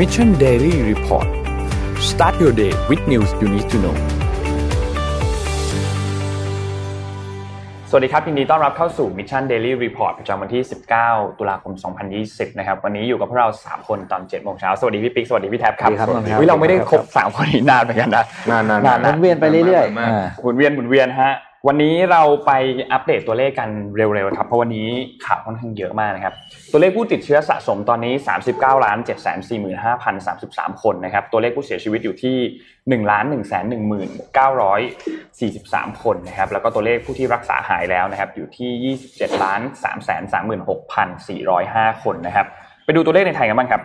Mission Daily Report start your day with news you need to know สวัสดีครับยินดีต้อนรับเข้าสู่ Mission Daily Report ประจำวันที่ 19 ตุลาคม 2020 นะครับ วันนี้อยู่กับพวกเรา 3 คนตอน7โมงเช้า สวัสดีพี่ปิ๊ก สวัสดีพี่แท็บครับสวัสดีครับน้องแท็บอุ๊ยเราไม่ได้ครบ 3 คนนี้นานเหมือนกันนะ นานๆนานหนะมุนเวียนไปเรื่อยๆมากอ่าหมุนเวียนหมุนเวียนฮะ วันนี้เราไปอัปเดตตัวเลขกันเร็วๆครับเพราะวันนี้ข่าวค่อนข้างเยอะมากนะครับ ตัวเลขผู้ติดเชื้อสะสมตอนนี้ 39ล้าน7 4 5 0 33 คนนะครับ ตัวเลขผู้เสียชีวิตอยู่ที่1ล้าน1 1 9 43 คนนะครับ แล้วก็ตัวเลขผู้ที่รักษาหายแล้วนะครับอยู่ที่27ล้าน3 3 6 405 คนนะครับ ไปดูตัวเลขในไทยกันบ้างครับ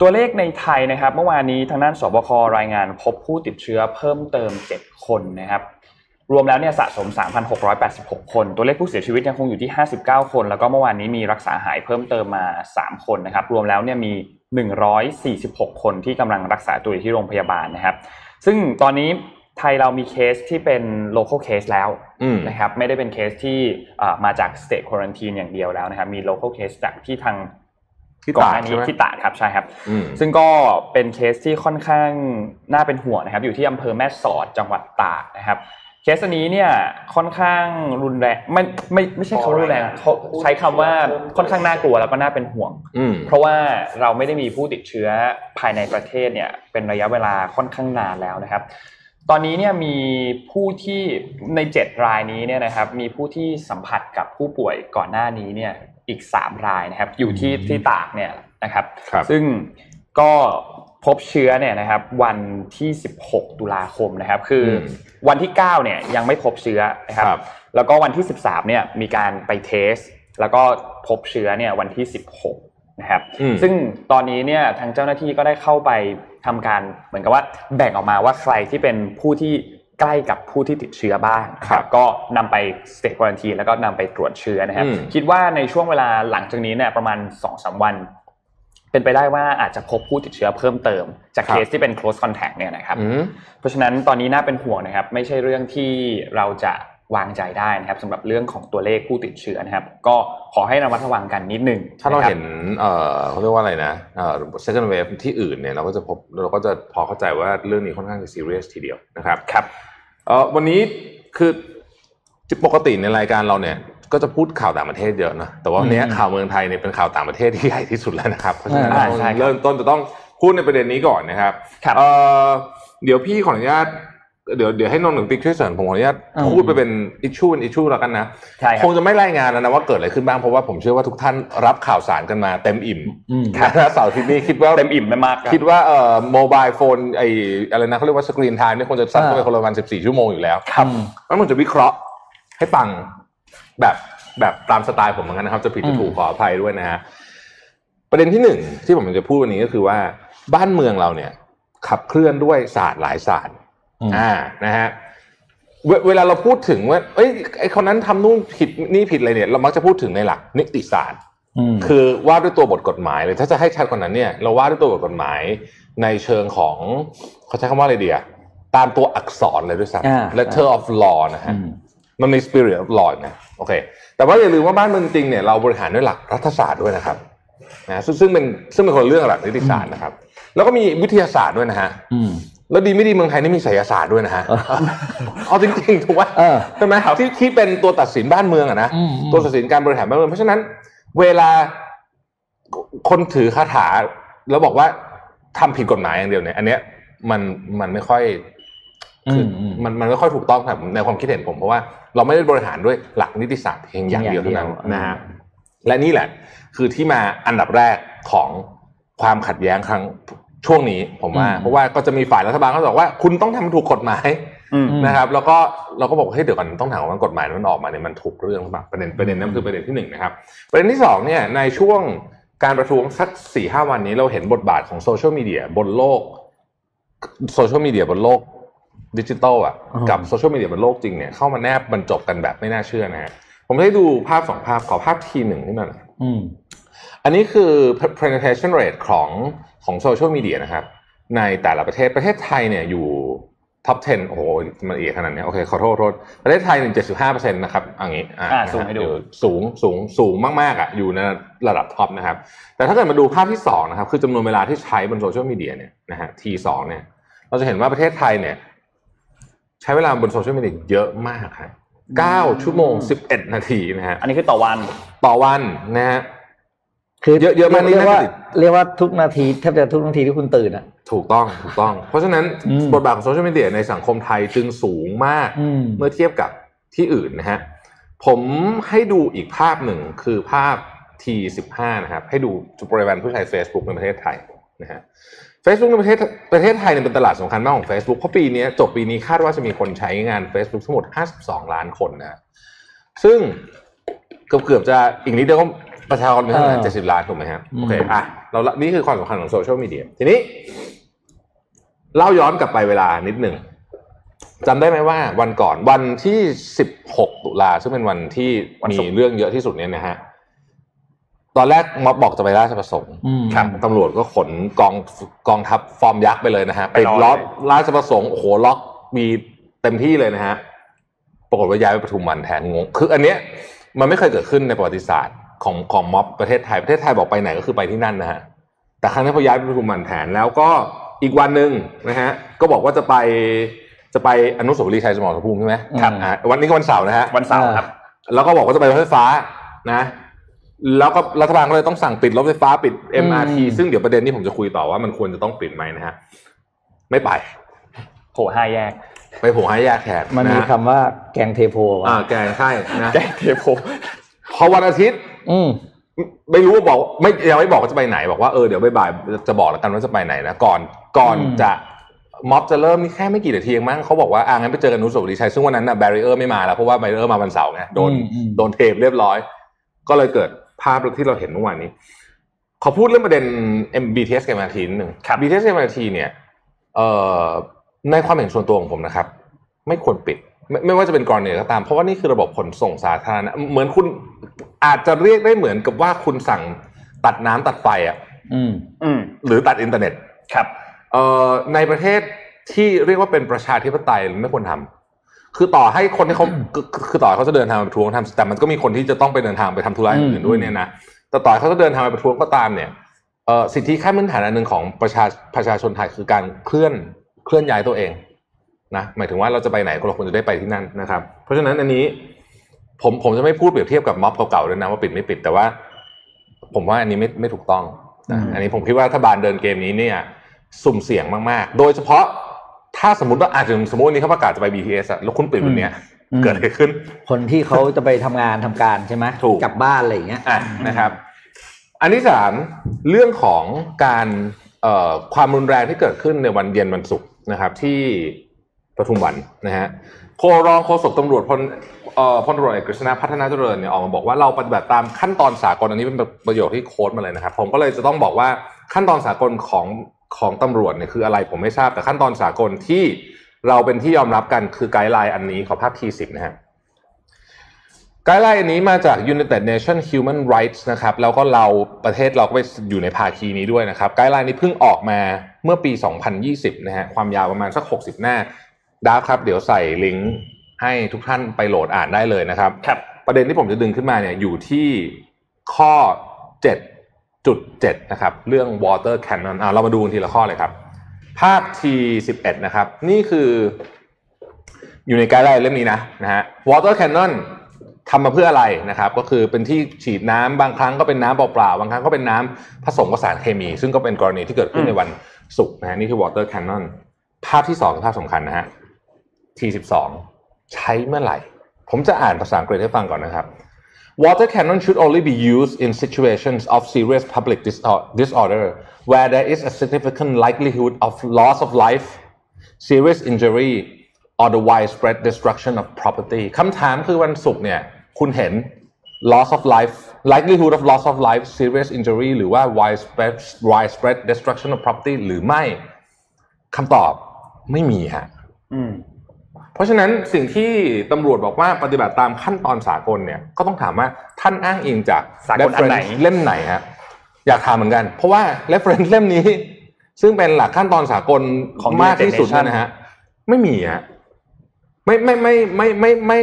ตัวเลขในไทยนะครับ เมื่อวานนี้ทางด้านสบครายงานพบผู้ติดเชื้อเพิ่มเติม 7 คนนะครับ รวมแล้วเนี่ยสะสม 3,686 คน ตัวเลขผู้เสียชีวิตยังคงอยู่ที่ 59 คน แล้วก็เมื่อวานนี้มีรักษาหายเพิ่มเติมมา 3 คนนะครับ รวมแล้วเนี่ยมี 146 คนที่กำลังรักษาตัวอยู่ที่โรงพยาบาลนะครับ ซึ่งตอนนี้ไทยเรามีเคสที่เป็น local case แล้วอืมนะครับไม่ได้เป็นเคสที่อ่ามาจาก state quarantine อย่างเดียวแล้วนะครับ มี local case จากที่ทางที่ก่อนตาหดน้านี้ใช่ไหมที่ตราดครับใช่ครับอืมซึ่งก็เป็นเคสที่ค่อนข้างน่าเป็นห่วงนะครับ อยู่ที่อำเภอแม่สอดจังหวัดตากนะครับเคสอันนี้เนี่ยค่อนข้างรุนแรงไม่ไม่ไม่ใช่เขารุนแรงอะเขาใช้คำว่าค่อนข้างน่ากลัวแล้วก็น่าเป็นห่วงอืมเพราะว่าเราไม่ได้มีผู้ติดเชื้อภายในประเทศเนี่ยเป็นระยะเวลาค่อนข้างนานแล้วนะครับ ตอนนี้เนี่ยมีผู้ที่ใน 7 รายนี้เนี่ยนะครับ มีผู้ที่สัมผัสกับผู้ป่วยก่อนหน้านี้เนี่ยอีก 3 รายนะครับ อยู่ที่ที่ตากเนี่ยนะครับครับซึ่งก็พบเชื้อเนี่ยนะครับ วันที่ 16 ตุลาคมนะครับ คืออม วันที่ 9 เนี่ยยังไม่พบเชื้อนะครับครับ แล้วก็วันที่ 13 เนี่ยมีการไปเทส แล้วก็พบเชื้อเนี่ยวันที่ 16 นะครับอืมซึ่งตอนนี้เนี่ยทางเจ้าหน้าที่ก็ได้เข้าไปทำการเหมือนกับว่าแบ่งออกมาว่าใครที่เป็นผู้ที่ใกล้กับผู้ที่ติดเชื้อบ้างครับก็นำไปสเต e ควอนตีแล้วก็นำไปตรวจเชื้อนะครับอืมคิดว่าในช่วงเวลาหลังจากนี้เนี่ยประมาณ2อสวัน เป็นไปได้ว่าอาจจะพบผู้ติดเชื้อเพิ่มเติม จากเคสที่เป็น close contact เนี่ยนะครับอืมเพราะฉะนั้นตอนนี้น่าเป็นห่วงนะครับ ไม่ใช่เรื่องที่เราจะวางใจได้นะครับสำหรับเรื่องของตัวเลขผู้ติดเชื้อนะครับ ก็ขอให้ระมัดระวังกันนิดหนึง ถ้าเราะคบเห็นเอ่อเขาเรียกว่าอะไรนะเอ่อ second wave ที่อื่นเนี่ยเราก็จะพบเราก็จะพอเข้าใจว่าเรื่องนี้ค่อนข้างจะ serious ทีเดียวนะครับครับเอ่อวันนี้คือปกติในรายการเราเนี่ย ก็จะพูดข่าวต่างประเทศเยอะนะแต่ว่าวันนี้อืมข่าวเมืองไทยเนี่ยเป็นข่าวต่างประเทศที่ใหญ่ที่สุดแล้วนะครับเพราะฉะนั้นอ่าเราใช่ครับเริ่มต้นจะต้องพูดในประเด็นนี้ก่อนนะครับครับเอ่อเดี๋ยวพี่ขออนุญาตเดี๋ยวเดี๋ยวให้นนท์หนึ่งติ๊กช่วยเสริมผมขออนุญาตอืมพูดไปเป็น issue เป็น issue แล้วกันนะใช่คครับคงจะไม่รายงานแล้วนะว่าเกิดอะไรขึ้นบ้างเพราะว่าผมเชื่อว่าทุกท่านรับข่าวสารกันมาเต็มอิ่มอืมนะเสาร์อาทิตย์นี้คิดว่าเต็มอิ่มไม่มากครับคิดว่าเอ่อ mobile phone ไออะไรนะเขาเรียกว่า screen time เนี่ยควรจะสั้นเข้าไปอ่าคนละวัน14ชั่วโมงอยู่แล้วครับแล้วมันจะวิเคราะห์ให้ฟัง แบบแบบตามสไตล์ผมเหมือนกันนะครับ จะผิดจะถูกขออภัยด้วยนะฮะประเด็นที่หนึ่งที่ผมจะพูดวันนี้ก็คือว่าบ้านเมืองเราเนี่ย ขับเคลื่อนด้วยศาสตร์หลายศาสตร์อืมอ่านะฮะเวเวลาเราพูดถึงว่าเอ้ยไอคนนั้นทำนู่นผิดนี่ผิดอะไรเนี่ย เรามักจะพูดถึงในหลักนิติศาสตร์อืมคือว่าด้วยตัวบทกฎหมายเลยถ้าจะให้ชัดกว่านั้นเนี่ย เราว่าด้วยตัวบทกฎหมายในเชิงของเขาใช้คำว่าอะไรเดียตามตัวอักษรเลยด้วยซ้อ่าำ letter of law นะฮะอื มมันมี spirit of law นะโอเค แต่ว่าอย่าลืมว่าบ้านเมืองจริงเนี่ยเราบริหารด้วยหลักรัฐศาสตร์ด้วยนะครับนะซึ่งซึ่งเป็นซึ่งเป็นคนละเรื่องกับหลักนิติศาสตร์นะครับ แล้วก็มีวิทยาศาสตร์ด้วยนะฮะอืมแล้วดีไม่ดีเมืองไทยนี่มีไสยศาสตร์ด้วยนะฮะเออเอาจริงๆถูกไหมเออใช่ไหมที่ที่เป็นตัวตัดสินบ้านเมืองอะนะอืมอืมตัวตัดสินการบริหารบ้านเมืองเพราะฉะนั้น เวลาคนถือคาถาแล้วบอกว่าทำผิดกฎหมายอย่างเดียวเนี่ย อันเนี้ยมันมันไม่ค่อย คืออมมันมันไม่ค่อยถูกต้องครับในความคิดเห็นผมเพราะว่าเราไม่ได้บริหารด้วยหลักนิติศาสตร์เพียงอย่างเดียวเท่านั้นอย่างเดียวนะฮะและนี่แหละ คือที่มาอันดับแรกของความขัดแย้งครั้งช่วงนี้ผมว่า เพราะว่าก็จะมีฝ่ายรัฐบาลเขาบอกว่า คุณต้องทำถูกกฎหมายอืมนะครับ แล้วก็เราก็บอกว่าเฮ้ยเดี๋ยวก่อนต้องถามว่ากฎหมายนั้นออกมาเนี่ยมันถูกเรื่องหรือเปล่าประเด็นประเด็นนั้นคือประเด็นที่หนึ่งนะครับ ประเด็นที่สองเนี่ยในช่วงการประท้วงสักสี่ห้าวันนี้เราเห็นบทบาทของโซเชียลมีเดียบนโลกโซเชียลมีเดียบนโลก ดิจิตอลอะอืมกับโซเชียลมีเดียบนโลกจริงเนี่ยเข้ามาแนบบรรจบกันแบบไม่น่าเชื่อนะฮะผมให้ดูภาพสองภาพขอภาพ T1ขึ้นมาหน่อยอืมอันนี้คือ penetration rate ของของโซเชียลมีเดียนะครับ ในแต่ละประเทศประเทศไทยเนี่ยอยู่ top 10 โอ้โห มันเยอะขนาดนี้ โอเค ขอโทษโทษ ประเทศไทยหนึ่งเจ็ดสิบห้าเปอร์เซ็นต์นะครับอันนี้ อ่าสูงให้ดูอยู่สูง สูง สูงมาก ๆ อะ อยู่ในระดับ top นะครับ แต่ถ้าเกิดมาดูภาพที่สองนะครับ คือจำนวนเวลาที่ใช้บนโซเชียลมีเดียเนี่ยนะฮะ T2 เนี่ย เราจะเห็นว่าประเทศไทยเนี่ย ใช้เวลาบนโซเชียลมีเดียเยอะมากครับเก้าชั่วโมงสิบเอ็ดนาทีนะฮะอันนี้คือต่อวันต่อวันนะฮะคือเยอะเยอะมากนี่เรียกว่าน่าจะติดเรียกว่าทุกนาทีแทบจะทุกนาทีที่คุณตื่นอะถูกต้องถูกต้อง เพราะฉะนั้นอืมบทบาทของโซเชียลมีเดียในสังคมไทยจึงสูงมากอืมเมื่อเทียบกับที่อื่นนะฮะผมให้ดูอีกภาพหนึ่งคือภาพ T15 นะครับ ให้ดูปริมาณผู้ใช้ Facebook ในประเทศไทยนะฮะ Facebook ในประเทศประเทศไทยเนี่ยเป็นตลาดสำคัญมากของ Facebook เพราะปีนี้จบปีนี้คาดว่าจะมีคนใช้งาน Facebook ทั้งหมด 52 ล้านคนนะฮะซึ่งเกือบเกือบๆจะอีกนิดเดียวก็ประชากรมีเท่าไหร่เออเจ็ดสิบล้านถูกไหมฮะอืมโอเคอะเราละนี่คือความสำคัญของโซเชียลมีเดียทีนี้เล่าย้อนกลับไปเวลานิดหนึ่งจำได้ไหมว่าวันก่อนวันที่ 16 ตุลาซึ่งเป็นวันที่วันมีศุกร์เรื่องเยอะที่สุดเนี่ยนะฮะ ตอนแรกม็อบบอกจะไปราชประสงค์อืมครับตำรวจก็ขนกองกองทัพฟอร์มยักษ์ไปเลยนะฮะไปปิดรอล็อกเลยราชประสงค์โอ้โหล็อกมีเต็มที่เลยนะฮะปรากฏว่าย้ายไปปทุมวันแทนงงคืออันเนี้ยมันไม่เคยเกิดขึ้นในประวัติศาสตร์ของของม็อบประเทศไทยประเทศไทยบอกไปไหนก็คือไปที่นั่นนะฮะแต่ครั้งนี้พอย้ายไปปทุมวันแทนแล้วก็อีกวันหนึ่งนะฮะก็บอกว่าจะไปจะไปอนุสาวรีย์ชัยสมรภูมิใช่ไหมครับอ่าวันนี้ก็วันเสาร์นะฮะวันเสาร์ครับ แล้วก็บอกว่าจะไปรถไฟฟ้านะ แล้วก็รัฐบาลก็เลยต้องสั่งปิดรถไฟฟ้าปิด MRT อืมซึ่งเดี๋ยวประเด็นนี้ผมจะคุยต่อว่ามันควรจะต้องปิดไหมนะฮะไม่ไปโผล่ห้าแยกไปโผล่ให้แยกแทนมันมีะฮะคำว่าแกงเทโพอ่าว่ะแกงใช่นะแกเทโพพอวันอาทิตย์ อืมไม่รู้ว่าบอกไม่ยังไม่บอกว่าจะไปไหนบอกว่าเออเดี๋ยวบ่ายๆจะบอกแล้วกันว่าจะไปไหนนะก่อนก่อนอืมจะม็อบจะเริ่มนี่แค่ไม่กี่นาทีเองมั้งเขาบอกว่าอ่างั้นไปเจอกันอนุสาวรีย์ชัยซึ่งวันนั้นน่ะ barrier ไม่มาแล้วเพราะว่า barrier มาวันเสาร์ไงโดนอืมอืมโดนเทปเรียบร้อย ก็เลยเกิด ภาพที่เราเห็นเมื่อวานนี้ ขอพูดเรื่องประเด็น BTS กับ MRT นิดหนึ่งครับ BTS กับ MRT เนี่ยเอ่อในความเห็นส่วนตัวของผมนะครับ ไม่ควรปิด ไม่ไม่ว่าจะเป็นกรณีไหนก็ตาม เพราะว่านี่คือระบบขนส่งสาธารณะเหมือนคุณอาจจะเรียกได้เหมือนกับว่าคุณสั่งตัดน้ำตัดไฟอะอืมอืมหรือตัดอินเทอร์เน็ตครับเอ่อในประเทศที่เรียกว่าเป็นประชาธิปไตยไม่ควรทำ คือต่อให้คนที่เขาคือคือต่อให้เขาจะเดินทางไปประท้วงทำแต่มันก็มีคนที่จะต้องไปเดินทางไปทำธุระอย่างอื่นด้วยเนี่ยนะแต่ต่อให้เขาจะเดินทางไปประท้วงก็ตามเนี่ยเอ่อสิทธิขั้นพื้นฐานอันหนึ่งของประชาประชาชนไทยคือการเคลื่อนเคลื่อนย้ายตัวเองนะหมายถึงว่าเราจะไปไหนก็เราควรจะได้ไปที่นั่นนะครับ เพราะฉะนั้นอันนี้ ผมผมจะไม่พูดเปรียบเทียบกับม็อบเก่าๆด้วยนะว่าปิดไม่ปิดแต่ว่า ผมว่าอันนี้ไม่ไม่ถูกต้องนะอืมอันนี้ผมคิดว่ารัฐบาลเดินเกมนี้เนี่ย สุ่มเสี่ยงมากๆ โดยเฉพาะ ถ้าสมมติว่าอาจจะสมมติวันนี้เขาประกาศจะไป BTS อะแล้วคุณปิดวันเนี้ยอืมเกิดอะไรขึ้น คนที่เขาจะไปทำงานทำการใช่ไหมถูกกลับบ้านอะไรอย่างเงี้ยอะนะครับ อันที่สามเรื่องของการเอ่อความรุนแรงที่เกิดขึ้นในวันเย็นวันศุกร์นะครับ ที่ปทุมวันนะฮะโครองโฆษกตำรวจพลเอ่อพลตำรวจเอกกฤษณะพัฒนาเจริญเนี่ยออกมาบอกว่าเราปฏิบัติตามขั้นตอนสากลอันนี้เป็นประโยชน์ที่โค้ดมาเลยนะครับ ผมก็เลยจะต้องบอกว่าขั้นตอนสากลของ ของตำรวจเนี่ยคืออะไรผมไม่ทราบแต่ขั้นตอนสากลที่เราเป็นที่ยอมรับกันคือไกด์ไลน์อันนี้ขอภาพทีสิบนะฮะguideline อันนี้มาจาก United Nations Human Rights นะครับแล้วก็เราประเทศเราก็ไปอยู่ในภาคีนี้ด้วยนะครับ guideline นี้เพิ่งออกมาเมื่อปี 2020นะฮะความยาวประมาณสัก 60 หน้า draft ครับ เดี๋ยวใส่ลิงก์ให้ทุกท่านไปโหลดอ่านได้เลยนะครับครับประเด็นที่ผมจะดึงขึ้นมาเนี่ยอยู่ที่ข้อ 7.7นะครับเรื่อง water cannon อ่าเรามาดูทีละข้อเลยครับ ภาพ T11 นะครับ นี่คืออยู่ในไกด์ไลน์เล่มนี้นะนะฮะ water cannon ทำมาเพื่ออะไรนะครับก็คือเป็นที่ฉีดน้ำบางครั้งก็เป็นน้ำเปล่าๆบางครั้งก็เป็นน้ำผสมกับสารเคมี ซึ่งก็เป็นกรณีที่เกิดขึ้นในวันศุกร์นะฮะนี่คือ water cannon ภาพที่สองภาพสำคัญนะฮะ T12 ใช้เมื่อไหร่ ผมจะอ่านภาษาอังกฤษให้ฟังก่อนนะครับ Water cannon should only be used in situations of serious public dis- disorder where there is a significant likelihood of loss of life, serious injury, or the widespread destruction of property คำถามคือวันศุกร์เนี่ย คุณเห็น loss of life likelihood of loss of life serious injury หรือว่า widespread widespread destruction of property หรือไม่คำตอบไม่มีฮะ อืม เพราะฉะนั้นสิ่งที่ตำรวจบอกว่าปฏิบัติตามขั้นตอนสากลเนี่ยก็ต้องถามว่าท่านอ้างอิงจากสากลอันไหน reference เล่มไหนฮะอยากถามเหมือนกัน เพราะว่า reference เล่มนี้ ซึ่งเป็นหลักขั้นตอนสากลของมากที่สุด United เนยนะฮะไม่มีฮะไม่ไม่ไม่ไม่ไม่ไม่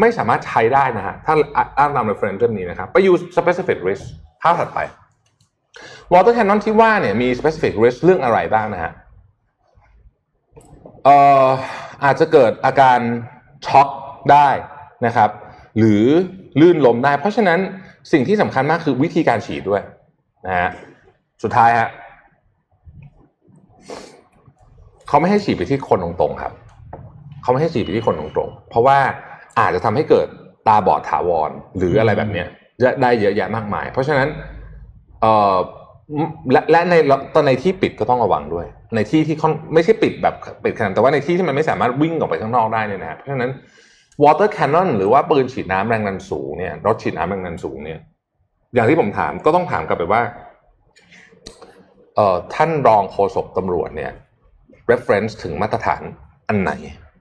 ไม่สามารถใช้ได้นะฮะถ้าอ้างตาม reference เล่มนี้นะครับไป use specific risk ภาพถัดไป water cannon ที่ว่าเนี่ยมี specific risk เรื่องอะไรบ้างนะฮะเอ่อ อาจจะเกิดอาการช็อกได้นะครับ หรือลื่นล้มได้ เพราะฉะนั้นสิ่งที่สำคัญมากคือวิธีการฉีดด้วยนะฮะสุดท้ายฮะเขาไม่ให้ฉีดไปที่คนตรงๆครับเขาไม่ให้ฉีดไปที่คนตรงๆ เพราะว่าอาจจะทำให้เกิดตาบอดถาวรหรืออะไรแบบเนี้ยได้เยอะแยะมากมาย เพราะฉะนั้นเอ่อ และและในตอนในที่ปิดก็ต้องระวังด้วย ในที่ที่ไม่ใช่ปิดแบบปิดขนาดแต่ว่าในที่ที่มันไม่สามารถวิ่งออกไปข้างนอกได้เนี่ยนะเพราะฉะนั้น water cannon หรือว่าปืนฉีดน้ำแรงดันสูงเนี่ยรถฉีดน้ำแรงดันสูงเนี่ย อย่างที่ผมถามก็ต้องถามกลับไปว่าเอ่อท่านรองโฆษกตำรวจเนี่ย reference ถึงมาตรฐานอันไหน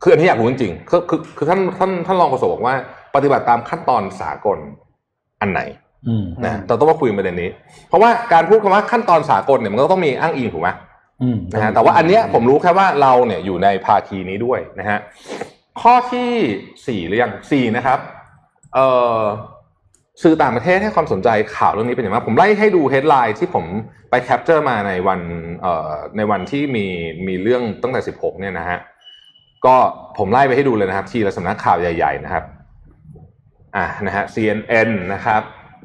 คืออันที่อยากรู้จริงๆคือคือคือท่านท่านท่านรองโฆษกบอกว่า ปฏิบัติตามขั้นตอนสากลอันไหน นะเราต้องมาคุยประเด็นนี้ เพราะว่าการพูดคำว่าขั้นตอนสากลเนี่ยมันก็ต้องมีอ้างอิงถูกไหมนะฮะแต่ว่าอันเนี้ยผมรู้แค่ว่าเราเนี่ยอยู่ในภาคีนี้ด้วยนะฮะข้อที่สี่หรือยังสี่นะครับ เอ่อสื่อต่างประเทศให้ความสนใจข่าวเรื่องนี้เป็นอย่างมากผมไล่ให้ดู headline ที่ผมไป capture มาในวันเอ่อในวันที่มีมีเรื่องตั้งแต่ 16 เนี่ยนะฮะก็ผมไล่ไปให้ดูเลยนะครับ ทีละสำนักข่าวใหญ่ ๆ นะครับ อะนะฮะ CNN นะครับ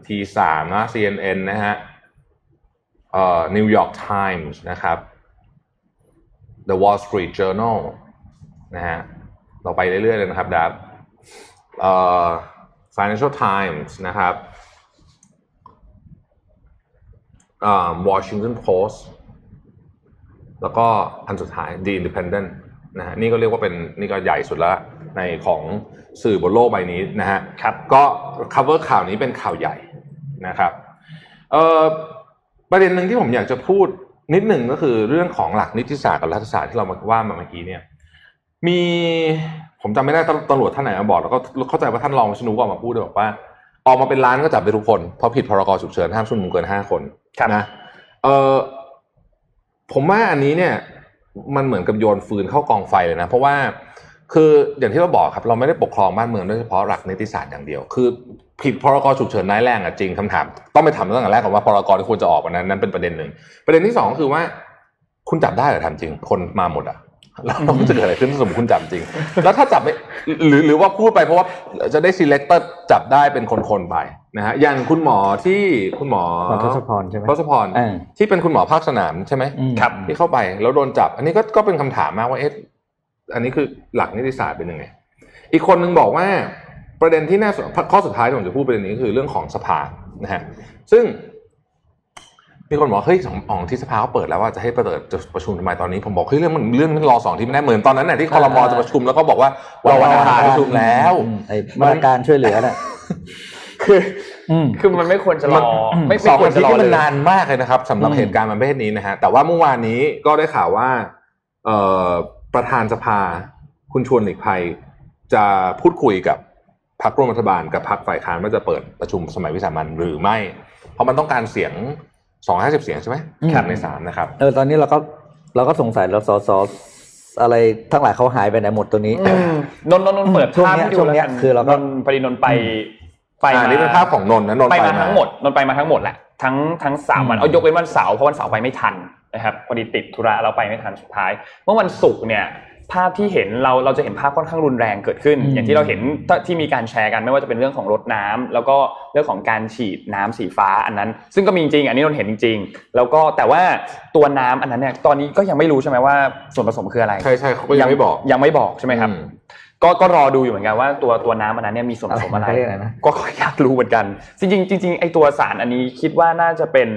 T3 นะ CNN นะฮะเอ่อ New York Times นะครับ The Wall Street Journal นะฮะเราไปเรื่อยๆเลยนะครับดับเอ่อ Financial Times นะครับเอ่อ Washington Post แล้วก็อันสุดท้าย The Independent นะฮะนี่ก็เรียกว่าเป็นนี่ก็ใหญ่สุดแล้วในของสื่อบนโลกใบนี้นะฮะครับก็ cover ข่าวนี้เป็นข่าวใหญ่ นะครับเอ่อประเด็นหนึ่งที่ผมอยากจะพูดนิดหนึ่งก็คือเรื่องของหลักนิติศาสตร์กับรัฐศาสตร์ที่เรามาว่ามาเมื่อกี้เนี่ย มีผมจำไม่ได้ตำรวจท่านไหนมาบอกแล้วก็เข้าใจว่าท่านรองวิษณุก็ออกมาพูดด้วยบอกว่า ออกมาเป็นล้านก็จับได้ทุกคนเพราะผิดพรกฉุกเฉินห้ามชุมนุมเกินห้าคนครับนะเออผมว่าอันนี้เนี่ยมันเหมือนกับโยนฟืนเข้ากองไฟเลยนะ เพราะว่าคืออย่างที่เราบอกครับเราไม่ได้ปกครองบ้านเมืองด้วยเฉพาะหลักนิติศาสตร์อย่างเดียว คือ ผิดพรกฉุกเฉินร้ายแรงอะจริงคำถาม ต้องไปถามตั้งแต่แรกก่อนว่าพรกที่ควรจะออกวันนั้นนั้นเป็นประเด็นหนึ่งประเด็นที่สองคือว่า คุณจับได้เหรอทำจริง คนมาหมดอะแล้วมันจะเกิดอะไรขึ้นถ้าสมมติคุณจับจริง แล้วถ้าจับไม่หรือหรือว่าพูดไปเพราะว่าจะได้ selected จับได้เป็นคนๆไปนะฮะอย่างคุณหมอที่คุณหมอหมอทศพรใช่ไหมทศพรเออที่เป็นคุณหมอภาคสนามใช่ไหมอืมครับที่เข้าไปแล้วโดนจับ อันนี้ก็ก็เป็นคำถามมากว่าเอ๊ะอันนี้คือหลักนิติศาสตร์เป็นยังไงอีกคนนึงบอกว่า ประเด็นที่น่าสนข้อสุดท้ายที่ผมจะพูดประเด็นนี้คือเรื่องของสภานะฮะซึ่งมีคนบอกเฮ้ยสองอ๋องที่สภาเขาเปิดแล้วว่าจะให้ประเดิดจะประชุมทำไมตอนนี้ผมบอกเฮ้ยเรื่องมันเรื่องมันรอสองที่ไม่ได้เหมือนตอนนั้นน่ะที่คอรมอจะประชุมแล้วก็บอกว่าวันวันอังคารประชุมแล้วอืมไอ้มาตรการช่วยเหลือน่ะคืออืมคือมันไม่ควรจะรอไม่สไม่องควรอาทิจะตย์รอนี่เลมันยนานมากเลยนะครับสำหรับอืมเหตุการณ์มันประเภทนี้นะฮะแต่ว่าเมื่อวานนี้ก็ได้ข่าวว่าเอ่อประธานสภาคุณชวนหลีกภัยจะพูดคุยกับ พรรคร่วมรัฐบาลกับพรรคฝ่ายค้านว่าจะเปิดประชุมสมัยวิสามันหรือไม่ เพราะมันต้องการเสียง250เสียงใช่ไหมอืมครับในสามนะครับเออตอนนี้เราก็เราก็สงสัยแล้วสสอะไรทั้งหลายเขาหายไปไหนหมดตัวนี้อืมนนท์นนท์นนท์เปิดช่วงภาพเนี้ยให้ดูช่วงแล้วเนี้ยกันคือเราก็นนท์ปรินนท์ไปไปอ่ามานี่เป็นภาพของนนท์นะนนท์ไปไปมามาทั้งหมดนนท์ไปมาทั้งหมดแหละทั้งทั้งสามวันอืมเอายกเว้นวันเสาร์เพราะวันเสาร์ไปไม่ทันนะครับพอดีติดธุระเราไปไม่ทันสุดท้าย เมื่อวันศุกร์เนี่ย ภาพที่เห็นเราเราจะเห็นภาพค่อนข้างรุนแรงเกิดขึ้นอืมอย่างที่เราเห็นที่มีการแชร์กันไม่ว่าจะเป็นเรื่องของรถน้ำแล้วก็เรื่องของการฉีดน้ำสีฟ้าอันนั้น ซึ่งก็มีจริง อันนี้เราเห็นจริงๆแล้วก็แต่ว่าตัวน้ำอันนั้นเนี่ยตอนนี้ก็ยังไม่รู้ใช่ไหมว่าส่วนผสมคืออะไรใช่ใช่เขาก็ยังไม่บอกยังไม่บอกใช่ไหมครับอืมก็ก็รอดูอยู่เหมือนกันว่าตัวตัวน้ำอันนั้นเนี่ยมีส่วนผสมอะไรเขาเรียกอะไรนะก็ก็อยากรู้เหมือนกัน จริงๆจริงๆไอตัวสารอันนี้คิดว่าน่าจะเป็น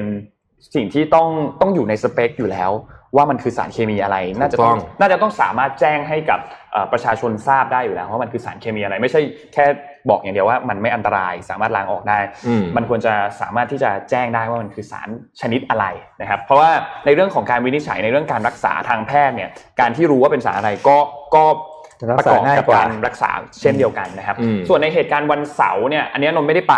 สิ่งที่ต้องต้องอยู่ในสเปคอยู่แล้ว ว่ามันคือสารเคมีอะไร น่าจะต้องถูกต้องน่าจะต้องสามารถแจ้งให้กับเอ่อประชาชนทราบได้อยู่แล้วว่ามันคือสารเคมีอะไร ไม่ใช่แค่บอกอย่างเดียวว่ามันไม่อันตรายสามารถล้างออกได้อืมมันควรจะสามารถที่จะแจ้งได้ว่ามันคือสารชนิดอะไรนะครับ เพราะว่าในเรื่องของการวินิจฉัยในเรื่องการรักษาทางแพทย์เนี่ยการที่รู้ว่าเป็นสารอะไรก็ก็จะรักประษากอบง่ายกับกว่าการรักษาเช่นเดียวกันนะครับอืมส่วนในเหตุการณ์วันเสาร์เนี่ยอันเนี้ยนนท์ไม่ได้ไป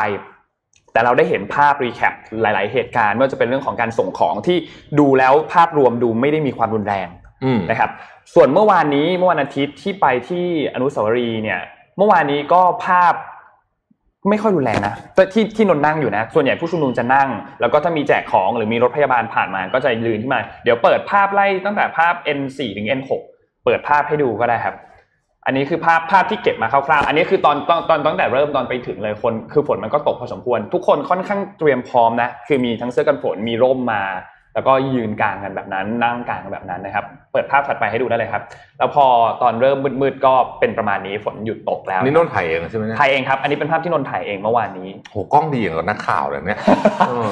แต่เราได้เห็นภาพรีแคปหลาย ๆ เหตุการณ์ไม่ว่าจะเป็นเรื่องของการส่งของที่ดูแล้วภาพรวมดูไม่ได้มีความรุนแรงอืมนะครับ ส่วนเมื่อวานนี้เมื่อวันอาทิตย์ที่ไปที่อนุสาวรีย์เนี่ย เมื่อวานนี้ก็ภาพไม่ค่อยรุนแรงนะแต่ที่ที่นนท์นั่งอยู่นะ ส่วนใหญ่ผู้ชุมนุมจะนั่ง แล้วก็ถ้ามีแจกของหรือมีรถพยาบาลผ่านมาก็จะยืนขึ้นมา เดี๋ยวเปิดภาพไล่ตั้งแต่ภาพ N4 ถึง N6 เปิดภาพให้ดูก็ได้ครับ อันนี้คือภาพภาพที่เก็บมาคร่าวๆ อันนี้คือตอนตอนตอนตั้งแต่เริ่มตอนไปถึงเลยคน คือฝนมันก็ตกพอสมควร ทุกคนค่อนข้างเตรียมพร้อมนะ คือมีทั้งเสื้อกันฝนมีร่มมา แล้วก็ยืนกลางกันแบบนั้นนั่งกลางกันแบบนั้นนะครับ เปิดภาพถัดไปให้ดูได้เลยครับ แล้วพอตอนเริ่มมืดๆก็เป็นประมาณนี้ฝนหยุดตกแล้วนี่นนท์ถ่ายเองใช่ไหมเนี่ยถ่ายเองครับ อันนี้เป็นภาพที่นนท์ถ่ายเองเมื่อวานนี้โหกล้องดีอย่างกับนักข่าวเลยเนี่ยเออ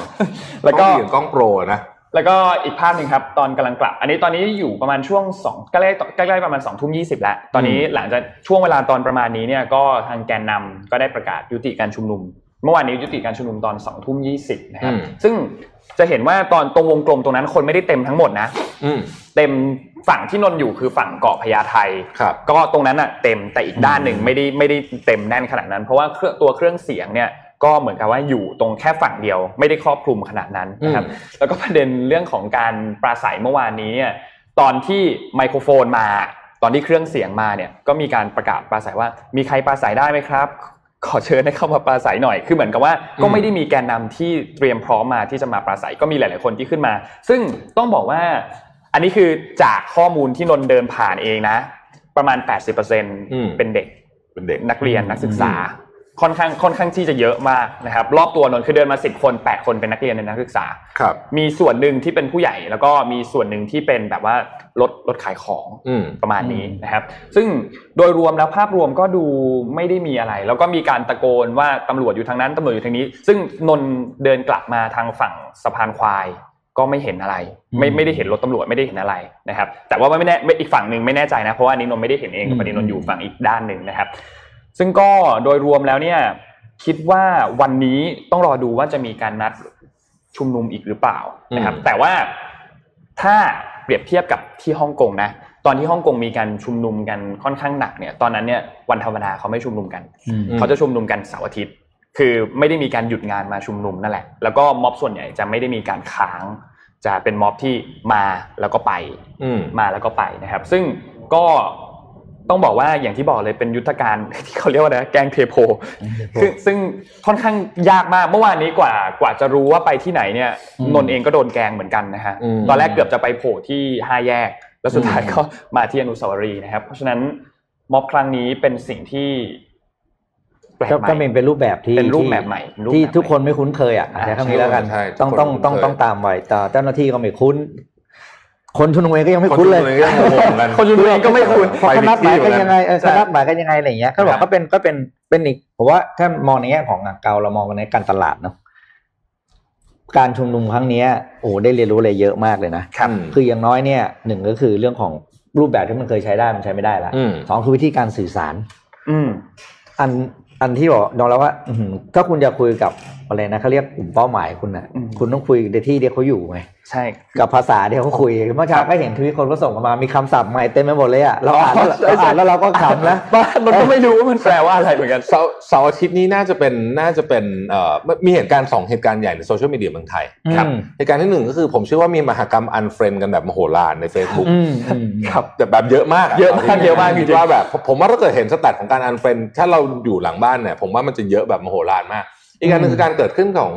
แล้วก็ล้องดีอย่างกล้องโปรนะ แล้วก็อีกภาพหนึ่งครับ ตอนกำลังกลับ อันนี้ตอนนี้อยู่ประมาณช่วงสองใกล้ใกล้ๆประมาณสองทุ่มยี่สิบแล้ว ตอนนี้หลังจากช่วงเวลาตอนประมาณนี้เนี่ยก็ทางแกนนำก็ได้ประกาศยุติการชุมนุม เมื่อวานนี้ยุติการชุมนุมตอนสองทุ่มยี่สิบนะครับอืมซึ่งจะเห็นว่าตอนตรงวงกลมตรงนั้นคนไม่ได้เต็มทั้งหมดนะอืมเต็มฝั่งที่นนท์อยู่คือฝั่งเกาะพญาไทครับก็ตรงนั้นอะเต็มแต่อีกด้านหนึ่งไม่ได้ไม่ได้เต็มแน่นขนาดนั้น เพราะว่าเครื่องตัวเครื่องเสียงเนี่ย ก็เหมือนกับว่าอยู่ตรงแค่ฝั่งเดียว ไม่ได้ครอบคลุมขนาดนั้นนะครับอืมแล้วก็ประเด็นเรื่องของการปราศัยเมื่อวานนี้เนี่ยตอนที่ไมโครโฟนมาตอนที่เครื่องเสียงมาเนี่ยก็มีการประกาศปราศัยว่า มีใครปราศัยได้ไหมครับ ขอเชิญให้เข้ามาปราศัยหน่อยคือเหมือนกับว่าก็ไม่ได้มีแกนนำที่เตรียมพร้อมมาที่จะมาปราศัยก็มีหลาย ๆ คนที่ขึ้นมา ซึ่งต้องบอกว่าอันนี้คือจากข้อมูลที่นนท์เดินผ่านเองนะ ประมาณ 80%เป็นเด็กเป็นเด็กนักเรียนนักศึกษา ค่อนข้างค่อนข้างที่จะเยอะมากนะครับ รอบตัวนนท์คือเดินมา 10 คน 8 คนเป็นนักเรียนเป็นนักศึกษาครับมีส่วนหนึ่งที่เป็นผู้ใหญ่แล้วก็มีส่วนหนึ่งที่เป็นแบบว่ารถรถขายของอืมประมาณนี้นะครับ ซึ่งโดยรวมแล้วภาพรวมก็ดูไม่ได้มีอะไร แล้วก็มีการตะโกนว่าตำรวจอยู่ทางนั้นตำรวจอยู่ทางนี้ ซึ่งนนท์เดินกลับมาทางฝั่งสะพานควายก็ไม่เห็นอะไร ไม่ไม่ได้เห็นรถตำรวจไม่ได้เห็นอะไรนะครับ แต่ว่าไม่แน่ไม่อีกฝั่งหนึ่งไม่แน่ใจนะเพราะว่าอันนี้นนท์ไม่ได้เห็นเองพอดีนนท์อยู่ฝั่งอีกด้านหนึ่งนะครับ ซึ่งก็โดยรวมแล้วเนี่ยคิดว่าวันนี้ต้องรอดูว่าจะมีการนัดชุมนุมอีกหรือเปล่านะครับอืมแต่ว่าถ้าเปรียบเทียบกับที่ฮ่องกงนะตอนที่ฮ่องกงมีการชุมนุมกันค่อนข้างหนักเนี่ยตอนนั้นเนี่ยวันธรรมดาเขาไม่ชุมนุมกันอืมเขาจะชุมนุมกันเสาร์อาทิตย์ คือไม่ได้มีการหยุดงานมาชุมนุมนั่นแหละ แล้วก็ม็อบส่วนใหญ่จะไม่ได้มีการค้าง จะเป็นม็อบที่มาแล้วก็ไปอืมมาแล้วก็ไปนะครับ ซึ่งก็ ต้องบอกว่าอย่างที่บอกเลยเป็นยุทธการที่เขาเรียกว่าอะไรนะแกงเทโพคือซึ่งค่อนข้างยากมากเมื่อวานนี้กว่ากว่าจะรู้ว่าไปที่ไหนเนี่ยอืมนนท์เองก็โดนแกงเหมือนกันนะฮะอืมตอนแรกเกือบจะไปโผล่ที่ห้าแยก แล้วสุดท้ายก็มาที่อนุสาวรีย์นะครับ เพราะฉะนั้นม็อบครั้งนี้เป็นสิ่งที่แปลกก็ใหม่ก็เป็นเป็นรูปแบบที่เป็นรูปที่แบบใหม่รูปที่แบบใหม่ทุกคนไม่คุ้นเคยอะอ่าใช้คำนี้แล้วกันใช่ต้องทุกคนต้องไม่คุ้นเคยต้องต้องตามไว้แต่เจ้าหน้าที่ก็ไม่คุ้น คนชุมนุมเองก็ยังไม่คนคุ้นชุมเลนุยมเองก็ยังงงกันคนชุมนุมเองก็ไม่คุ้นเพราะเขานัดหมายกันยังไงเออใช่เขานัดหมายกันยังไงอะไรอย่างเงี้ยเขาบอครักบก็เป็นก็เป็นเป็นอีกผมว่าถ้ามองในแง่ของอะเกาเรามองกันในการตลาดเนาะการชุมนุมครั้งเนี้ยโอ้โหได้เรียนรู้อะไรเยอะมากเลยนะครับคืออย่างน้อยเนี่ยหนึ่งก็คือเรื่องของรูปแบบที่มันเคยใช้ได้มันใช้ไม่ได้ละอืมสองคือวิธีการสื่อสาร อืมอันอันที่บอกยอมแล้วว่าอื้อหือถ้าคุณจะคุยกับอะไรนะเขาเรียกกลุ่มเป้าหมายคุณนะอืมคุณต้องคุยในที่ที่เขาอยู่ไงใช่กับภาษาที่เขาคุยเมื่อเช้าก็เห็นทวิตคนก็ส่งมามีคำศัพท์ใหม่เต็มไปหมดเลยอะเราอ่านแล้วอ๋อใช่เราอ่านแล้วเราก็ขำนะบางอันนนท์ก็ไม่รู้ว่ามันแปลว่าอะไรเหมือนกันเสาร์เสาร์อาทิตย์นี้น่าจะเป็นน่าจะเป็นเอ่อมีเหตุการณ์สองเหตุการณ์ใหญ่ในโซเชียลมีเดียเมืองไทยครับเหตุการณ์ที่หนึ่งก็คือผมเชื่อว่ามีมหกรรม unfriend กันแบบมโหฬารใน Facebook อืมอืมครับแต่แบบเยอะมากเยอะมากเยอะมากจริงๆว่าแบบผมว่าถ้าเกิดเห็น stat ของการ unfriend ถ้าเราอยู่หลังบ้านเนี่ยผมว่ามันจะเยอะแบบมโหฬารมาก อีกเหตุการณ์หนึ่งคือการเกิดขึ้นของ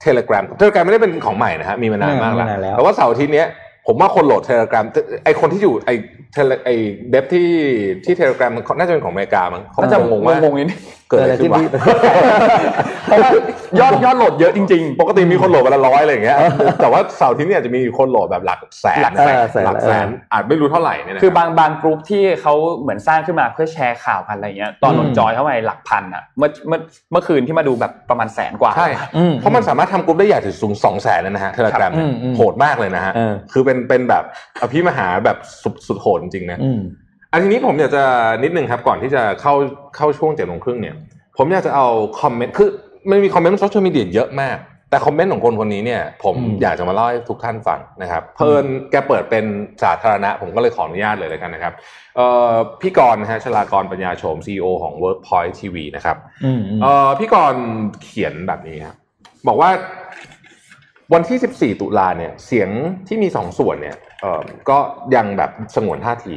เทเล gram เทเล gram ไม่ได้เป็นของใหม่นะฮะมีมานานมากแล้วมีมานานแล้วแต่ว่าเสาร์อาทิตย์เนี้ยผมว่าคนโหลดเทเล gram ไอคนที่อยู่ไอ Tele ไอ dev ที่ที่ Telegram มันน่าจะเป็นของอเมริกามั้งเขาน่าจะงงว่างงๆนิดนึงเกิดอะไรขึ้นวะเพราะว่ายอดยอดโหลดเยอะจริงปกติมีคนโหลดวันละร้อยอะไรอย่างเงี้ย แต่ว่าเสาร์อาทิตย์เนี่ยจะมีคนโหลดแบบหลักแสนหลักแสนหลักแสนอาจไม่รู้เท่าไหร่เนี่ยนะๆคือบางบางกลุ่มที่เขาเหมือนสร้างขึ้นมาเพื่อแชร์ข่าวกันอะไรเงี้ย ตอนนนท์ join เข้าไปหลักพันอะ เมื่อเมื่อเมื่อคืนที่มาดูแบบประมาณแสนกว่าใช่อืมเพราะมันสามารถทำกลุ่มได้ใหญ่ถึงสูงสองแสนเลยนะฮะ Telegram ครับเนี่ยอืมอืมโหดมากเลยนะฮะเออคือเป็นเป็นแบบอภิมหาแบบสุดสุดโหดจริงๆนะ อืมอันทีนี้ผมอยากจะนิดนึงครับก่อนที่จะเข้าเข้าช่วงเจ็ดโมงครึ่งเนี่ย ผมอยากจะเอาคอมเมนต์คือมันมีคอมเมนต์โซเชียลมีเดียเยอะมาก แต่คอมเมนต์ของคนคนนี้เนี่ยผมอืมอยากจะมาเล่าให้ทุกท่านฟังนะครับเผอิญแกเปิดเป็นสาธารณะ ผมก็เลยขออนุญาตเลยแล้วกันนะครับเอ่อพี่กรณ์นะฮะชลากรปัญญาโฉม CEO ของ Workpoint TV นะครับอืมอืมเอ่อพี่กรณ์เขียนแบบนี้ครับบอกว่าวันที่ 14 ตุลาเนี่ยเสียงที่มีสองส่วนเนี่ยเอ่อก็ยังแบบสงวนท่าที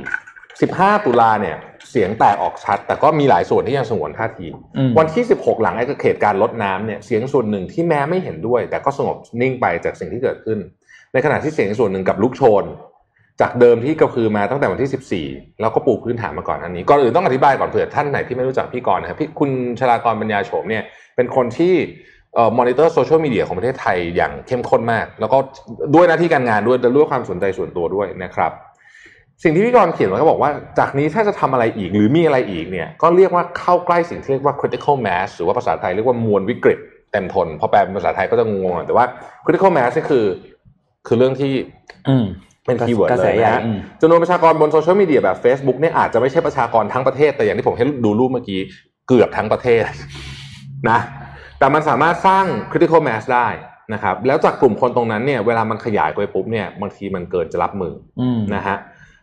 15 ตุลาเนี่ยเสียงแตกออกชัด แต่ก็มีหลายส่วนที่ยังสงวนท่าทีอืมวันที่ 16 หลังไอ้เหตุการณ์ลดน้ำเนี่ยเสียงส่วนหนึ่งที่แม้ไม่เห็นด้วย แต่ก็สงบนิ่งไปจากสิ่งที่เกิดขึ้น ในขณะที่เสียงส่วนหนึ่งกลับลุกโชน จากเดิมที่กระพือมาตั้งแต่วันที่ 14 แล้วก็ปูพื้นฐานมาก่อนอันนี้ก่อนอื่นต้องอธิบายก่อนเผื่อท่านไหนที่ไม่รู้จักพี่กรณ์นะครับพี่คุณชลากรณ์ปัญญาโฉมเนี่ยเป็นคนที่เอ่อมอนิเตอร์โซเชียลมีเดียของประเทศไทยอย่างเข้มข้นมาก แล้วก็ด้วยหน้าที่การงานด้วยและด้วยความสนใจส่วนตัวด้วยนะครับ สิ่งที่พี่กรณ์เขียนไว้ก็บอกว่าจากนี้ถ้าจะทำอะไรอีกหรือมีอะไรอีกเนี่ยก็เรียกว่าเข้าใกล้สิ่งที่เรียกว่า critical mass หรือว่าภาษาไทยเรียกว่ามวลวิกฤตเต็มทนพอแปลเป็นภาษาไทยก็จะงงๆหน่อยแต่ว่า critical mass นี่คือ คือเรื่องที่อืมเป็น keyword กระแสใหญ่นะฮะอืมจำนวนประชากรบนโซเชียลมีเดียแบบ Facebook เนี่ยอาจจะไม่ใช่ประชากรทั้งประเทศ แต่อย่างที่ผมให้ดูรูปเมื่อกี้เกือบทั้งประเทศนะแต่มันสามารถสร้าง critical mass ได้นะครับแล้วจากกลุ่มคนตรงนั้นเนี่ยเวลามันขยายไปปุ๊บเนี่ยบางทีมันเกินจะรับมืออืมนะฮะ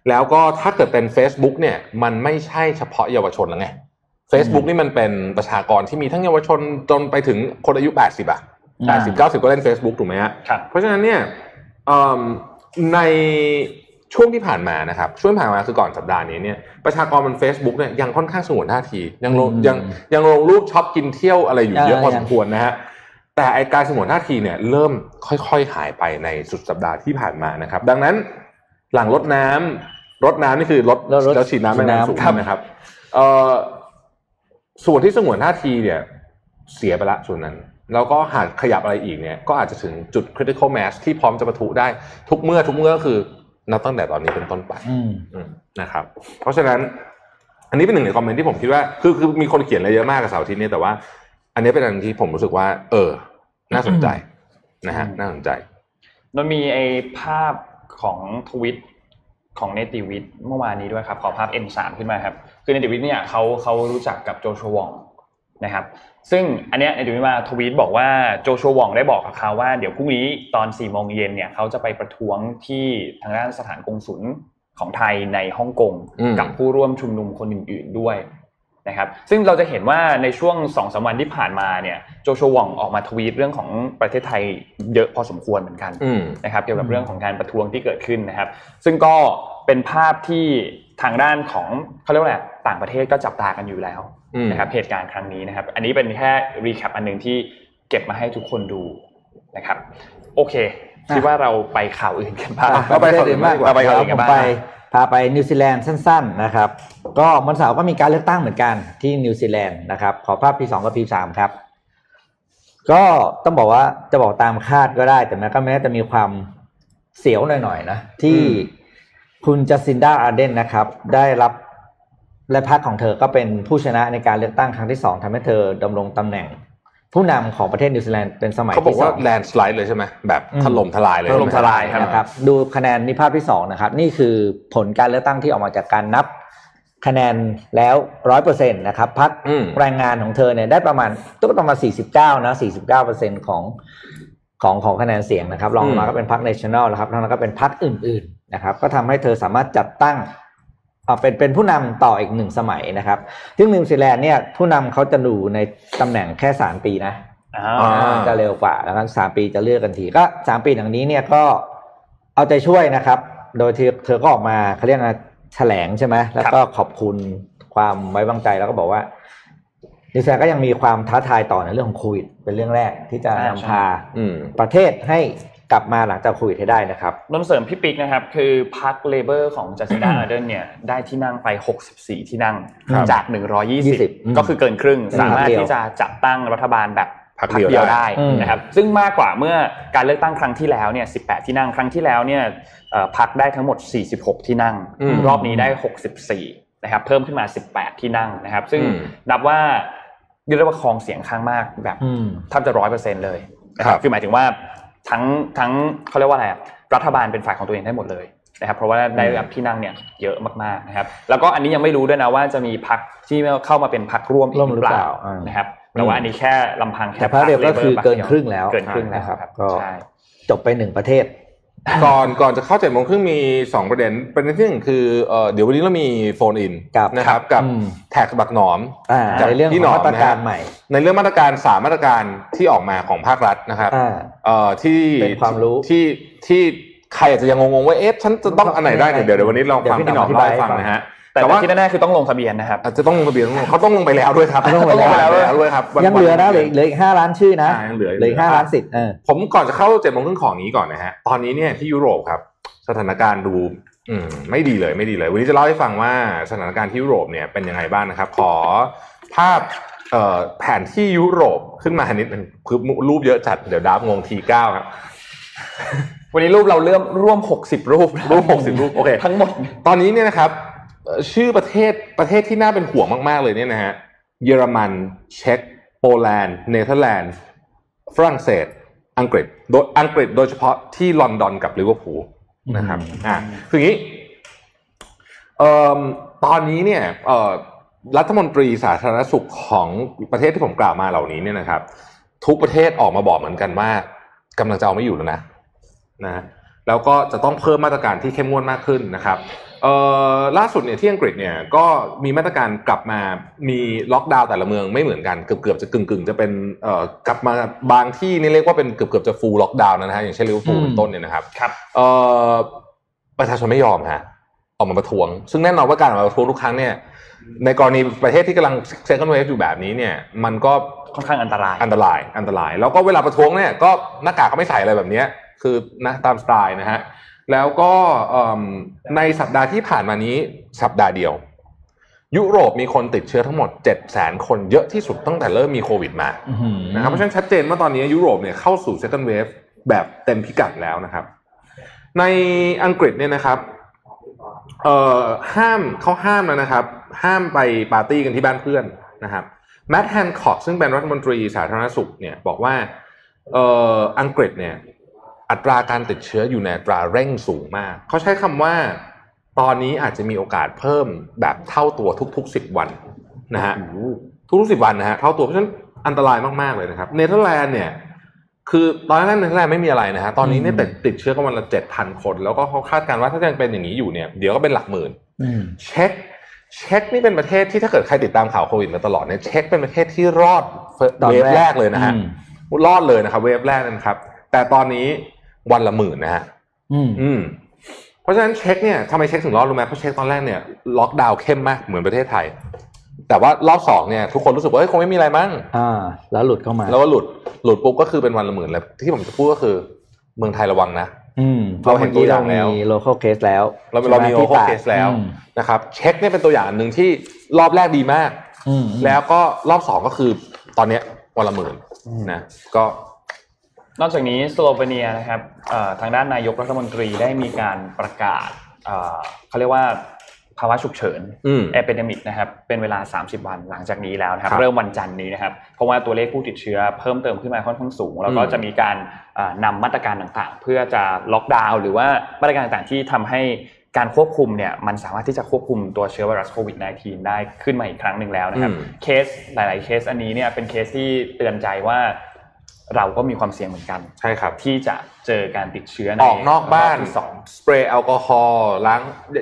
แล้วก็ถ้าเกิดเป็น Facebook เนี่ยมันไม่ใช่เฉพาะเยาวชนแล้วไง Facebook นี่มันเป็นประชากรที่มีทั้งเยาวชนจนไปถึงคนอายุ 80อะอ่า80 90 ก็เล่น Facebook ถูกไหมฮะครับเพราะฉะนั้นเนี่ยเอิ่มในช่วงที่ผ่านมานะครับช่วงที่ผ่านมาคือก่อนสัปดาห์นี้เนี่ยประชากรบน Facebook เนี่ยยังค่อนข้างสงวนท่าที ยังลงอืมยังยังลงรูปช็อปกินเที่ยวอะไรอยู่อ่าเยอะพอยังสมควรนะฮะแต่ไอการสงวนท่าทีเนี่ยเริ่มค่อยๆหายไปในสุดสัปดาห์ที่ผ่านมานะครับ ดังนั้นหลังรดน้ำ รดน้ำนี่คือรดรดรดแล้วฉีดน้ำแม่น้ำสูงครับนะครับเอ่อส่วนที่สงวนท่าทีเนี่ย เสียไปละส่วนนั้น แล้วก็หากขยับอะไรอีกเนี่ย ก็อาจจะถึงจุด critical mass ที่พร้อมจะประทุได้ทุกเมื่อทุกเมื่อก็คือนับตั้งแต่ตอนนี้เป็นต้นไปอืมอืมนะครับ เพราะฉะนั้น อันนี้เป็นหนึ่งในคอมเมนต์ที่ผมคิดว่า คือคือมีคนเขียนอะไรเยอะมากกับเสาร์อาทิตย์นี้แต่ว่า อันนี้เป็นอันที่ผมรู้สึกว่า เออ น่าสนใจนะฮะน่าสนใจ มันมีไอ้ภาพของทวิต ของเนติวิทย์เมื่อวานนี้ด้วยครับ ขอภาพ N3 ขึ้นมาครับ คือเนติวิทย์เนี่ยเขาเขารู้จักกับโจชัววองนะครับ ซึ่งอันเนี้ยเนติวิทย์มาทวีตบอกว่าโจชัววองได้บอกกับเขาว่าเดี๋ยวพรุ่งนี้ตอน4ี่โมงเย็นเนี่ยเขาจะไปประท้วงที่ทางด้านสถานกงสุลของไทยในฮ่องกงอืมกับผู้ร่วมชุมนุมคนอื่น ๆด้วย นะครับซึ่งเราจะเห็นว่าในช่วงสองสามวันที่ผ่านมาเนี่ยโจชัววองออกมาทวีตเรื่องของประเทศไทยเยอะพอสมควรเหมือนกันอืมนะครับเกี่ยวกับเรื่องของการประท้วงที่เกิดขึ้นนะครับ ซึ่งก็เป็นภาพที่ทางด้านของเขาเรียกว่าอะไรต่างประเทศก็จับตากันอยู่แล้วอืมนะครับเหตุการณ์ครั้งนี้นะครับ อันนี้เป็นแค่ recap อันหนึ่งที่เก็บมาให้ทุกคนดูนะครับ โอเคคิดว่าเราไปข่าวอื่นกันบ้างเอาไปข่าวอื่นบ้างดีกว่าเอาไปข่าวอื่นกันบ้างครับผมไป พาไปนิวซีแลนด์สั้นๆนะครับ ก็วันเสาร์ก็มีการเลือกตั้งเหมือนกันที่นิวซีแลนด์นะครับขอภาพ P2 กับ P3 ครับ ก็ต้องบอกว่าจะบอกตามคาดก็ได้ แต่แม้ก็แม้จะมีความเสียวหน่อยๆนะที่อืมคุณจัสซินดาอาร์เดนนะครับ ได้รับและพรรคของเธอก็เป็นผู้ชนะในการเลือกตั้งครั้งที่สองทำให้เธอดำรงตำแหน่ง ผู้นำของประเทศนิวซีแลนด์เป็นสมัยที่สองเขาบอกว่า landslide เลยใช่ไหมแบบอืมถล่มทลายเลยถล่มทลายใช่ไหมนะครับ ดูคะแนนนี่ภาพที่สองนะครับ นี่คือผลการเลือกตั้งที่ออกมาจากการนับคะแนนแล้วร้อยเปอร์เซ็นต์นะครับพรรคอืมแรงงานของเธอเนี่ยได้ประมาณตุ๊กประมาณสี่สิบเก้านะสี่สิบเก้าเปอร์เซ็นต์ของของของคะแนนเสียงนะครับรองลงมาก็เป็นพรรค National นะครับแล้วก็เป็นพรรคอื่น ๆนะครับ ก็ทำให้เธอสามารถจัดตั้งอ่า เป็นเป็นผู้นำต่ออีกหนึ่งสมัยนะครับ ซึ่งนิวซีแลนด์เนี่ยผู้นำเขาจะอยู่ในตำแหน่งแค่สามปีนะอ่าอ่าจะเร็วกว่าแล้วก็สามปีจะเลือกกันทีก็สามปีอย่างนี้เนี่ยก็เอาใจช่วยนะครับ โดยที่เธอก็ออกมาเขาเรียกอะไรแถลงใช่ไหมแล้วก็ขอบคุณความไว้วางใจแล้วก็บอกว่านิวซีแลนด์ก็ยังมีความท้าทายต่อในเรื่องของโควิดเป็นเรื่องแรกที่จะอ่านำใช่พาอืมประเทศให้ กลับมาหลังจากโควิดให้ได้นะครับนนท์เสริมพี่ปิ๊กนะครับ คือพรรค Labour ของจัสซินดาอาร์เดนเนี่ยได้ที่นั่งไป 64 ที่นั่งครับจากอืม120 ก็คือเกินครึ่งเป็นสามารถพรรคเดียวที่จะจัดตั้งรัฐบาลแบบพรรคเดียวได้ได้อืมนะครับซึ่งมากกว่าเมื่อการเลือกตั้งครั้งที่แล้วเนี่ย 18 ที่นั่งครั้งที่แล้วเนี่ยเอ่อพรรคได้ทั้งหมด 46 ที่นั่งอืมรอบนี้ได้ 64 นะครับ เพิ่มขึ้นมา 18 ที่นั่งนะครับ ซึ่งอืมนับว่าเรียกได้ว่าครองเสียงข้างมากแบบอืมแทบจะร้อยเปอร์เซ็นเลยนะคครัรับบคือหมายถึงว่า ทั้งทั้งเขาเรียกว่าอะไรอะรัฐบาลเป็นฝ่ายของตัวเองได้หมดเลยนะครับเพราะว่าได้รับที่นั่งเนี่ยเยอะมากๆนะครับ แล้วก็อันนี้ยังไม่รู้ด้วยนะว่าจะมีพักที่เข้ามาเป็นพักร่วมอีกร่วมหหรืรืออเปเปล่าล่าอ่านนะครับแต่ว่าอันนี้แค่ลำพังแค่แต่พรรคเดียวก็คือพรรเกินดียวครึ่งแล้วเกินครึ่งแล้วนะครับครับก็ใช่จบไปหนึ่งประเทศ ก่อนก่อนจะเข้าเจ็ดโมงครึ่งมีสองประเด็น ประเด็นที่หนึ่งคือเอ่อเดี๋ยววันนี้เรามีโฟนอินกับนะครับกับอืมแท็กบักหนอมอ่าจากในเรื่องขพี่องหนอมมาตรการนะฮะใหม่ ในเรื่องมาตรการสามมาตรการที่ออกมาของภาครัฐนะครับอ่าเอ่อที่เป็นความรู้ที่ที่ใครอาจจะยังงงๆว่าเอ๊ะฉันจะต้องอันไหนได้เนี่ยเดี๋ยวเดี๋ยววันนี้ลองฟังเดี๋ยวพี่พี่หนอมหนอมอธิบายอธิบายให้ฟังนะฮะ แต่แต่ว่าว่าที่แน่ๆคือต้องลงทะเบียนนะครับอาจจะต้องลงทะเบียนเขาต้องลงไปแล้วด้วยครับต้องลงไปแล้วแล้วด้วยครับวันยังเหลือนะเหลือวัเหลืออีกห้าล้านชื่อนะอ่ายังเหลือเหลืออีกห้าล้านสิทธิ์เออผมก่อนจะเข้าเจ็ดโมงครึ่งของนี้ก่อนนะฮะตอนนี้เนี่ยที่ยุโรปครับ สถานการณ์ดูอืมไม่ดีเลยไม่ดีเลย วันนี้จะเล่าให้ฟังว่าสถานการณ์ที่ยุโรปเนี่ยเป็นยังไงบ้างนะครับ ขอภาพเอ่อแผนที่ยุโรปขึ้นมานิดนึงคือรูปเยอะจัดเดี๋ยวดับงงทีเก้าครับวันนี้รูปเราเริ่มร่วม 60 รูป รูป 60 รูป โอเค ทั้งหมด ตอนนี้เนี่ยนะครับเอ่อ ชื่อประเทศประเทศที่น่าเป็นห่วงมาก ๆ เลยเนี่ยนะฮะเยอรมันเช็กโปแลนด์เนเธอร์แลนด์ฝรั่งเศส อังกฤษโดยอังกฤษโดยเฉพาะที่ลอนดอนกับลิเวอร์พูลนะครับอ่าคืออย่างนี้เอ่อตอนนี้เนี่ยเอ่อรัฐมนตรีสาธารณสุขของประเทศที่ผมกล่าวมาเหล่านี้เนี่ยนะครับ ทุกประเทศออกมาบอกเหมือนกันว่ากำลังจะเอาไม่อยู่แล้วนะนะแล้วก็จะต้องเพิ่มมาตรการที่เข้มงวดมากขึ้นนะครับเอ่อ ล่าสุดเนี่ยที่อังกฤษเนี่ยก็มีมาตรการกลับมามีล็อกดาวน์แต่ละเมืองไม่เหมือนกันเกือบเกือบๆจะกึ่งกึ่งๆจะเป็นเอ่อกลับมาบางที่นี่เรียกว่าเป็นเกือบเกือบๆจะ full lockdown นะฮะอย่างเช่นลิเวอร์พูลอืมเป็นต้นเนี่ยนะครับครับเอ่อประชาชนไม่ยอมฮะออกมาประท้วง ซึ่งแน่นอนว่าการออกมาประท้วงทุกครั้งเนี่ยในกรณีประเทศที่กำลัง second wave อยู่แบบนี้เนี่ยมันก็ค่อนข้างอันตรายอันตรายอันตราย แล้วก็เวลาประท้วงเนี่ยก็หน้ากากก็ไม่ใส่อะไรแบบเนี้ยคือนะตามสไตล์นะฮะ แล้วก็เอิ่มในสัปดาห์ที่ผ่านมานี้สัปดาห์เดียว ยุโรปมีคนติดเชื้อทั้งหมด 7 0 0 0 0คนเยอะที่สุดตั้งแต่เริ่มมีโควิดมาอื้อหือนะครับเพราะฉะนั้นชัดเจนว่าตอนนี้ยุโรปเนี่ยเข้าสู่ second wave แบบเต็มพิกัดแล้วนะครับ ในอังกฤษเนี่ยนะครับเอ่อห้ามเขาห้ามแล้วนะครับ ห้ามไปปาร์ตี้กันที่บ้านเพื่อนนะครับ Matt Hancock ซึ่งเป็นรัฐมนตรีสาธารณสุขเนี่ยบอกว่าเอ่ออังกฤษเนี่ย อัตราการติดเชื้ออยู่ในอัตราเร่งสูงมาก เขาใช้คำว่า ตอนนี้อาจจะมีโอกาสเพิ่มแบบเท่าตัวทุกๆสิบวันนะฮะทุกๆสิบวันนะฮะเท่าตัวเพราะฉะนั้นอันตรายมากๆเลยนะครับเนเธอร์แลนด์เนี่ยคือตอนแรกเนเธอร์แลนด์ไม่มีอะไรนะฮะตอนนี้เนี่ยติดติดเชื้อกันวันละเจ็ดพันคน แล้วก็เขาคาดการณ์ว่าถ้ายังเป็นอย่างนี้อยู่เนี่ยเดี๋ยวก็เป็นหลักหมื่นอืมเช็คเช็คนี่เป็นประเทศที่ถ้าเกิดใครติดตามข่าวโควิดมาตลอดเนี่ยเช็คเป็นประเทศที่รอดตอนเวฟแรกแรกเลยนะฮะอืมรอดเลยนะครับเวฟแรกนะครับ แต่ตอนนี้ วันละหมื่นนะฮะอืมอืมเพราะฉะนั้นเช็คเนี่ยทำไมเช็คถึงรอดรู้ไหมเพราะเช็คตอนแรกเนี่ยล็อกดาวน์เข้มมากเหมือนประเทศไทย แต่ว่ารอบสองเนี่ยทุกคนรู้สึกว่าเฮ้ยคงไม่มีอะไรมั้งอ่า แล้วหลุดเข้ามา แล้วก็หลุดหลุดปุ๊บก็คือเป็นวันละหมื่นแล้วที่ผมจะพูดก็คือเมืองไทยระวังนะอืมเราเห็นตัวอย่างแล้วมี local case แล้ว เราเรามีใช่โอไหโคที่ตากเคสแล้วอืมนะครับ เช็กเนี่ยเป็นตัวอย่างหนึ่งที่รอบแรกดีมากอืมแล้วก็รอบสองก็คือตอนเนี้ยวันละหมื่นนะ ก็ นอกจากนี้สโลเวเนียนะครับเอ่อทางด้านนายกรัฐมนตรีได้มีการประกาศเอ่อเขาเรียกว่าภาวะฉุกเฉินอืม epidemic นะครับเป็นเวลา 30 วันหลังจากนี้แล้วนะครับครับเริ่มวันจันทร์นี้นะครับเพราะว่าตัวเลขผู้ติดเชื้อเพิ่มเติมขึ้นมาค่อนข้างสูง แล้วก็อืมจะมีการอ่านำมาตรการต่างๆ เพื่อจะล็อกดาวน์หรือว่ามาตรการต่างๆที่ทำให้การควบคุมเนี่ยมันสามารถที่จะควบคุมตัวเชื้อไวรัสโควิด -19 ได้ขึ้นมาอีกครั้งหนึ่งแล้วนะครับอืมเคสหลาย ๆ เคสอันนี้เนี่ยเป็นเคสที่เตือนใจว่า เราก็มีความเสี่ยงเหมือนกันใช่ครับที่จะเจอการติดเชื้อในออกนอกบ้านรอบที่สองสเปรย์แอลกอฮอล์ล้าง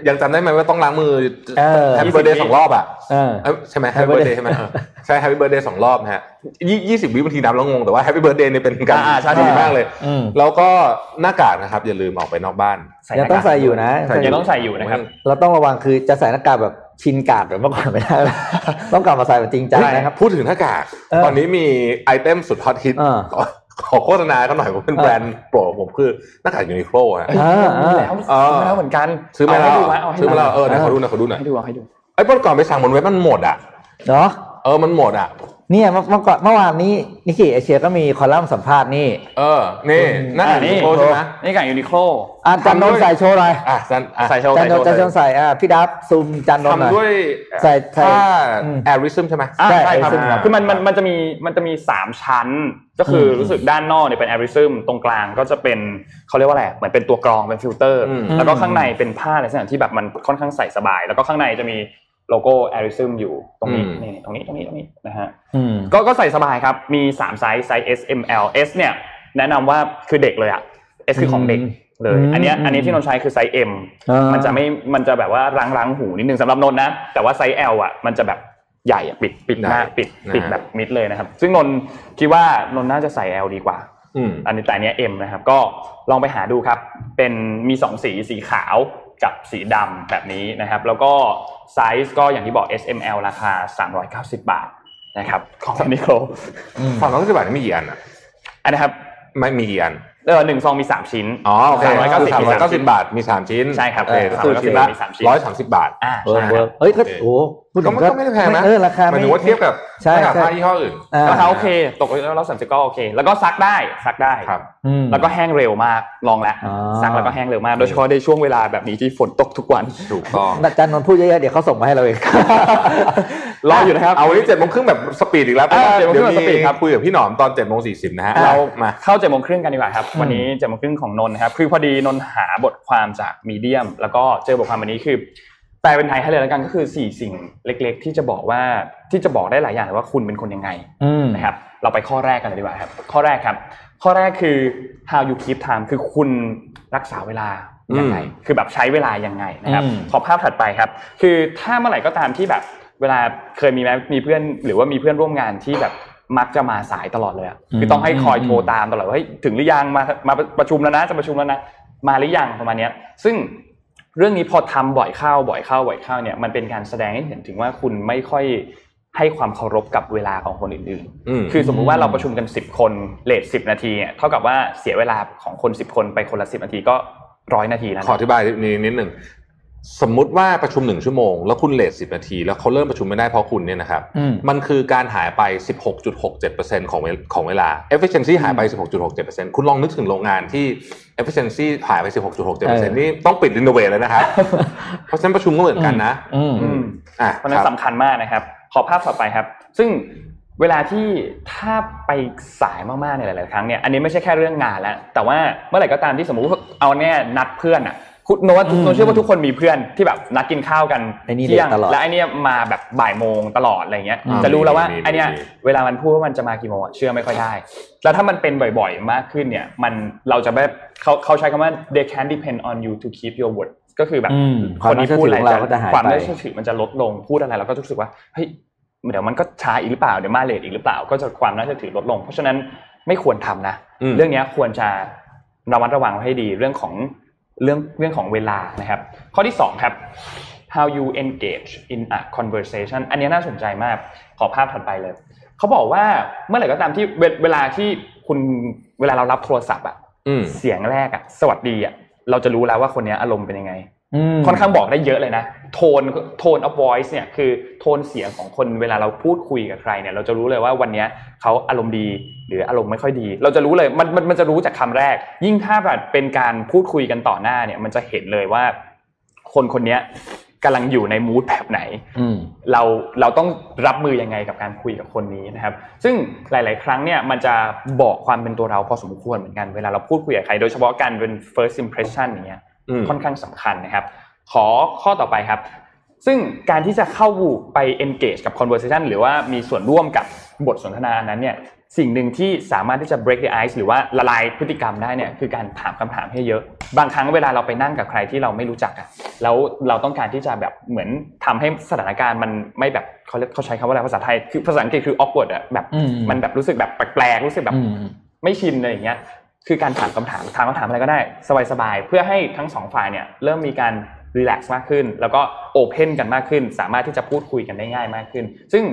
ยังจำได้ไหมว่าต้องล้างมือเออ Happy Birthday สองรอบอะเออเอ้ยใช่ไหมแฮป Happy ปี้เบอร์เด birthday ย์ใช่ไหมเออใช่ Happy Birthday สองรอบนะฮะยี่ยี่สิบวิบางทีนับแล้วงงแต่ว่า Happy Birthday เนี่ยเป็นการอ่าใช่ดีมากเลยอืมแล้วก็หน้ากากนะครับอย่าลืมออกไปนอกบ้านยังต้องใส่อยู่นะยังต้องใส่อยู่นะครับเราต้องระวังคือจะใส่หน้ากากแบบ chin guard แบบเมื่อก่อนไม่ได้ต้องกลับมาใส่แบบจริงจังนะครับพูดถึงหน้ากากเออตอนนี้มี item สุดฮอตฮิตเออขอขอโฆษณาเขาหน่อยผมเป็นแบรนด์โปรดผมคือหน้ากาก Uniqlo ฮะเอ้ยอ่าซื้อแล้วอ่าซื้อแล้วเหมือนกันซื้อมาแล้วเอาให้ดูไหมเอาให้ซื้อมาแล้วเออไหนเออขอดูหน่อยขอดูหน่อยให้ดูเอาให้ดูไอ้เมื่อก่อนไปสั่งบนเว็บมันหมดอะเนาะ เออมันหมดอะ เนี่ยเมื่อเมื่อก่อนเมื่อวานนี้ Nikkei Asia ก็มีคอลัมน์สัมภาษณ์นี่ เออ นี่อืมหน้ากากอ่านี่ Uniqlo ใช่ไหม นี่กับ Uniqlo อาจารย์นนท์ใส่โชว์หน่อยอาจารย์อะใส่โชว์จารย์นนท์จารย์นนท์ใส่อะพี่ดับซูมจารย์นนท์หน่อยทำด้วยใส่ใส่ ผ้าอืม AIRism ใช่ไหม อ่าใช่ใช่ครับ AIRism ครับ คือมันมันมันจะมีมันจะมีสามชั้น ก็คืออมรู้สึกด้านนอกเนี่ยเป็น AIRism ตรงกลางก็จะเป็นเขาเรียกว่าอะไรเหมือนเป็นตัวกรองเป็นฟิลเตอร์ อืม แล้วก็ข้างในเป็นผ้าในลักษณะที่แบบมันค่อนข้างใส่สบาย แล้วก็ข้างในจะมี โลโก้ AIRism อยู่ตรงนี้อืมนี่ตรงนี้ตรงนี้ตรงนี้นะฮะอืมก็ก็ใส่สบายครับมี3ไซส์ไซส์ S M L S เนี่ยแนะนำว่าคือเด็กเลยอะ S คือของเด็กเลยอืมอันเนี้ยอืมอันนี้ที่นนท์ใช้คือ size M อ่ามัมันจะไม่มันจะแบบว่ารังๆหูนิดนึงสำหรับนนท์นะ แต่ว่าไซส์ L อะมันจะแบบใหญ่อะปิดปิดหน้าใหญ่ปิดนะฮะปิดแบบมิดเลยนะครับ ซึ่งนนท์คิดว่านนท์น่าจะใส่ L ดีกว่าอืมอันนี้แต่อันเนี้ย M นะครับ ก็ลองไปหาดูครับ เป็นมีสองสีสีขาว กับสีดำแบบนี้นะครับ แล้วก็ไซส์ก็อย่างที่บอก S M L ราคา 390 บาทนะครับของ Uniqlo สามร้อยสิบบาทนี่มีกี่อันอะอันนะครับไม่มีกี่อันเออหนึ่งซองมีสามชิ้นอ๋อโอเคสามร้อยเก้าสิบสามร้อยเก้าสิบบาทมีสามชิ้นใช่ครับโอเคก็คือชิ้นละมีสามชิ้นร้อยสามสิบบาทอ่าเวิร์กใช่ครับเวิคร์รับกเอ้ยก็โอเคโอ้พูดก็ถึงไม่ก็ไม่ได้แพงนะเออราคาหมายถึงว่าเทียบกับใช่เทียบกับใช่ผ้ายี่ห้ออื่นอ่าราคาโอเค ตกแล้วสามสิบก็โอเค แล้วก็ซักได้ซักได้ครับอืมแล้วก็แห้งเร็วมากลองแล้วอ๋อซักแล้วก็แห้งเร็วมาก โดยเฉพาะในช่วงเวลาแบบนี้ที่ฝนตกทุกวันถูกต้องอาจารย์นนท์พูดเยอะๆเดี๋ยวเขาส่งมาให้เราเองรออยู่นะครับเอาวันนี้เจ็ดโมงครึ่งแบบ speed อีกแล้วอ่าเดี๋ยว7โมงครึ่งแบบมี speed ครับคุยกับพี่หนอมตอนเจ็ดโมงสี่สิบนะฮะเรามาเข้าเจ็ดโมงครึ่งกันดีกว่าครับอืมวันนี้เจ็ดโมงครึ่งของนนท์นะครับคือพอดีนนท์หาบทความจาก Medium แล้วก็เจอบทความวันนี้คือ แปลเป็นไทยให้เลยแล้วกันก็คือสี่สิ่งเล็ก ๆ ที่จะบอกว่าที่จะบอกได้หลายอย่างเลยว่าคุณเป็นคนยังไงอืมนะครับ เราไปข้อแรกกันเลยดีกว่าครับ ข้อแรกครับ ข้อแรกคือ how you keep time คือคุณรักษาเวลายังไงอืมคือแบบใช้เวลายังไงนะครับอืมขอภาพถัดไปครับ คือถ้าเมื่อไหร่ก็ตามที่แบบ เวลาเคยมีไหมมีเพื่อนหรือว่ามีเพื่อนร่วมงานที่แบบมักจะมาสายตลอดเลยอะคือต้องให้คอยโทรตามตลอดว่าเฮ้ยถึงหรือยังมามาประชุมแล้วนะจะประชุมแล้วนะมาหรือยังประมาณเนี้ยซึ่ง เรื่องนี้พอทำบ่อยเข้าบ่อยเข้าบ่อยเข้าเนี่ยมันเป็นการแสดงให้เห็นถึงว่าคุณไม่ค่อยให้ความเคารพกับเวลาของคนอื่นอืมๆคือสมมุติว่าเราประชุมกัน 10 คนเลท10นาทีเนี่ยเท่ากับว่าเสียเวลาของคน 10 คนไปคนละ 10 นาทีก็ร้อยนาทีแล้วนะขออธิบายนิดนิดหนึ่ง สมมุติว่าประชุมหนึ่งชั่วโมง แล้วคุณเลทสิบนาที แล้วเขาเริ่มประชุมไม่ได้เพราะคุณเนี่ยนะครับอืมมันคือการหายไป 16.67%ของเวของเวลา efficiency หายไป 16.67%คุณลองนึกถึงโรงงานที่ efficiency หายไป 16.67%นี่ต้องปิด renovate เลยนะครับ เพราะฉะนั้นประชุมก็เหมือนกันนะอืมอืมอะเพราะฉะนั้นครับสำคัญมากนะครับ ขอภาพต่อไปครับ ซึ่งเวลาที่ถ้าไปสายมากๆในหลาย ๆ ครั้งเนี่ย อันนี้ไม่ใช่แค่เรื่องงานแล้ว แต่ว่าเมื่อไหร่ก็ตามที่สมมติว่าเอาเนี่ยนัดเพื่อนอะ คุณโน้ตอืมโน้ตเชื่อว่าทุกคนมีเพื่อนที่แบบนัดกินข้าวกันไอ้นี่เที่ยงเด็ดตลอดและไอเนี้ยมาแบบบ่ายโมงตลอดอะไรเงี้ยอืมจะรู้แล้วว่ามีมีไอเนี้ยมีเวลามันพูดว่ามันจะมากี่โมงอะเชื่อไม่ค่อยได้ แล้วถ้ามันเป็นบ่อยๆมากขึ้นเนี่ยมันเราจะแบบเขาเขาใช้คำว่า they can depend on you to keep your word ก็คือแบบอืมคนที่พูดอะไรความน่าเชื่อถือของเราก็จะหายไปความน่าเชื่อถือมันจะลดลงพูดอะไรเราก็รู้สึกว่าเฮ้ยเดี๋ยวมันก็ช้าอีกหรือเปล่าเดี๋ยวมาเลทอีกหรือเปล่า ก็จะความน่าเชื่อถือลดลง เพราะฉะนั้นไม่ควรทำนะอืมเรื่องเนี้ยควรจะระมัดระวังไว้ให้ดีเรื่องของ เรื่องเรื่องของเวลานะครับ ข้อที่สองครับ how you engage in a conversation อันเนี้ยน่าสนใจมากขอภาพถัดไปเลยเขาบอกว่าเมื่อไหร่ก็ตามที่เวเวลาที่คุณเวลาเรารับโทรศัพท์อะอืมเสียงแรกอะสวัสดีอะเราจะรู้แล้วว่าคนเนี้ยอารมณ์เป็นยังไงอืม ค่อนข้างบอกได้เยอะเลยนะโทนโทน of voice เนี่ยคือโทนเสียงของคนเวลาเราพูดคุยกับใครเนี่ยเราจะรู้เลยว่าวันเนี้ยเขาอารมณ์ดีหรืออารมณ์ไม่ค่อยดี เราจะรู้เลยมันมันมันจะรู้จากคำแรก ยิ่งถ้าแบบเป็นการพูดคุยกันต่อหน้าเนี่ยมันจะเห็นเลยว่า คนคนเนี้ยกำลังอยู่ในมูดแบบไหนอืมเราเราต้องรับมือยังไงกับการคุยกับคนนี้นะครับ ซึ่งหลาย ๆ ครั้งเนี่ยมันจะบอกความเป็นตัวเราพอสมควรเหมือนกันเวลาเราพูดคุยกับใคร โดยเฉพาะการเป็น first impression อย่างเงี้ยอืม ค่อนข้างสำคัญนะครับ ขอข้อต่อไปครับ ซึ่งการที่จะเข้าไป engage กับ conversation หรือว่ามีส่วนร่วมกับบทสนทนาอันนั้นเนี่ยสิ่งหนึ่งที่สามารถที่จะ break the ice หรือว่าละลายพฤติกรรมได้เนี่ยคือการถามคำถามให้เยอะ บางครั้งเวลาเราไปนั่งกับใครที่เราไม่รู้จักอะแล้วเราต้องการที่จะแบบเหมือนทำให้สถานการณ์มันไม่แบบเขาเรียกเขาใช้คำว่าอะไรภาษาไทยคือภาษาอังกฤษคือ awkward อะแบบอืมมันแบบรู้สึกแบบแปลกๆรู้สึกแบบอืมไม่ชินอะไรอย่างเงี้ย คือการถามคำถามถามคำถามอะไรก็ได้ สบายๆเพื่อให้ทั้งสองฝ่ายเนี่ยเริ่มมีการ relax มากขึ้น แล้วก็ open กันมากขึ้น สามารถที่จะพูดคุยกันได้ง่ายมากขึ้น ซึ่ง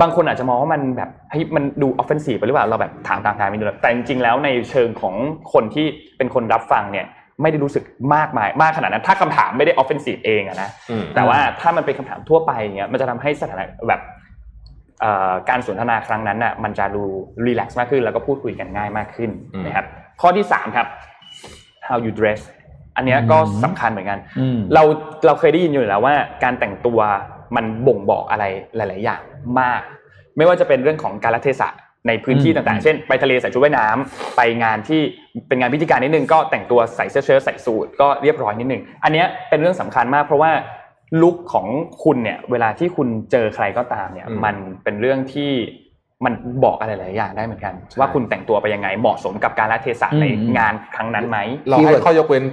บางคนอาจจะมองว่ามันแบบเฮ้ยมันดู offensive ไปหรือเปล่าเราแบบถามตามทางไม่ดูแต่จริงๆแล้วในเชิงของคนที่เป็นคนรับฟังเนี่ยไม่ได้รู้สึกมากมายมากขนาดนั้น ถ้าคำถามไม่ได้ offensive เองอะนะอืมแต่ว่าถ้ามันเป็นคำถามทั่วไปอย่างเงี้ยมันจะทำให้สถานะแบบเอ่อ การสนทนาครั้งนั้นน่ะมันจะดู relax มากขึ้น แล้วก็พูดคุยกันง่ายมากขึ้นอืมนะครับข้อที่สามครับ how you dress อันเนี้ยก็สำคัญเหมือนกันอืมเราเราเคยได้ยินอยู่แล้วว่า การแต่งตัวมันบ่งบอกอะไรหลาย ๆ อย่างมาก ไม่ว่าจะเป็นเรื่องของการละเทศะในพื้นที่อืมต่างๆ เช่น ไปทะเลใส่ชุดว่ายน้ำไปงานที่เป็นงานพิธีการนิดนึงก็แต่งตัวใส่เสื้อเชิ้ตใส่สูทก็เรียบร้อยนิดนึง อันเนี้ยเป็นเรื่องสำคัญมากเพราะว่า ลุคของคุณเนี่ย เวลาที่คุณเจอใครก็ตามเนี่ยอืมมันเป็นเรื่องที่มันบอกอะไรหลายอย่างได้เหมือนกัน ว่าคุณแต่งตัวไปยังไงเหมาะสมกับการละเทศะในงานครั้งนั้นไหมเราให้ข้อยกเว้น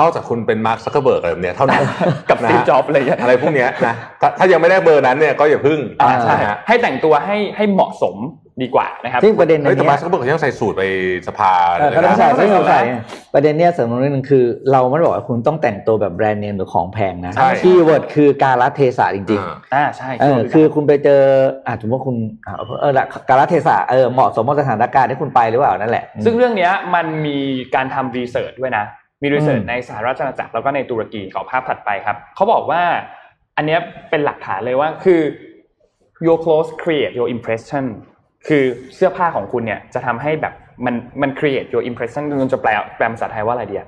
นอกจากคุณเป็นมาร์คซักเคอร์เบิร์กอะไรแบบเนี้ยเท่านั้นกับนะสตีฟจ็อบส์อะไรอย่างเงี้ยอะไรพวกเนี้ยนะถ้าถ้ายังไม่ได้เบอร์นั้นเนี่ยก็อย่าพึ่งอ่าใช่นะฮะให้แต่งตัวให้ให้เหมาะสม ดีกว่านะครับซึ่งประเด็นอัเฮ้ยนแต่เนี้มายร์คซักเคอร์เบิร์กเขายังใส่สูทไปสภาเออเลยก็ต้องนะใส่ไม่ไม่ต้ต้อองงใส่ใส่ประเด็นเนี้ยเสริมตรงนี้หนึงคือ เราไม่ได้บอกว่าคุณต้องแต่งตัวแบบแบรนด์เนมหรือของแพงนะใช่คีย์เวิร์ดคือการละเทศะจริงๆอ่าใช่เออคือคุณไปเจออ่าสมมติว่าคุณอ่าเออละกาลเทศะเออเหมาะสมกับสถานการณ์ที่คุณไปหรือเปล่านั่นแหละ ซึ่งเรื่องเนี้ยมันมีการทำรีเสิร์ชด้วยนะ มีรีเสิร์ชอืมในสหราชอาณาจักรแล้วก็ในตุรกีขอภาพถัดไปครับเขาบอกว่าอันเนี้ยเป็นหลักฐานเลยว่าคือ your clothes create your impression คือเสื้อผ้าของคุณเนี่ยจะทำให้แบบมันมัน create your impression มันจะแปลแปลภาษาไทยว่าอะไรเดีย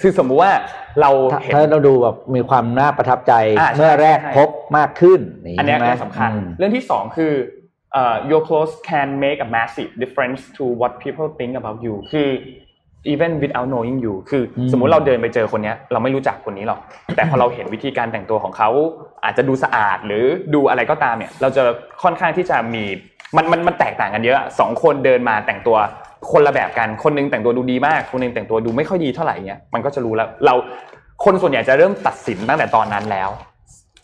คือสมมุติว่าเราถ้าเห็นถ้าเราดูแบบมีความน่าประทับใจอ่าใช่เมื่อแรกใช่พบมากขึ้นนี่อันเนี้ยใช่ไหมเรื่องสำคัญอืมเรื่องที่สองคือเอ่อ your clothes can make a massive difference to what people think about you คือ even without knowing you คืออมสมมุติเราเดินไปเจอคนเนี้ย เราไม่รู้จักคนนี้หรอก แต่พอเราเห็นวิธีการแต่งตัวของเขาอาจจะดูสะอาดหรือดูอะไรก็ตามเนี่ย เราจะค่อนข้างที่จะมี มันมันมันแตกต่างกันเยอะสองคนเดินมาแต่งตัวคนละแบบกันคนหนึงแต่งตัวดูดีมาก คนหนึงแต่งตัวดูไม่ค่อยดีเท่าไหร่เงี้ยมันก็จะรู้แล้วเราคนส่วนใหญ่จะเริ่มตัดสินตั้งแต่ตอนนั้นแล้ว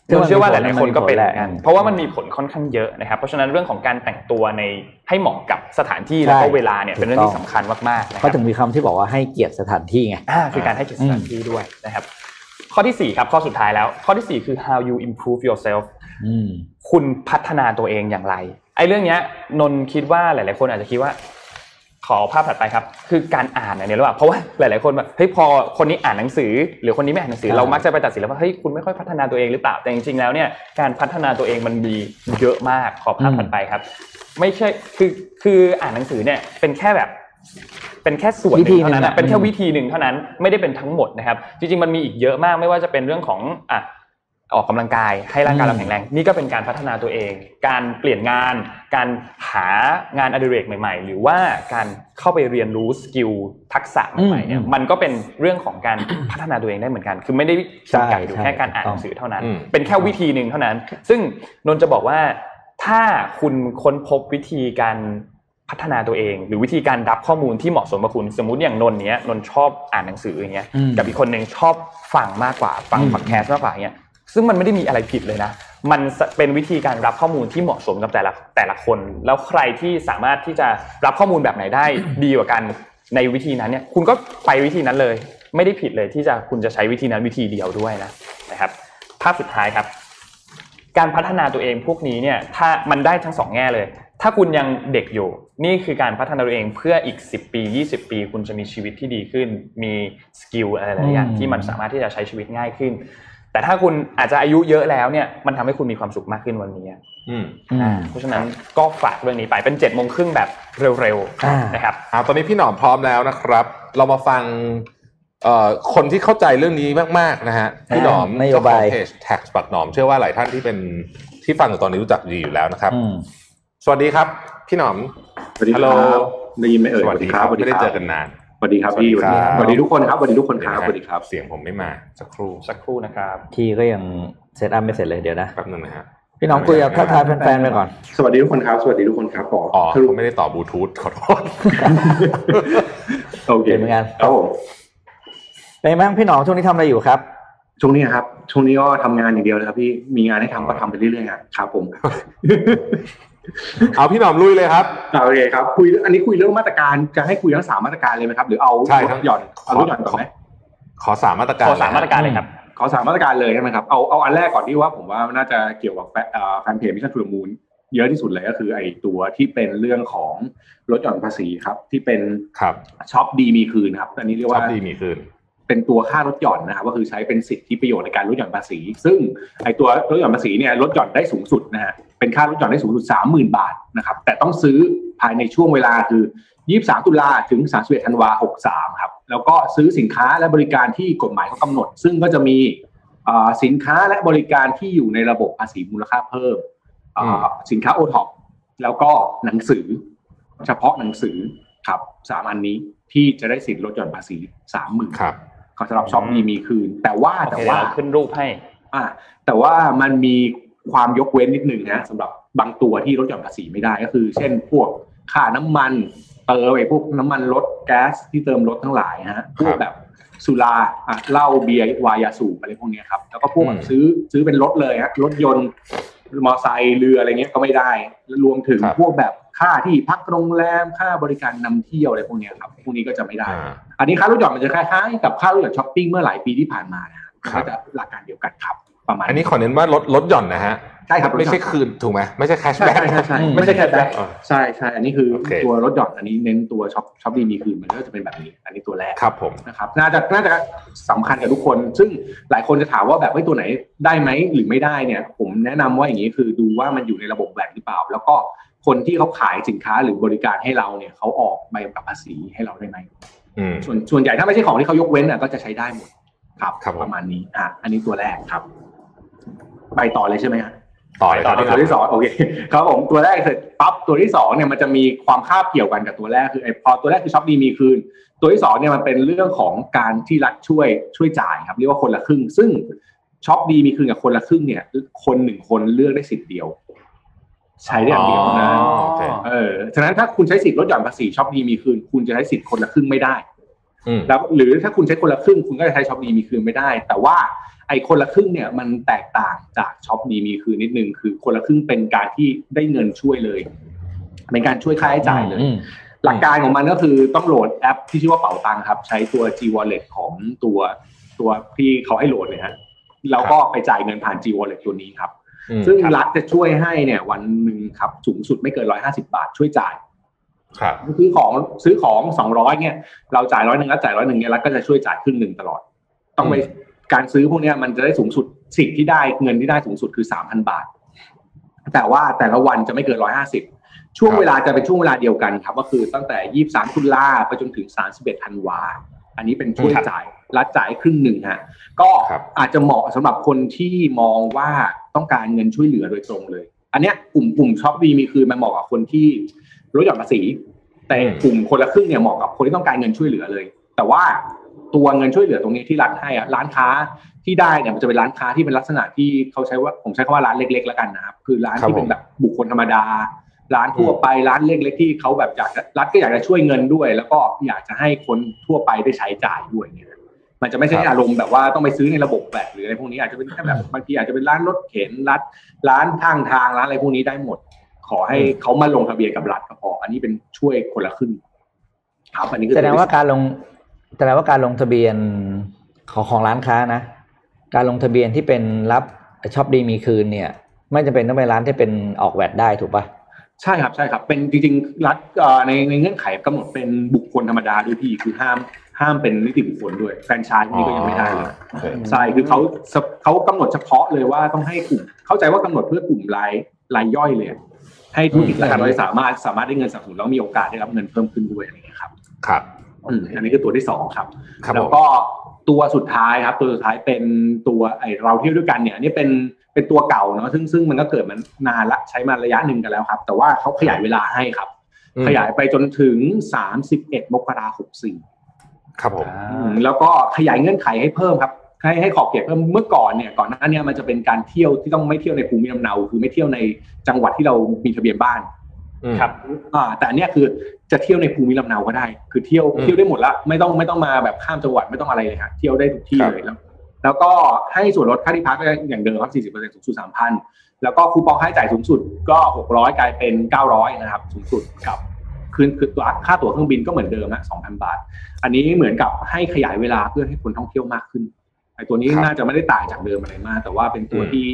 ซึ่งผมมันเชื่อว่าหมีผลลายๆคนก็เป็นเหมือนกันมันมีผลแหละเพราะว่ามันมีผลค่อนข้างเยอะนะครับ เพราะฉะนั้นเรื่องของการแต่งตัวในให้เหมาะกับสถานที่แล้วก็ใช่เวลาเนี่ยถูกเป็นเรื่องต้ที่องสำคัญมากๆนะคเขารับถึงมีคำที่บอกว่าให้เกียรติสถานที่ไงอ่าคือการให้เกียรติสถานที่ด้วยนะครับ ข้อที่สี่ครับข้อสุดท้ายแล้ว ข้อที่สี่คือ how you improve yourself อืมคุณพัฒนาตัวเองอย่างไร ไอ้เรื่องเนี้ยนนท์คิดว่าหลาย ๆ คนอาจจะคิดว่า ขอภาพถัดไปครับ คือการอ่านเนี่ยหรือเปล่าเพราะว่าหลาย ๆ คนแบบเฮ้ยพอคนนี้อ่านหนังสือ หรือคนนี้ไม่อ่านหนังสืออ่าเรามักจะไปตัดสินแล้วว่าเฮ้ยคุณไม่ค่อยพัฒนาตัวเองหรือเปล่าแต่จริง ๆ แล้วเนี่ยการพัฒนาตัวเองมันมีเยอะมากขอภาพถัดไปครับ ไม่ใช่คือคืออ่านหนังสือเนี่ยเป็นแค่แบบเป็นแค่ส่วนหนึ่งเท่านั้นวิธีหนึ่งนะอะเป็นแค่อืมวิธีหนึ่งเท่านั้นไม่ได้เป็นทั้งหมดนะครับ จริงๆมันมีอีกเยอะมากไม่ว่าจะเป็นเรื่องของอะ ออกกำลังกายให้ร่างกายเราแข็งแรง นี่ก็เป็นการพัฒนาตัวเอง การเปลี่ยนงาน การหางานอดิเรกใหม่ ๆ หรือว่าการเข้าไปเรียนรู้สกิลทักษะใหม่ๆเนี่ยอืมมันก็เป็นเรื่องของการพัฒนาตัวเองได้เหมือนกัน คือไม่ได้จำกัดอยู่ใช่แค่การอ่านถูหกต้องนังสือเท่านั้นอืมเป็นแค่วิธีหนึ่งเท่านั้น ซึ่งนนท์จะบอกว่าถ้าคุณค้นพบวิธีการพัฒนาตัวเอง หรือวิธีการรับข้อมูลที่เหมาะสมกับคุณสมมุติอย่างนนท์เนี้ยนนท์ชอบอ่านหนังสืออย่างเงี้ยอืมกับอีกคนหนึ่งชอบฟังมากกว่าฟังอืมพอดแคสต์มากกว่าเงี้ย ซึ่งมันไม่ได้มีอะไรผิดเลยนะ มันเป็นวิธีการรับข้อมูลที่เหมาะสมกับแต่ละแต่ละคน แล้วใครที่สามารถที่จะรับข้อมูลแบบไหนได้ดีกว่ากันในวิธีนั้นเนี่ย คุณก็ไปวิธีนั้นเลย ไม่ได้ผิดเลยที่จะคุณจะใช้วิธีนั้นวิธีเดียวด้วยนะนะครับ ภาพสุดท้ายครับ การพัฒนาตัวเองพวกนี้เนี่ย ถ้ามันได้ทั้งสองแง่เลย ถ้าคุณยังเด็กอยู่ นี่คือการพัฒนาตัวเองเพื่ออีก 10 ปี 20 ปี คุณจะมีชีวิตที่ดีขึ้น มีสกิลอะไรหลายๆอย่างอืมที่มันสามารถที่จะใช้ชีวิตง่ายขึ้น แต่ถ้าคุณอาจจะอายุเยอะแล้วเนี่ยมันทำให้คุณมีความสุขมากขึ้นวันนี้อืมอืมเพราะฉะนั้นก็ฝากเรื่องนี้ไปเป็น7จ็ดโมงครึ่งแบบเร็วอ่าๆนะครับอ่าตอนนี้พี่หนอมพร้อมแล้วนะครับ เรามาฟังเอ่อคนที่เข้าใจเรื่องนี้มากๆนะฮะพี่หนอมนโยเจ้าขบาอยงเพจ tax ปักหนอมเชื่อว่าหลายท่านที่เป็นที่ฟังอยู่ตอนนี้รู้จักดีอยู่แล้วนะครับอืมสวัสดีครับ พี่หนอมสวัสดีคฮัลโหลรับได้ยินไหมเอ่ยสวัสดีครับสวัสไม่ได้คเจรัอกันนาน สวัสดีครับพี่สวัสดีครับสวัสดีทุกคนครับสวัสดีทุกคนครับสวัสดีครับ เสียงผมไม่มาสักครู่สักครู่นะครับทีก็ยังเซตอัพไม่เสร็จเลยเดี๋ยวนะแป๊บนึงนะฮะพี่น้องคุยกับทักทายแฟนๆไปก่อน สวัสดีทุกคนครับ สวัสดีทุกคนครับขออ๋อสรุปผมไม่ได้ต่อบลูทูธขอโทษโอเคเห็นเหมือนกันครับผมเป็นไงบ้างพี่หนอมช่วงนี้ทำอะไรอยู่ครับช่วงนี้ครับช่วงนี้ก็ทำงานอย่างเดียวเลยครับพี่มีงานให้ทำก็ทำไปเรื่อยๆครับผม เอาพี่หนอมลุยเลยครับอ่าโอเคครับคุยอันนี้คุยเรื่องมาตรการจะให้คุยทั้งสามมาตรการเลยไหมครับ หรือเอาใช่ลทั้ดงหย่อนเอาลดหย่อนก่อนไหมขอสามมาตรการขอสามมาตรการเลยครับขอสามมาตรการเลยใช่ไหมครับเอาเอาอันแรกก่อนที่ว่าผมว่าน่าจะเกี่ยวกับแฟนเอ่อแฟนเพจ Mission To The Moon เยอะที่สุดเลยก็คือไอ้ตัวที่เป็นเรื่องของลดหย่อนภาษีครับ ที่เป็นครับช็อปดีมีคืนครับอันนี้เรียกว่าช็อปดีมีคืน เป็นตัวค่าลดหย่อนนะครับก็คือใช้เป็นสิทธิประโยชน์ในการลดหย่อนภาษี ซึ่งไอ้ตัวลดหย่อนภาษีเนี่ยลดหย่อนได้สูงสุดนะฮะเป็นค่าลดหย่อนได้สูงสุด 30,000 บาทนะครับแต่ต้องซื้อภายในช่วงเวลาคือ 23 ตุลาถึง 31 ธันวา 63 ครับแล้วก็ซื้อสินค้าและบริการที่กฎหมายเขากำหนด ซึ่งก็จะมีอ่าสินค้าและบริการที่อยู่ในระบบภาษีมูลค่าเพิ่มอ่าอืมสินค้าโอท็อปแล้วก็หนังสือ เฉพาะหนังสือครับสามอันนี้ที่จะได้สิทธิลดหย่อนภาษีสามหมื่นครับ สำหรับช็อปมีมีคืน แต่ว่าโอแต่เคเดี๋ยวว่าเราขึ้นรูปให้ อ่า แต่ว่ามันมีความยกเว้นนิดหนึ่งนะสำหรับบางตัวที่ลดหย่อนภาษีไม่ได้ก็คือ เช่นพวกค่าน้ำมันเติมไอ้พวกน้ำมันรถแก๊สที่เติมรถทั้งหลายฮะพวกแบบสุราอะเหล้าเบียร์วายยาสูบอะไรพวกเนี้ยครับแล้วก็พวกแบบซื้อซื้อเป็นรถเลยฮะรถยนต์มอไซค์เรืออะไรเงี้ยก็ไม่ได้รวมถึงครับพวกแบบค่าที่พักโรงแรมค่าบริการนำเที่ยวอะไรพวกเนี้ยครับพวกนี้ก็จะไม่ได้ อ่าอันนี้ค่าลดหย่อนมันจะคล้ายๆกับค่าลดหย่อนช้อปปิ้งเมื่อหลายปีที่ผ่านมานะฮะครัก็บจะหลักการเดียวกันครับ ประมาณ อันนี้ขอเน้นว่าลดลดหย่อนนะฮะใช่ครับไม่ใช่คืนถูกไหมไม่ใช่ cash ใช่ back ใช่ใช่ใช่ไม่ใช่ cashback อ่าใช่ใช่อันนี้คือโอเคตัวลดหย่อนอันนี้เน้นตัวช็อปช็อปดีมีคืนมันก็จะเป็นแบบนี้ อันนี้ตัวแรกครับผมนะครับน่าจะน่าจะสำคัญกับทุกคน ซึ่งหลายคนจะถามว่าแบบว่าตัวไหนได้ไหมหรือไม่ได้เนี่ย ผมแนะนำว่าอย่างนี้คือดูว่ามันอยู่ในระบบ VAT หรือเปล่า แล้วก็คนที่เขาขายสินค้าหรือบริการให้เราเนี่ยเขาออกใบกำกับภาษีให้เราได้ไหมอืม ส่วนส่วนใหญ่ถ้าไม่ใช่ของที่เขายกเว้นอะก็จะใช้ได้หมดครับครับผมประมาณนี้อะอันนี้ตัวแรกครับ ไปต่อเลยใช่ไหมฮะต่อเลยครับตัวที่สองโอเคครับผมตัวแรกเสร็จปั๊บตัวที่สองเนี่ยมันจะมีความคาบเกี่ยวกันกับตัวแรกคือไอ้พอตัวแรกคือช็อปดีมีคืน ตัวที่สองเนี่ยมันเป็นเรื่องของการที่รัฐช่วยช่วยจ่ายครับ เรียกว่าคนละครึ่ง ซึ่งช็อปดีมีคืนกับคนละครึ่งเนี่ย คนหนึ่งคนเลือกได้สิทธิ์เดียว ใช้ได้อย่างเดียวเท่านั้นอ๋อโอเคเออฉะนั้นถ้าคุณใช้สิทธิ์ลดหย่อนภาษีช็อปดีมีคืน คุณจะใช้สิทธิ์คนละครึ่งไม่ได้อืมแล้วหรือถ้าคุณใช้คนละครึ่ง คุณก็จะใช้ช็อปดีมีคืนไม่ได้ แต่ว่าไอ้คนละครึ่งเนี่ยมันแตกต่างจากช็อปดีมีคืนนิดนึงคือคนละครึ่งเป็นการที่ได้เงินช่วยเลยเป็นการช่วยค่าใช้จ่ายเลยอืมหลักการของมันก็คือต้องโหลดแอปที่ชื่อว่าเป๋าตังครับ ใช้ตัว G Wallet ของตัวตัวที่เขาให้โหลดเนี่ยฮะแล้วก็ไปจ่ายเงินผ่าน G Wallet ตัวนี้ครับอืม ซึ่งครับรัฐจะช่วยให้เนี่ย วันหนึ่งครับสูงสุดไม่เกินร้อยห้าสิบาทช่วยจ่ายครับซื้อของซื้อของสองร้อยเนี่ย เราจ่ายร้อยหนึ่งแล้วจ่ายร้อยหนึ่งเนี่ยรัฐก็จะช่วยจ่ายครึ่งหนึ่งตลอด ต้องไปการซื้อพวกเนี้ยมันจะได้สูงสุดสิทธิ์ที่ได้เงินที่ได้สูงสุดคือสามพันบาท แต่ว่าแต่ละวันจะไม่เกินร้อยห้าสิบช่วงครับเวลาจะเป็นช่วงเวลาเดียวกันครับ ก็คือตั้งแต่ยี่สามตุลาไปจนถึงสามสิบเอ็ดธันวาอันนี้เป็นช่วยจ่ายรัฐจ่ายครึ่งหนึ่งฮะก็ครับอาจจะเหมาะสำหรับคนที่มองว่า ต้องการเงินช่วยเหลือโดยตรงเลย อันเนี้ยกลุ่มกลุ่มช็อปดีมีคืนมันเหมาะกับคนที่ลดหย่อนภาษี แต่อืมกลุ่มคนละครึ่งเนี่ยเหมาะกับคนที่ต้องการเงินช่วยเหลือเลย แต่ว่าตัวเงินช่วยเหลือตรงนี้ที่รัฐให้อะร้านค้าที่ได้เนี่ยมันจะเป็นร้านค้าที่เป็นลักษณะที่เขาใช้ว่าผมใช้คำว่าร้านเล็ก ๆ แล้วกันนะครับคือร้านครับที่เป็นผมแบบบุคคลธรรมดา ร้านทั่วไปร้านเล็กๆที่เขาแบบอยากจะรัฐก็อยากจะช่วยเงินด้วย แล้วก็อยากจะให้คนทั่วไปได้ใช้จ่ายด้วยเนี่ย มันจะไม่ใช่ครับอารมณ์แบบว่าต้องไปซื้อในระบบแบบหรืออะไรพวกนี้อาจจะเป็นแค่แบบบางทีอาจจะเป็นร้านรถเข็นร้านร้านทางทางร้านอะไรพวกนี้ได้หมด ขอให้เขามาลงทะเบียนกับรัฐก็พอ อันนี้เป็นช่วยคนละครึ่งครับอันนี้คือแสดงว่าการลงแสดงว่าการลงทะเบียนของของร้านค้านะ การลงทะเบียนที่เป็นรับช็อปดีมีคืนเนี่ย ไม่จำเป็นต้องเป็นร้านที่เป็นออกแวดได้ถูกปะใช่ครับใช่ครับ เป็นจริงๆรัฐเอ่อในในเงื่อนไขกำหนดเป็นบุคคลธรรมดาด้วยพี่คือห้าม ห้ามเป็นนิติบุคคลด้วยแฟรนไชส์พวกนี้ก็ยังไม่ได้เลยโอเคใช่คือเขาเขากำหนดเฉพาะเลยว่าต้องให้กลุ่มเข้าใจว่ากำหนดเพื่อกลุ่มรายรายย่อยเลยอะให้ธุรกิจรายย่อยสามารถสามารถได้เงินสนับสนุนแล้วมีโอกาสได้รับเงินเพิ่มขึ้นด้วยอะไรอย่างเงี้ยครับครับอืมอันนี้คือตัวที่สองครับครับแล้ผวมก็ตัวสุดท้ายครับ ตัวสุดท้ายเป็นตัวไอเราเที่ยวด้วยกันเนี่ยอันนี่เป็นเป็นตัวเก่าเนาะซึ่งซึ่งมันก็เกิดมานานละใช้มาระยะหนึ่งกันแล้วครับ แต่ว่าเขาขยายเวลาให้ครับอืมขยายไปจนถึง31มกราคม64 ครับผมอืมแล้วก็ขยายเงื่อนไขให้เพิ่มครับให้ให้ขอบเขตเพิ่มเมื่อก่อนเนี่ยก่อนหน้าเนี้มันจะเป็นการเที่ยวที่ต้องไม่เที่ยวในภูมิลำเนา คือไม่เที่ยวในจังหวัดที่เรามีทะเบียนบ้านอืมครับอ่าแต่อันเนี้ยคือจะเที่ยวในภูมิลำเนาก็ได้ คือเที่ยวอืมเที่ยวได้หมดละไม่ต้องไม่ต้องมาแบบข้ามจังหวัดไม่ต้องอะไรเลยฮะเที่ยวได้ทุกที่ครับเลยแล้วแล้วก็ให้ส่วนลดค่าที่พักอย่างเดิมครับ 40%สูงสุด 3,000 แล้วก็คูปองค่าใช้จ่ายสูงสุดก็ 600 กลายเป็น 900 นะครับ สูงสุดกับ คืนคือตัวค่าตั๋วเครื่องบินก็เหมือนเดิมฮะ2,000บาท อันนี้เหมือนกับให้ขยายเวลาเพื่อให้คนท่องเที่ยวมากขึ้นไอ้ตัวนี้ครับน่าจะไม่ได้ต่างจากเดิมอะไรมาก แต่ว่าเป็นตัวอืมที่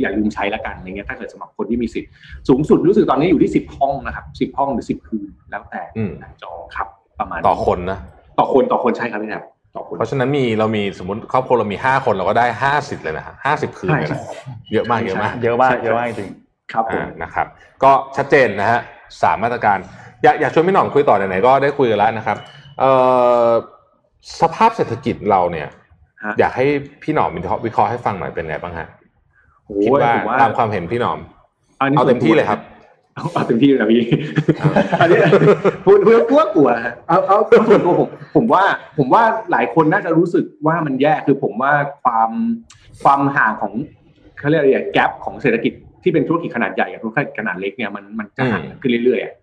อย่าลืมใช้ละกันอะไรเงี้ยถ้าเกิดสำหรับคนที่มีสิทธิ์สูงสุดรู้สึกตอนนี้อยู่ที่10ห้องนะครับ10ห้องหรือ10คืนแล้วแต่อืมจองครับ ประมาณต่อคนนะต่อคนต่อคนใช่ครับพี่แทบต่อคนเพราะฉะนั้นมีเรามีสมมติครอบครัวเรามีห้าคนเราก็ได้ห้าสิบเลยนะฮะห้าสิบคืนเลยนะเยอะมากเยอะมากเยอะมากเยอะมากจริงครับผมอ่านะครับ ก็ชัดเจนนะฮะสามมาตรการ อยากอยากชวนพี่หน่องคุยต่อไหนๆก็ได้คุยกันแล้วนะครับเอ่อสภาพเศรษฐกิจเราเนี่ยฮะอยากให้พี่หนอมวิเคราะห์วิเคราะห์ให้ฟังหน่อยเป็นไงบ้างฮะโอ้คิดยว่าผมว่าตามความเห็นพี่หนอมนนี้เอาเต็มที่เลยครับเอาเอาเต็มที่เลยนะพี่อันนี้พูดพูดกลัวกลัวฮะเอาเอาเอาส่วนตัวผมผมว่า ผมว่าหลายคนน่าจะรู้สึกว่ามันแย่คือผมว่าความความห่างของเขาเรียกอะไรแกลของเศรษฐกิจที่เป็นธุรกิจขนาดใหญ่กับธุรกิจขนาดเล็กเนี่ยมันมันจะห่างกันขึ้นเรื่อยๆ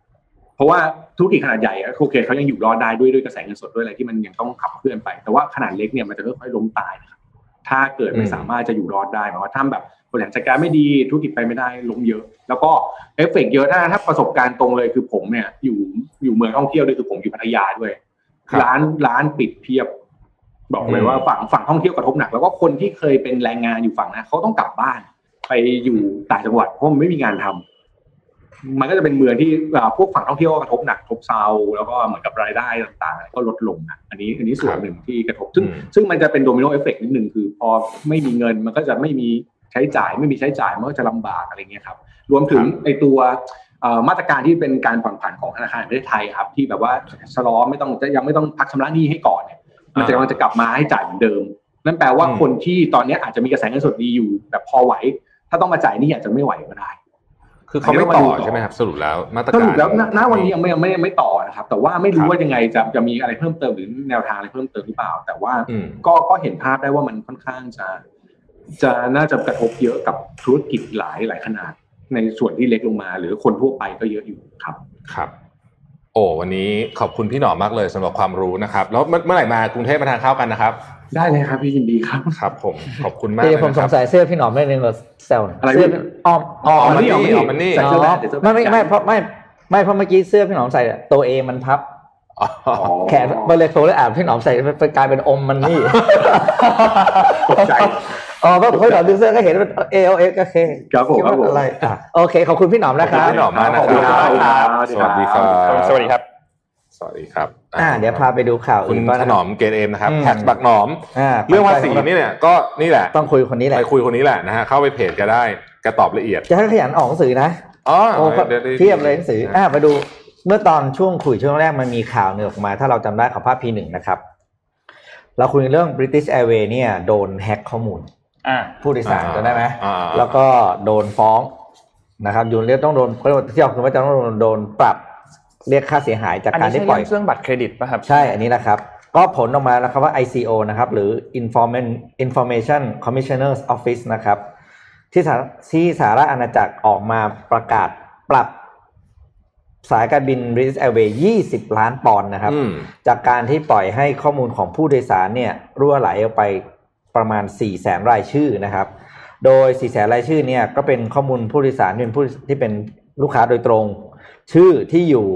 เพราะว่าธุรกิจขนาดใหญ่โอเคเขายังอยู่รอดได้ด้วยด้วยกระแสเงินสดด้วยอะไรที่มันยังต้องขับเคลื่อนไป แต่ว่าขนาดเล็กเนี่ยมันจะค่อยๆล้มตายนะครับถ้าเกิดไม่สามารถจะอยู่รอดได้หมายว่าถ้าแบบบริหารจัดการไม่ดีธุรกิจไปไม่ได้ล้มเยอะ แล้วก็เอฟเฟกเยอะถ้าถ้าประสบการณ์ตรงเลยคือผมเนี่ยอยู่อยู่เมืองท่องเที่ยวด้วยคือผมอยู่พัทยาด้วย ร้านร้านปิดเพียบ บอกเลยว่าฝั่งฝั่งท่องเที่ยวกระทบหนัก แล้วก็คนที่เคยเป็นแรงงานอยู่ฝั่งนั้นเขาต้องกลับบ้าน ไปอยู่ต่างจังหวัดเพราะมันไม่มีงานทำ มันก็จะเป็นเมืองที่พวกฝั่งท่องเที่ยวก็กระทบหนักทบเซาแล้วก็เหมือนกับรายได้ต่างๆ ก็ลดลงนะอันนี้อันนี้ส่วนหนึ่งที่กระทบ ซึ่งซึ่งมันจะเป็น domino effect นิดหนึ่งคือพอไม่มีเงินมันก็จะไม่มีใช้จ่ายไม่มีใช้จ่ายมันก็จะลำบากอะไรเงี้ยครับรวมถึงไอตัวมาตรการที่เป็นการผ่อนผันของธนาคารแห่งประเทศไทยครับ ที่แบบว่าชะลอไม่ต้องจะยังไม่ต้องพักชำระหนี้ให้ก่อนเนี่ยมันจะกำลังจะกลับมาให้จ่ายเหมือนเดิม นั่นแปลว่าคนที่ตอนนี้อาจจะมีกระแสเงินสดดีอยู่แบบพอไหว ถ้าต้องมาจ่ายนี่อาจจะไม่ไหวก็ได้ คือเขาไม่ต่อใช่ไหมครับสรุปแล้วมาตรการสรุปแล้วณวันนี้ยังไม่ยังไม่ไม่ต่อนะครับ แต่ว่าไม่รู้ว่ายังไงจะจะมีอะไรเพิ่มเติมหรือแนวทางอะไรเพิ่มเติมหรือเปล่า แต่ว่าก็ก็เห็นภาพได้ว่ามันค่อนข้างจะจะน่าจะกระทบเยอะกับธุรกิจหลายหลายขนาด ในส่วนที่เล็กลงมา หรือคนทั่วไปก็เยอะอยู่ครับครับ โอ้วันนี้ขอบคุณพี่หนอมมากเลยสำหรับความรู้นะครับ แล้วเมื่อไหร่มากรุงเทพมาทานข้าวกันนะครับ ได้เลยครับพี่ยินดีครับครับ ผมขอบคุณมากเดี๋เลยยวผมสนะคงรับสัยเสื้อพี่หนอมไม่นึงเราแซวอะไรเสื้ออ้อมอ๋อมันนี่อ๋ออ๋อมันนี่ใส่เสื้อแบนใส่เสื้อแบนไม่ไม่ไม่เพราะไม่ไม่เพราะเมื่อกี้เสื้อพี่หนอมใส่ตัวเอมันพับอ๋อแขนเบลเลยโฟเลยอ่านพี่หนอมใส่เป็นกลายเป็นอมมันนี่ตกใจอ๋อเพราะพี่หนอมดูเสื้อก็เห็นเป็นเอลเอก็เคครับผมดว่าครับผมอะไรอะโอเคขอบคุณพี่หนอมนะครับขอบคุณพี่หนอมมากนะขอบคุณครับสวัสดีครับสวัสดีครับ สวัสดีครับอ่าเดี๋ยวพาไปดูข่าวคุณอื่นบ้างถนะนอมเกรดเอ็มนะครับอืมแท็กบักหนอมอ่าเรื่องภาษีนี่เนี่ยก็นี่แหละต้องคุยคนนี้แหละไปคุยคนนี้แหละนะฮะเข้าไปเพจแกได้แกตอบละเอียด จะให้ขยันออกหนังสือนะอ๋อโอ้ดี๋วได้เทียบเลยหนังสืออ่าไปดูเมื่อตอนช่วงคุยช่วงแรกมันมีข่าวหนึ่งออกมา ถ้าเราจำได้ของภาพพีหนึ่งนะครับ เราคุยเรื่อง British Airways เนี่ยโดนแฮ็กข้อมูลอ่าผู้โดยสารจำได้ไหมอ่าแล้วก็โดนฟ้องนะครับยูนเรียกต้องโดนเขาเรียกว่าที่ออกคือว่าจะต้องโดนโดนปรับ เรียกค่าเสียหายจากอันการนี้ที่ใช่ปล่อยเรื่องบัตรเครดิตป่ะครับ ใช่อันนี้นะครับ ก็ผลออกมาแล้วครับว่า ICO นะครับ หรือ Information Information Commissioner's Office นะครับ ที่สาที่สหรัฐอาณาจักรออกมาประกาศปรับสายการบิน British Airways 20 ล้านปอนด์นะครับอืมจากการที่ปล่อยให้ข้อมูลของผู้โดยสารเนี่ยรั่วไหลออกไปประมาณ4 0 0แสนรายชื่อนะครับ โดย4 0 0แสนรายชื่อเนี่ยก็เป็นข้อมูลผู้โดยสารที่เป็นผู้ที่เป็นลูกค้าโดยตรง ชื่อที่อยู่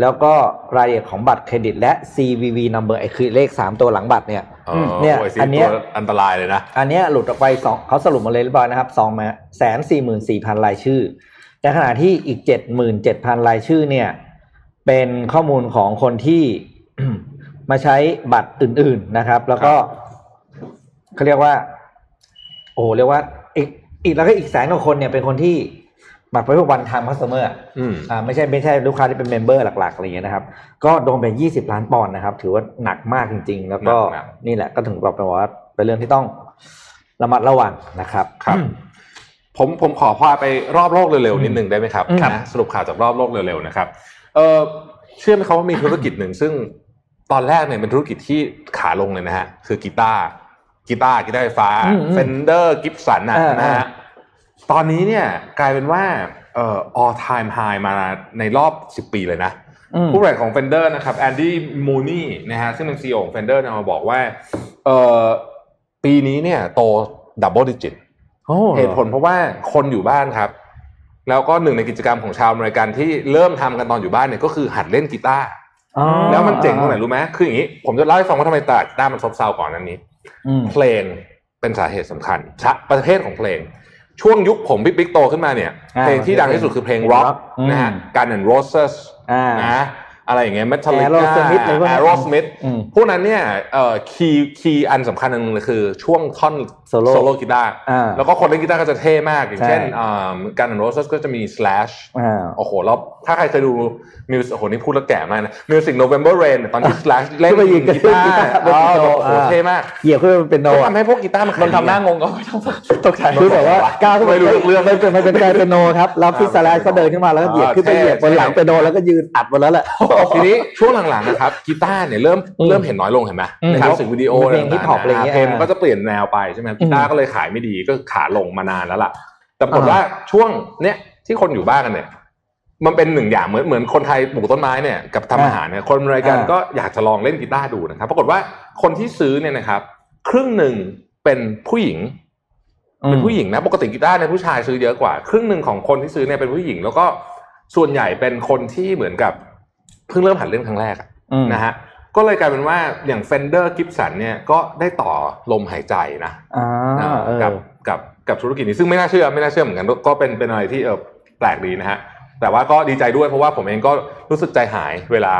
แล้วก็รายละเอียดของบัตรเครดิตและ CVV number ไอ้คือเลข 3 ตัวหลังบัตรเนี่ยอ๋อเนี่ยโอ้สิอันเนี้ยตัวอันตรายเลยนะ อันเนี้ยหลุดออกไปสองเขาสรุปมาเลยเรียบร้อยนะครับสองมาแสนสี่หมื่นสี่พันรายชื่อในขณะที่อีกเจ็ดหมื่นเจ็ดพันรายชื่อเนี่ย เป็นข้อมูลของคนที่มาใช้บัตรอื่น ๆนะครับ แล้วก็เขาเรียกว่า โอ้เรียกว่า อีกอีกแล้วก็อีกแสนกว่าคนเนี่ยเป็นคนที่ บัตรประเภท one-time customer อืมอ่าไม่ใช่ไม่ใช่ลูกค้าที่เป็น member หลักๆอะไรอย่างเงี้ยนะครับ ก็โดนไปยี่สิบล้านปอนด์นะครับ ถือว่าหนักมากจริง ๆ แล้วก็หนักนี่แหละก็ถึงบอกไปว่าเป็นเรื่องที่ต้องระมัดระวังนะครับครับ ผมผมขอพาไปรอบโลกเร็วๆนิดนึงได้ไหมครับอืมนะสรุปข่าวจากรอบโลกเร็วๆนะครับ เออเชื่อไหมครับว่ามีธุรกิจหนึ่งซึ่งตอนแรกเนี่ยเป็นธุรกิจที่ขาลงเลยนะฮะคือกีตาร์กีตาร์กีตาร์ไฟฟ้าอืมอืม Fender Gibson นะอ่านะอ่าฮะ ตอนนี้เนี่ยกลายเป็นว่าเอ่อ all time high มาในรอบ 10 ปีเลยนะอืมผู้บริหารของ Fender นะครับแอนดี้มูนี่นะฮะซึ่งเป็น CEO ของ Fender เนี่ยมาบอกว่าเอ่อปีนี้เนี่ยโต double digit โอ้เหตุผลเพราะว่าคนอยู่บ้านครับ แล้วก็หนึ่งในกิจกรรมของชาวอเมริกันที่เริ่มทำกันตอนอยู่บ้านเนี่ยก็คือหัดเล่นกีตาร์อ๋อแล้วมันเจ๋งตรงไหนรู้ไหมคืออย่างนี้ ผมจะเล่าให้ฟังว่าทำไมตลาดกีตาร์มันซบเซาก่อนนั้นนี้อืมเพลงเป็นสาเหตุสำคัญชะประเภทของเพลง ช่วงยุคผมบิ๊กบิ๊กโตขึ้นมาเนี่ยอ่าเพลงที่ดังที่สุดคือเพลงร็อก rock นะฮะอืม Guns N' Roses อ่านะอะไรอย่างเงี้ย Metallica Aerosmith อะไรพวกนั้นแอโรสมิธอืมพวกนั้นเนี่ยเอ่อ key key อันสำคัญอันหนึ่งเลยคือช่วงท่อน Solo โซโล่กีตาร์อ่าแล้วก็คนเล่นกีตาร์ก็จะเท่มาก อย่างเช่นใช่ Guns N' Roses ก็จะมี Slash อ่าโอ้โหแล้วถ้าใครเคยดู music โอ้โหนี่พูดแล้วแก่มากนะ music November Rain ตอนที่ Slash เล่นขึ้นไปยืนกับกีตาร์กีตาร์บนอ๋อเปียโนโอ้โหอ่าเท่มากเหยียบขึ้นไปเปียโนก็อะทำให้พวกกีตาร์มันนนท์ทำหน้างงก็ไม่ต้องตกใจคือแบบว่าก้าวขึ้นไปไม่รู้เรื่องมันเป็นมันเป็นกลายเปียโนครับแล้วพี่สแลชก็เดินขึ้นมาแล้วก็เหยียบขึ้นไปเหยียบบนหลังเปียโนแล้วก็ยืนอัดบนแล้วแหละโอ้โหทีนี้ช่วงหลังๆนะครับกีตาร์เนี่ยเริ่มอืมเริ่มเห็นน้อยลงเห็นไหมอืมในมิวสิกวิดีโอเพลงต่างๆ hip-hop อะไรเงี้ยเพลงมันก็จะเปลี่ยนแนวไปใช่ไหมกีตาร์ก็เลยขายไม่ดีก็ขาลงมานานแล้วล่ะ แต่ปรากฏว่าช่วงเนี้ยที่คนอยู่บ้านกันเนี่ย มันเป็นหนึ่งอย่างเหมือนเหมือนคนไทยปลูกต้นไม้เนี่ยกับทำอาหารเนี่ยคนอเมริกันอ่าก็อยากจะลองเล่นกีตาร์ดูนะครับ ปรากฏว่าคนที่ซื้อเนี่ยนะครับ ครึ่งหนึ่งเป็นผู้หญิงเป็นผู้หญิงนะปกติกีตาร์เนี่ยผู้ชายซื้อเยอะกว่า ครึ่งหนึ่งของคนที่ซื้อเนี่ยเป็นผู้หญิง แล้วก็ส่วนใหญ่เป็นคนที่เหมือนกับ เพิ่งเริ่มหัดเล่นครั้งแรกอะอืมนะฮะ ก็เลยกลายเป็นว่าอย่าง Fender Gibson เนี่ยก็ได้ต่อลมหายใจนะอ่าเออกับกับกับธุรกิจนี้ซึ่งไม่น่าเชื่อไม่น่าเชื่อเหมือนกัน ก็เป็นเป็นอะไรที่เออแปลกดีนะฮะแต่ว่าก็ดีใจด้วยเพราะว่าผมเองก็รู้สึกใจหายเวลา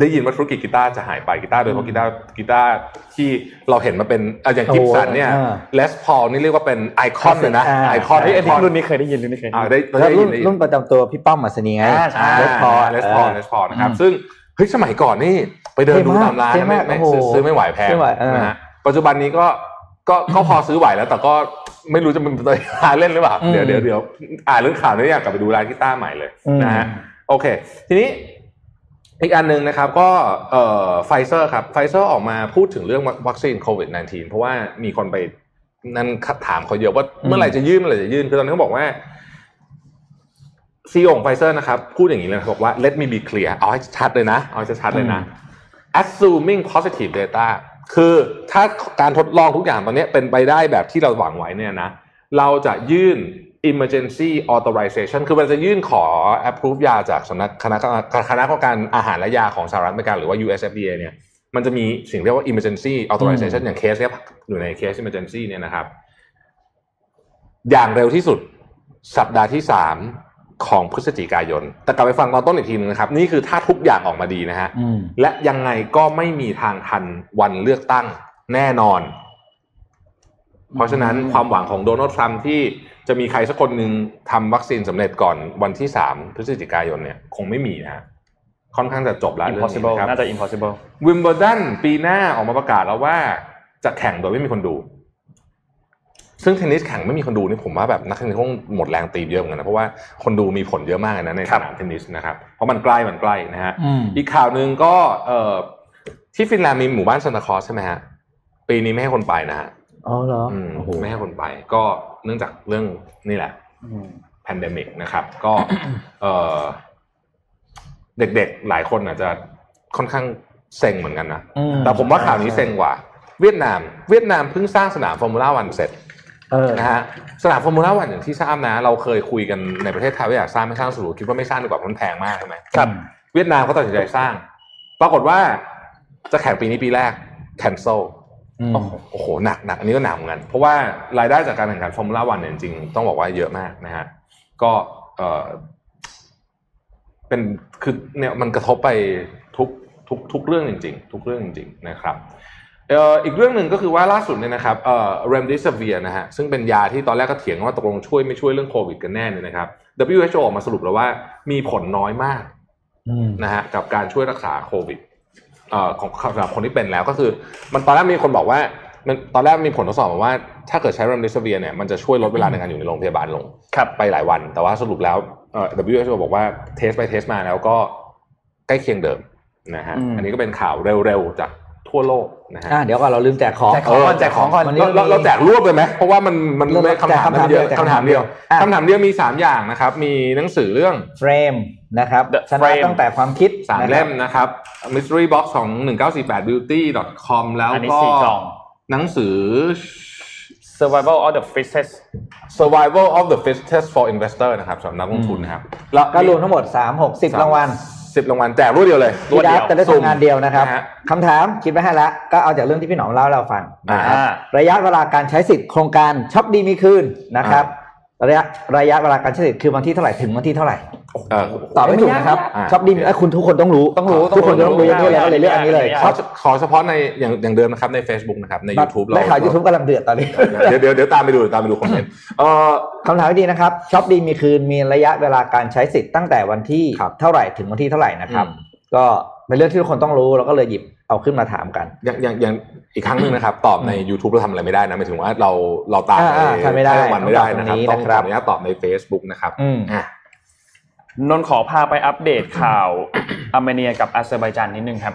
ได้ยินว่าธุรกิจกีตาร์จะหายไปกีตาร์โดยเฉพาะกีตาร์กีตาร์ที่เราเห็นมาเป็นอะอย่างโอ้กิโหฟสันเนี่ยอ่าเลสพอลนี่เรียกว่าเป็นไอคอนเลยนะอ่าไอคอนเฮ้ยไออันคนี้อนรุ่นนี้เคยได้ยินรุ่นนี้เคยได้อ่ายินได้แล้วได้ยิรุ่นนได้ยินรุ่นประจำตัวพี่ป้อมมัสนีไงอ่าใช่เลสพอเลสพอลเลสพอลนะครับอืมซึ่ง เฮ้ยสมัยก่อนนี่ไปเดินดูเท่มากตามร้านเท่ไม่มากไม่โอ้โหซื้อซื้อไม่ไหวแพงไม่ไหวเออนะฮะปัจจุบันนี้ก็ก็ก็พอซื้อไหวแล้วแต่ก็ไม่รู้จะเป็นตัวหาเล่นหรือเปล่าเดี๋ยวเดี๋ยวเดี๋ยวอ่านเรื่องข่าวนี้อยากกลับไปดูร้านกีตาร์ใหม่เลยอืมนะฮะโอเค ทีนี้อีกอันหนึ่งนะครับก็เอ่อไฟเซอร์ครับไฟเซอร์ออกมาพูดถึงเรื่องวัคซีนโควิด -19 เพราะว่ามีคนไปนั่นถามเขาเยอะว่าเมื่อไหร่จะยื่นเมื่อไหร่จะยื่นคือตอนนี้เขาบอกว่า CEO ของไฟเซอร์นะครับ พูดอย่างนี้เลยนะครับบอกว่า let me be clear เอาให้ชัดเลยนะ เอาให้ชัดเลยนะ assuming positive data คือถ้าการทดลองทุกอย่างตอนนี้เป็นไปได้แบบที่เราหวังไว้เนี่ยนะ เราจะยื่น emergency authorization คือมันจะยื่นขอ approve ยาจากสำนักคณะคณะกรรมการอาหารและยาของสหรัฐอเมริกาหรือว่า USFDA เนี่ย มันจะมีสิ่งเรียกว่า emergency authorization อย่างเคสเนี้ยอยู่ในเคส emergency เนี่ยนะครับ อย่างเร็วที่สุดสัปดาห์ที่สาม ของพฤศจิกายน แต่กลับไปฟังตอนต้นอีกทีนึงนะครับ นี่คือถ้าทุกอย่างออกมาดีนะฮะอืมและยังไงก็ไม่มีทางทันวันเลือกตั้งแน่นอน เพราะฉะนั้นความหวังของโดนัลด์ทรัมป์ที่จะมีใครสักคนหนึ่งทำวัคซีนสำเร็จก่อนวันที่สามพฤศจิกายนเนี่ย คงไม่มีนะฮะค่อนข้างจะจบแล้วเรื่องนี้ impossible นะครับน่าจะ impossible วิมเบิลดันปีหน้าออกมาประกาศแล้วว่าจะแข่งโดยไม่มีคนดู ซึ่งเทนนิสแข่งไม่มีคนดูนี่ผมว่าแบบนักเทนนิสคงหมดแรงตีเยอะเหมือนกันนะเพราะว่าคนดูมีผลเยอะมากเลยนะในสนามเทนนิสนะครับเพราะมันใกล้มันใกล้นะฮะอืมอีกข่าวหนึ่งก็เอ่อที่ฟินแลนด์มีหมู่บ้านซานตาคลอสใช่ไหมฮะปีนี้ไม่ให้คนไปนะฮะอ๋อเหรออืมโอ้โหไม่ให้คนไป ก็เนื่องจากเรื่องนี่แหละอืม pandemic นะครับ ก็เออเด็กๆหลายคนอาจจะค่อนข้างเซ็งเหมือนกันนะอืมแต่ผมว่าข่าวนี้เซ็งกว่า เวียดนาม เวียดนามเพิ่งสร้างสนามฟอร์มูล่าวันเสร็จเออ นะฮะสนามฟอร์มูล่าวันอย่างที่ทราบนะ เราเคยคุยกันในประเทศไทยว่าอยากสร้างไม่สร้างสรุปคิดว่าไม่สร้างดีกว่าเพราะมันแพงมากใช่ไหมครับเวียดนามเขาตัดสินใจสร้าง ปรากฏว่าจะแข่งปีนี้ปีแรก cancel อืมโอ้โหหนักหนักอันนี้ก็หนักเหมือนกัน เพราะว่ารายได้จากการแข่งขันฟอร์มูล่าวันเนี่ยจริงๆต้องบอกว่าเยอะมากนะฮะก็เออเป็นคือเนี่ยมันกระทบไปทุกทุกทุกเรื่องจริง ๆ ทุกเรื่องจริง ๆ นะครับเอ่ออีกเรื่องหนึ่งก็คือว่าล่าสุดเนี่ยนะครับเอ่อ remdesivir นะฮะซึ่งเป็นยาที่ตอนแรกก็เถียงกันว่าตกลงช่วยไม่ช่วยเรื่องโควิดกันแน่เนี่ยนะครับ WHO ออกมาสรุปแล้วว่ามีผลน้อยมากอืมนะฮะกับการช่วยรักษาโควิดเอ่อของสำหรับคนที่เป็นแล้วก็คือ มันตอนแรกมีคนบอกว่ามันตอนแรกมีผลทดสอบมาว่าถ้าเกิดใช้ remdesivir เนี่ยมันจะช่วยลดเวลาในการอยู่ในโรงพยาบาลลงครับไปหลายวัน แต่ว่าสรุปแล้วเอ่อ WHO บอกว่าเทสไปเทสมาแล้วก็ใกล้เคียงเดิมนะฮะอืมอันนี้ก็เป็นข่าวเร็วๆจาก ทั่วโลกนะฮะอะเดี๋ยวก่อนเราลืมแจกของแจกของก่อนแจกของก่อนวันนี้เราเราเราแจกรวบเลยไหมเพราะว่ามันมันเริ่มไม่คำถามแจกคำถามมันเยอะเดียวคำถามเดียวอะคำถามเดียวมีสามอย่างนะครับ มีหนังสือเรื่องเฟรมนะครับ The ชนะ Frame ตั้งแต่ความคิดสามนะครับเล่มนะครับ mystery box ของ1948 beauty com แล้วอันนี้ก็สี่กล่องหนังสือ survival of the fittest survival of the fittest for investor นะครับสำหรับนักลงทุนนะครับแล้วก็รวมทั้งหมด 3 6 10รางวัล สิบรางวัลแจกรวดเดียวเลยรวดพี่เดีดัยวบจะได้สุ่มทำงานเดียวนะครับนะฮะคำถามคิดไว้ให้แล้วก็เอาจากเรื่องที่พี่หนอมเล่าให้เราฟังนะครับอ่าระยะเวลาการใช้สิทธิ์โครงการช็อปดีมีคืนนะครับระยะระยะเวลาการใช้สิทธิ์คือวันที่เท่าไหร่ถึงวันที่เท่าไหร่เอ่อ ตอบไม่ถูกนะครับอ่าช็อปดีมีเอ้ยคุณทุกคนต้องรู้ต้องรู้ทุกคนต้องรู้รู้อย่างนี้เลยก็เลยเลือกอันนี้เลยไม่ยากขอขอเฉพาะในอย่างอย่างเดิมนะครับใน Facebook นะครับใน YouTube เราได้ข่าวยูทูบกำลังเดือดตอนนี้เดี๋ยวเดี๋ยวเดี๋ยวตามไปดูตามไปดูคอมเมนต์เอ่อคำถามที่ดีนะครับช็อปดีมีคืนมีระยะเวลาการใช้สิทธิ์ตั้งแต่วันที่ครับเท่าไหร่ถึงวันที่เท่าไหร่นะครับอืมก็เป็นเรื่องที่ทุกคนต้องรู้แล้วก็เลยหยิบเอาขึ้นมาถามกัน อย่างอย่างอย่างอีกครั้งหนึ่งนะครับ ตอบใน YouTube เราทำอะไรไม่ได้นะหมายถึงว่าเราเราตามอ่าอ่าทำไม่ได้ให้รางวัลไม่ได้นะครับต้ต้อองงตอบตรงนี้นะครับขออนุญาตตอบใน Facebook นะครับอืมอะ นนท์ขอพาไปอัปเดตข่าวอาร์เมเนียกับอาเซอร์ไบจานนิดนึงครับ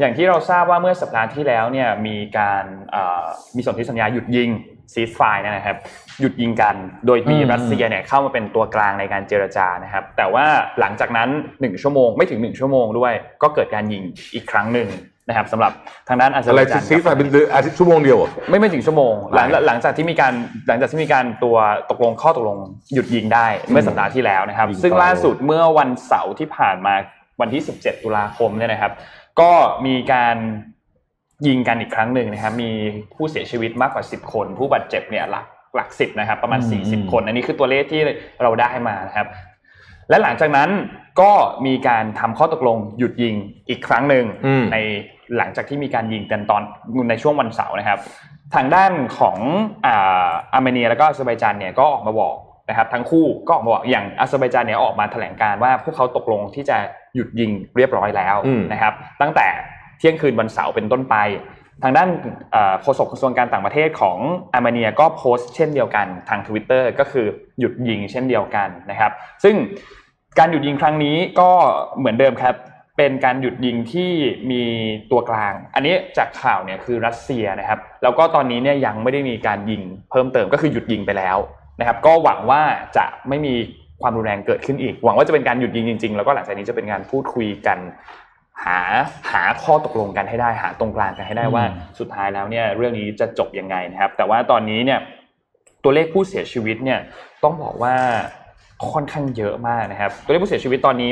อย่างที่เราทราบว่าเมื่อสัปดาห์ที่แล้วเนี่ยมีการเอ่อมีสนธิสัญญาหยุดยิง ceasefire นะครับ หยุดยิงกันโดยมีอืมรัสเซียเนี่ยเข้ามาเป็นตัวกลางในการเจรจานะครับ แต่ว่าหลังจากนั้นหนึ่งชั่วโมงไม่ถึงหนึ่งชั่วโมงด้วย ก็เกิดการยิงอีกครั้งหนึ่ง นะครับสำหรับทางด้านอาเซอร์อะไรไบจาน ceasefire เป็นอาทิตย์ชั่วโมงเดียวเหรอ ไม่ไม่ถึงชั่วโมงหลังหลายหลังจากที่มีการหลังจากที่มีการตัวตกลงข้อตกลงหยุดยิงได้เมื่อสัปดาห์ที่แล้วนะครับ ยิงต่อ ซึ่งล่าสุดเมื่อวันเสาร์ที่ผ่านมาวันที่ 17 ตุลาคมเนี่ยนะครับ ก็มีการยิงกันอีกครั้งหนึ่งนะครับ มีผู้เสียชีวิตมากกว่า 10 คน ผู้บาดเจ็บเนี่ยหลักหลักสิบนะครับ ประมาณ อืม 40 คน อันนี้คือตัวเลขที่เราได้มานะครับ และหลังจากนั้นก็มีการทำข้อตกลงหยุดยิงอีกครั้งหนึ่งอืม ใน หลังจากที่มีการยิงกันตอนในช่วงวันเสาร์นะครับ ทางด้านของอ่าอาร์เมเนียแล้วก็อาเซอร์ไบจานเนี่ยก็ออกมาบอกนะครับทั้งคู่ก็ออกมาบอกอย่างอาเซอร์ไบจานเนี่ยออกมาแถลงการณ์ว่าพวกเขาตกลงที่จะหยุดยิงเรียบร้อยแล้วอืมนะครับ ตั้งแต่เที่ยงคืนวันเสาร์เป็นต้นไป ทางด้านเอ่อโฆษกกระทรวงการต่างประเทศของอาร์เมเนียก็โพสต์เช่นเดียวกันทาง Twitter ก็คือหยุดยิงเช่นเดียวกันนะครับ ซึ่งการหยุดยิงครั้งนี้ก็เหมือนเดิมครับ เป็นการหยุดยิงที่มีตัวกลาง อันนี้จากข่าวเนี่ยคือรัสเซียนะครับ แล้วก็ตอนนี้เนี่ยยังไม่ได้มีการยิงเพิ่มเติมก็คือหยุดยิงไปแล้วนะครับ ก็หวังว่าจะไม่มีความรุนแรงเกิดขึ้นอีก หวังว่าจะเป็นการหยุดยิงจริง ๆ แล้วก็หลังจากนี้จะเป็นการพูดคุยกันหาหาข้อตกลงกันให้ได้หาตรงกลางกันให้ได้ว่าสุดท้ายแล้วเนี่ยเรื่องนี้จะจบยังไงนะครับ แต่ว่าตอนนี้เนี่ยตัวเลขผู้เสียชีวิตเนี่ยต้องบอกว่าค่อนข้างเยอะมากนะครับ ตัวเลขผู้เสียชีวิตตอนนี้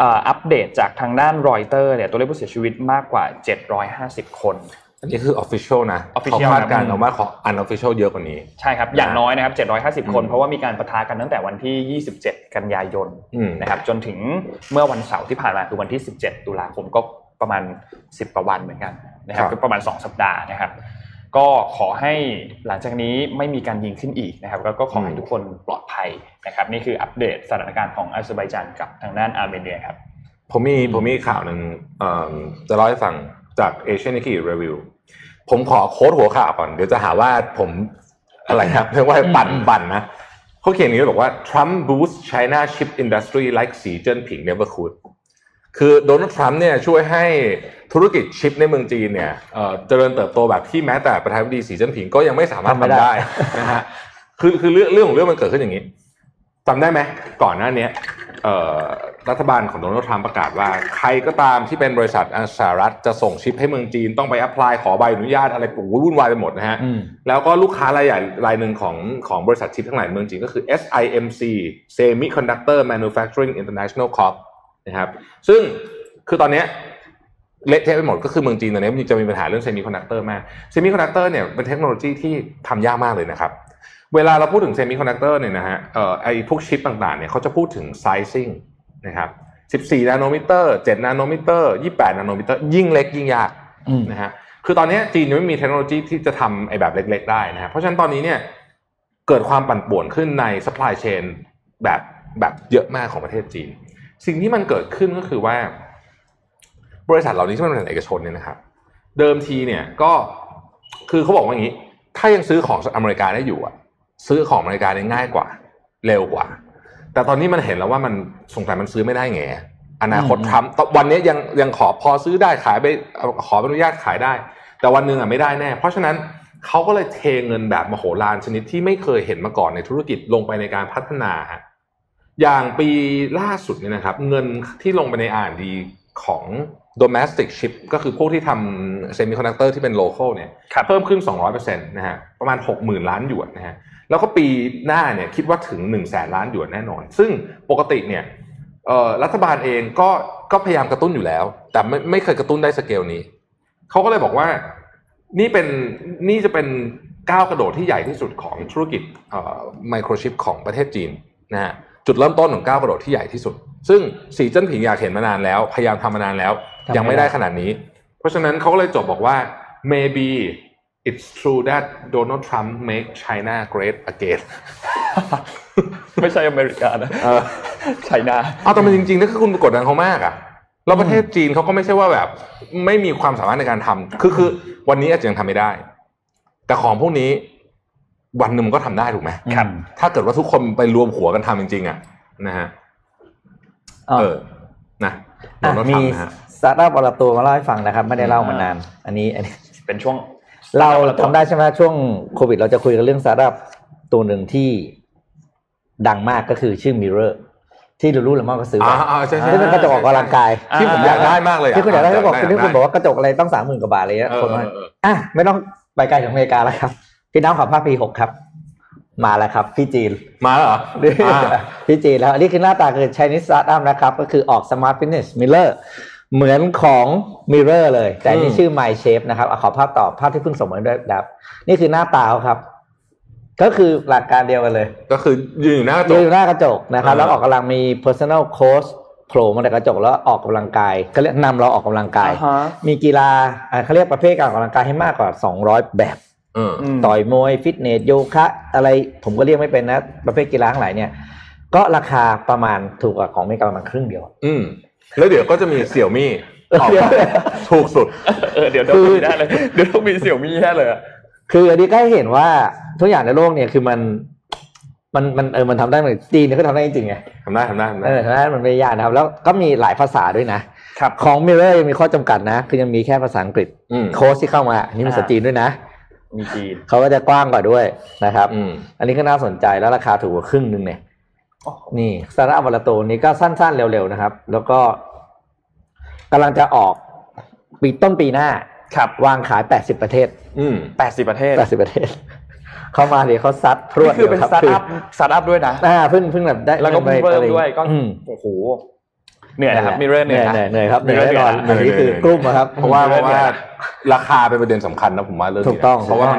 อ่ออัปเดตจากทางด้านรอยเตอร์เนี่ยตัวเลขผู้เสียชีวิตมากกว่า 750 คนอันนี้คือ official นะ official เขาคาดการณ์ครับเอาว่าของ unofficial เยอะกว่านี้ ใช่ครับ อย่างน้อยนะครับ 750 คนอืมเพราะว่ามีการประทะกันตั้งแต่วันที่ 27 กันยายนอืมนะครับ จนถึงเมื่อวันเสาร์ที่ผ่านมาคือวันที่ 17 ตุลาคมก็ประมาณ 10กว่าวันเหมือนกันนะครับครับก็ประมาณ 2 สัปดาห์นะครับ ก็ขอให้หลังจากนี้ไม่มีการยิงขึ้นอีกนะครับแล้วก็ขอให้ทุกคนปลอดภัยนะครับนี่คืออัปเดตสถานการณ์ของอาเซอร์ไบจานกับทางด้านอาร์เมเนียครับผมมีผมมีข่าวหนึ่งเอ่อจะเล่าให้ฟังจาก Asian Nikkei Review ผมขอ quote หัวข่าวก่อน เดี๋ยวจะหาว่าผมอะไรครับเรียกว่าปั่นปั่นนะเขาเขียนอย่างนี้บอกว่า Trump boosts China chip industry like Xi Jinping never could คือโดนัลด์ทรัมป์เนี่ยช่วยให้ ธุรกิจชิปในเมืองจีนเนี่ยเอ่อเจริญเติบโตแบบที่แม้แต่ประธานาธิบดีสีจิ้นผิงก็ยังไม่สามารถทำไม่ทำได้ได้นะฮะคือคือเรื่องเรื่องของเรื่องมันเกิดขึ้นอย่างนี้จำได้ไหมก่อนหน้าเนี้ยเอ่อรัฐบาลของโดนัลด์ทรัมป์ประกาศว่า ใครก็ตามที่เป็นบริษัทสหรัฐจะส่งชิปให้เมืองจีนต้องไปแอพพลายขอใบอนุญาตอะไรปูวุ่นวายไปหมดนะฮะอืมแล้วก็ลูกค้ารายใหญ่รายหนึ่งของของบริษัทชิปทั้งหลายในเมืองจีนก็คือ SIMC Semiconductor Manufacturing International Corp นะครับซึ่งคือตอนเนี้ย เละเทะไปหมดก็คือเมืองจีนตอนนี้มันจะมีปัญหาเรื่องเซมิคอนดักเตอร์มากเซมิคอนดักเตอร์เนี่ยเป็นเทคโนโลยีที่ทำยากมากเลยนะครับ เวลาเราพูดถึงเซมิคอนดักเตอร์เนี่ยนะฮะเอ่อไอพวกชิปต่างๆเนี่ยเขาจะพูดถึง sizing นะครับ14 nanometer 7 nanometer 28 nanometer ยิ่งเล็กยิ่งยากอืมนะฮะคือตอนนี้จีนยังไม่มีเทคโนโลยีที่จะทำไอ้แบบเล็ก ๆ ได้นะฮะเพราะฉะนั้นตอนนี้เนี่ยเกิดความปั่นป่วนขึ้นใน supply chain แบบแบบเยอะมากของประเทศจีน สิ่งที่มันเกิดขึ้นก็คือว่า บริษัทเหล่านี้ที่เป็นบริษัทเอกชนเนี่ยนะครับเดิมทีเนี่ยก็คือเขาบอกว่าอย่างนี้ ถ้ายังซื้อของจากอเมริกาได้อยู่อะซื้อของอเมริกาได้ง่ายกว่า เร็วกว่า แต่ตอนนี้มันเห็นแล้วว่ามันสงสัยมันซื้อไม่ได้ไงอนาคตอืมทรัมป์ตวันนี้ยังยังขอพอซื้อได้ขายไปเอาขออนุญาตขายได้ แต่วันหนึ่งอะไม่ได้แน่ เพราะฉะนั้นเขาก็เลยเทเงินแบบมโหฬารชนิดที่ไม่เคยเห็นมาก่อนในธุรกิจลงไปในการพัฒนาฮะอย่างปีล่าสุดเนี่ยนะครับ เงินที่ลงไปใน R&D ของ domestic chip ก็คือพวกที่ทำ semiconductor ที่เป็น local เนี่ยครับเพิ่มขึ้น 200%นะฮะประมาณ 60,000 ล้านหยวนนะฮะแล้วก็ปีหน้าเนี่ยคิดว่าถึง 1 0 0 0 0แสนล้านหยวนแน่นอน ซึ่งปกติเนี่ยเอ่อรัฐบาลเองก็ก็พยายามกระตุ้นอยู่แล้ว แต่ไม่ไม่เคยกระตุ้นได้สเกลนี้ เขาก็เลยบอกว่านี่เป็นนี่จะเป็นก้าวกระโดดที่ใหญ่ที่สุดของธุรกิจไมโครชิปของประเทศจีนนะฮะจุดเริ่มต้นของก้าวกระโดดที่ใหญ่ที่สุด ซึ่งสีเจิ้นผิงอยากเห็นมานานแล้ว พยายามทำมานานแล้วทำไม่ ยังไม่ได้ได้ขนาดนี้ เพราะฉะนั้นเขาก็เลยจบบอกว่า maybe it's true that Donald Trump make China great again ไม่ใช่อเมริกานะเออ China เอาแต่มันจริงๆนั่นคือคุณกดดันเขามากอะแล้วประเทศจีนเขาก็ไม่ใช่ว่าแบบ ไม่มีความสามารถในการทำคือคือ วันนี้อาจจะยังทำไม่ได้ แต่ของพวกนี้ วันหนึ่งมันก็ทำได้ถูกไหมครับถ้าเกิดว่าทุกคนไปรวมหัวกันทำจริง ๆอะนะฮะอ๋อเออนะอะมีโดนัลด์ทรัมป์นะฮะส ตาร์ทอัพวันละตัวมาเล่าให้ฟังนะครับ ไม่ได้เล่ามานาน อันนี้อันนี้เป็นช่วง เราทำได้ใช่ไหมช่วงโควิด เราจะคุยกันเรื่องสตาร์ทอัพตัวหนึ่งที่ดังมากก็คือชื่อ Mirror ที่ Lululemon ก็ซื้ออ่าไว้อ่าใช่ใช่ที่เป็นกระจกออกกำลังกายที่ผมอยากได้มากเลยะที่คุณอยากได้ที่บอกยที่คุณบอกว่ากระจกอะไรต้องสามหมื่นกว่าบาทอะไรเงี้ยเออคนว่าเออเอออะไม่ต้องไปไกลถึงอเมริกาแล้วครับ พี่น้องขอภาพที่หกครับ มาแล้วครับ พี่จีนมาแล้วเหรออ่าพี่จีนแล้วอันนี้คือหน้าตาคือ Chinese startup นะครับ ก็คือออก Smart Fitness Mirror เหมือนของ Mirror เลย แต่อันนี่อืมชื่อ My Shape นะครับอะขอภาพต่อภาพที่เพิ่งส่งมาด้วยดับ นี่คือหน้าตาเขาครับ ก็คือหลักการเดียวกันเลย ก็คือยืนอยู่หน้ากระจยืนกอยู่หน้ากระจกนะครับเออแล้วออกกำลังมี personal coach โผล่มาจากกระจกแล้วออกกำลังกายก็เรียกนำเราออกกำลังกายอ่าฮะมีกีฬาอ่าเขาเรียกประเภทการออกกำลังกายให้มากกว่า 200 แบบเอออืมต่อยมวยฟิตเนสโยคะ อะไรผมก็เรียกไม่เป็นนะ ประเภทกีฬาทั้งหลายเนี่ย ก็ราคาประมาณถูกกว่าของอเมริกาประมาณครึ่งเดียวอืม แล้วเดี๋ยวก็จะมีเสี่ยวมี่ออกมาถูกสุด เออเดี๋ยวเดี๋ยวมีได้เลยเดี๋ยวต้องมีเสี่ยวมี่แน่เลยอะคืออันนี้ก็ให้เห็นว่าทุกอย่างในโลกเนี่ยคือมันมันมันเออมันทำได้เหมือนจีนเนี่ยก็ทำได้จริงๆไงทำได้ทำได้ทำได้เออทำได้มันไม่ยากนะครับ แล้วก็มีหลายภาษาด้วยนะครับของ Mirror ยังมีข้อจำกัดนะ คือยังมีแค่ภาษาอังกฤษอืมโค้ชที่เข้ามาอันนี่ภาษาจีนด้วยนะมีจีนเขาก็จะกว้างกว่าด้วยนะครับอืมอันนี้ก็น่าสนใจแล้วราคาถูกกว่าครึ่งหนึ่งเนี่ย นี่สตาร์ทอัพวันละตัวนี้ก็สั้นๆ เร็วๆนะครับ แล้วก็กำลังจะออกปีต้นปีหน้าครับวางขาย 80 ประเทศ อืมแปดสิบประเทศ80 ประเทศ เข้ามาเดี๋ยวเขาซัดพรวดนี่คือเป็นดียวสตาร์ทอัพสตาร์ทอัพด้วยนะอ่าเพิ่งเพิ่งแบบได้แล้วก็เพิ่มเงินไปด้วยก็อืม โอ้โหเหนื่อยนะครับมีเรื่องเหนื่นื่อยนะเหนื่อยเหนื่อยครับเหนื่อยเหนื่แน่อยนอนเหนื่อัอยนนี้คือกลุ่มอะครับ เพราะว่าอืมเพราะว่าราคาเป็นประเด็นสำคัญนะผมว่าเรื่องนี้ถูกต้องเพราะว่า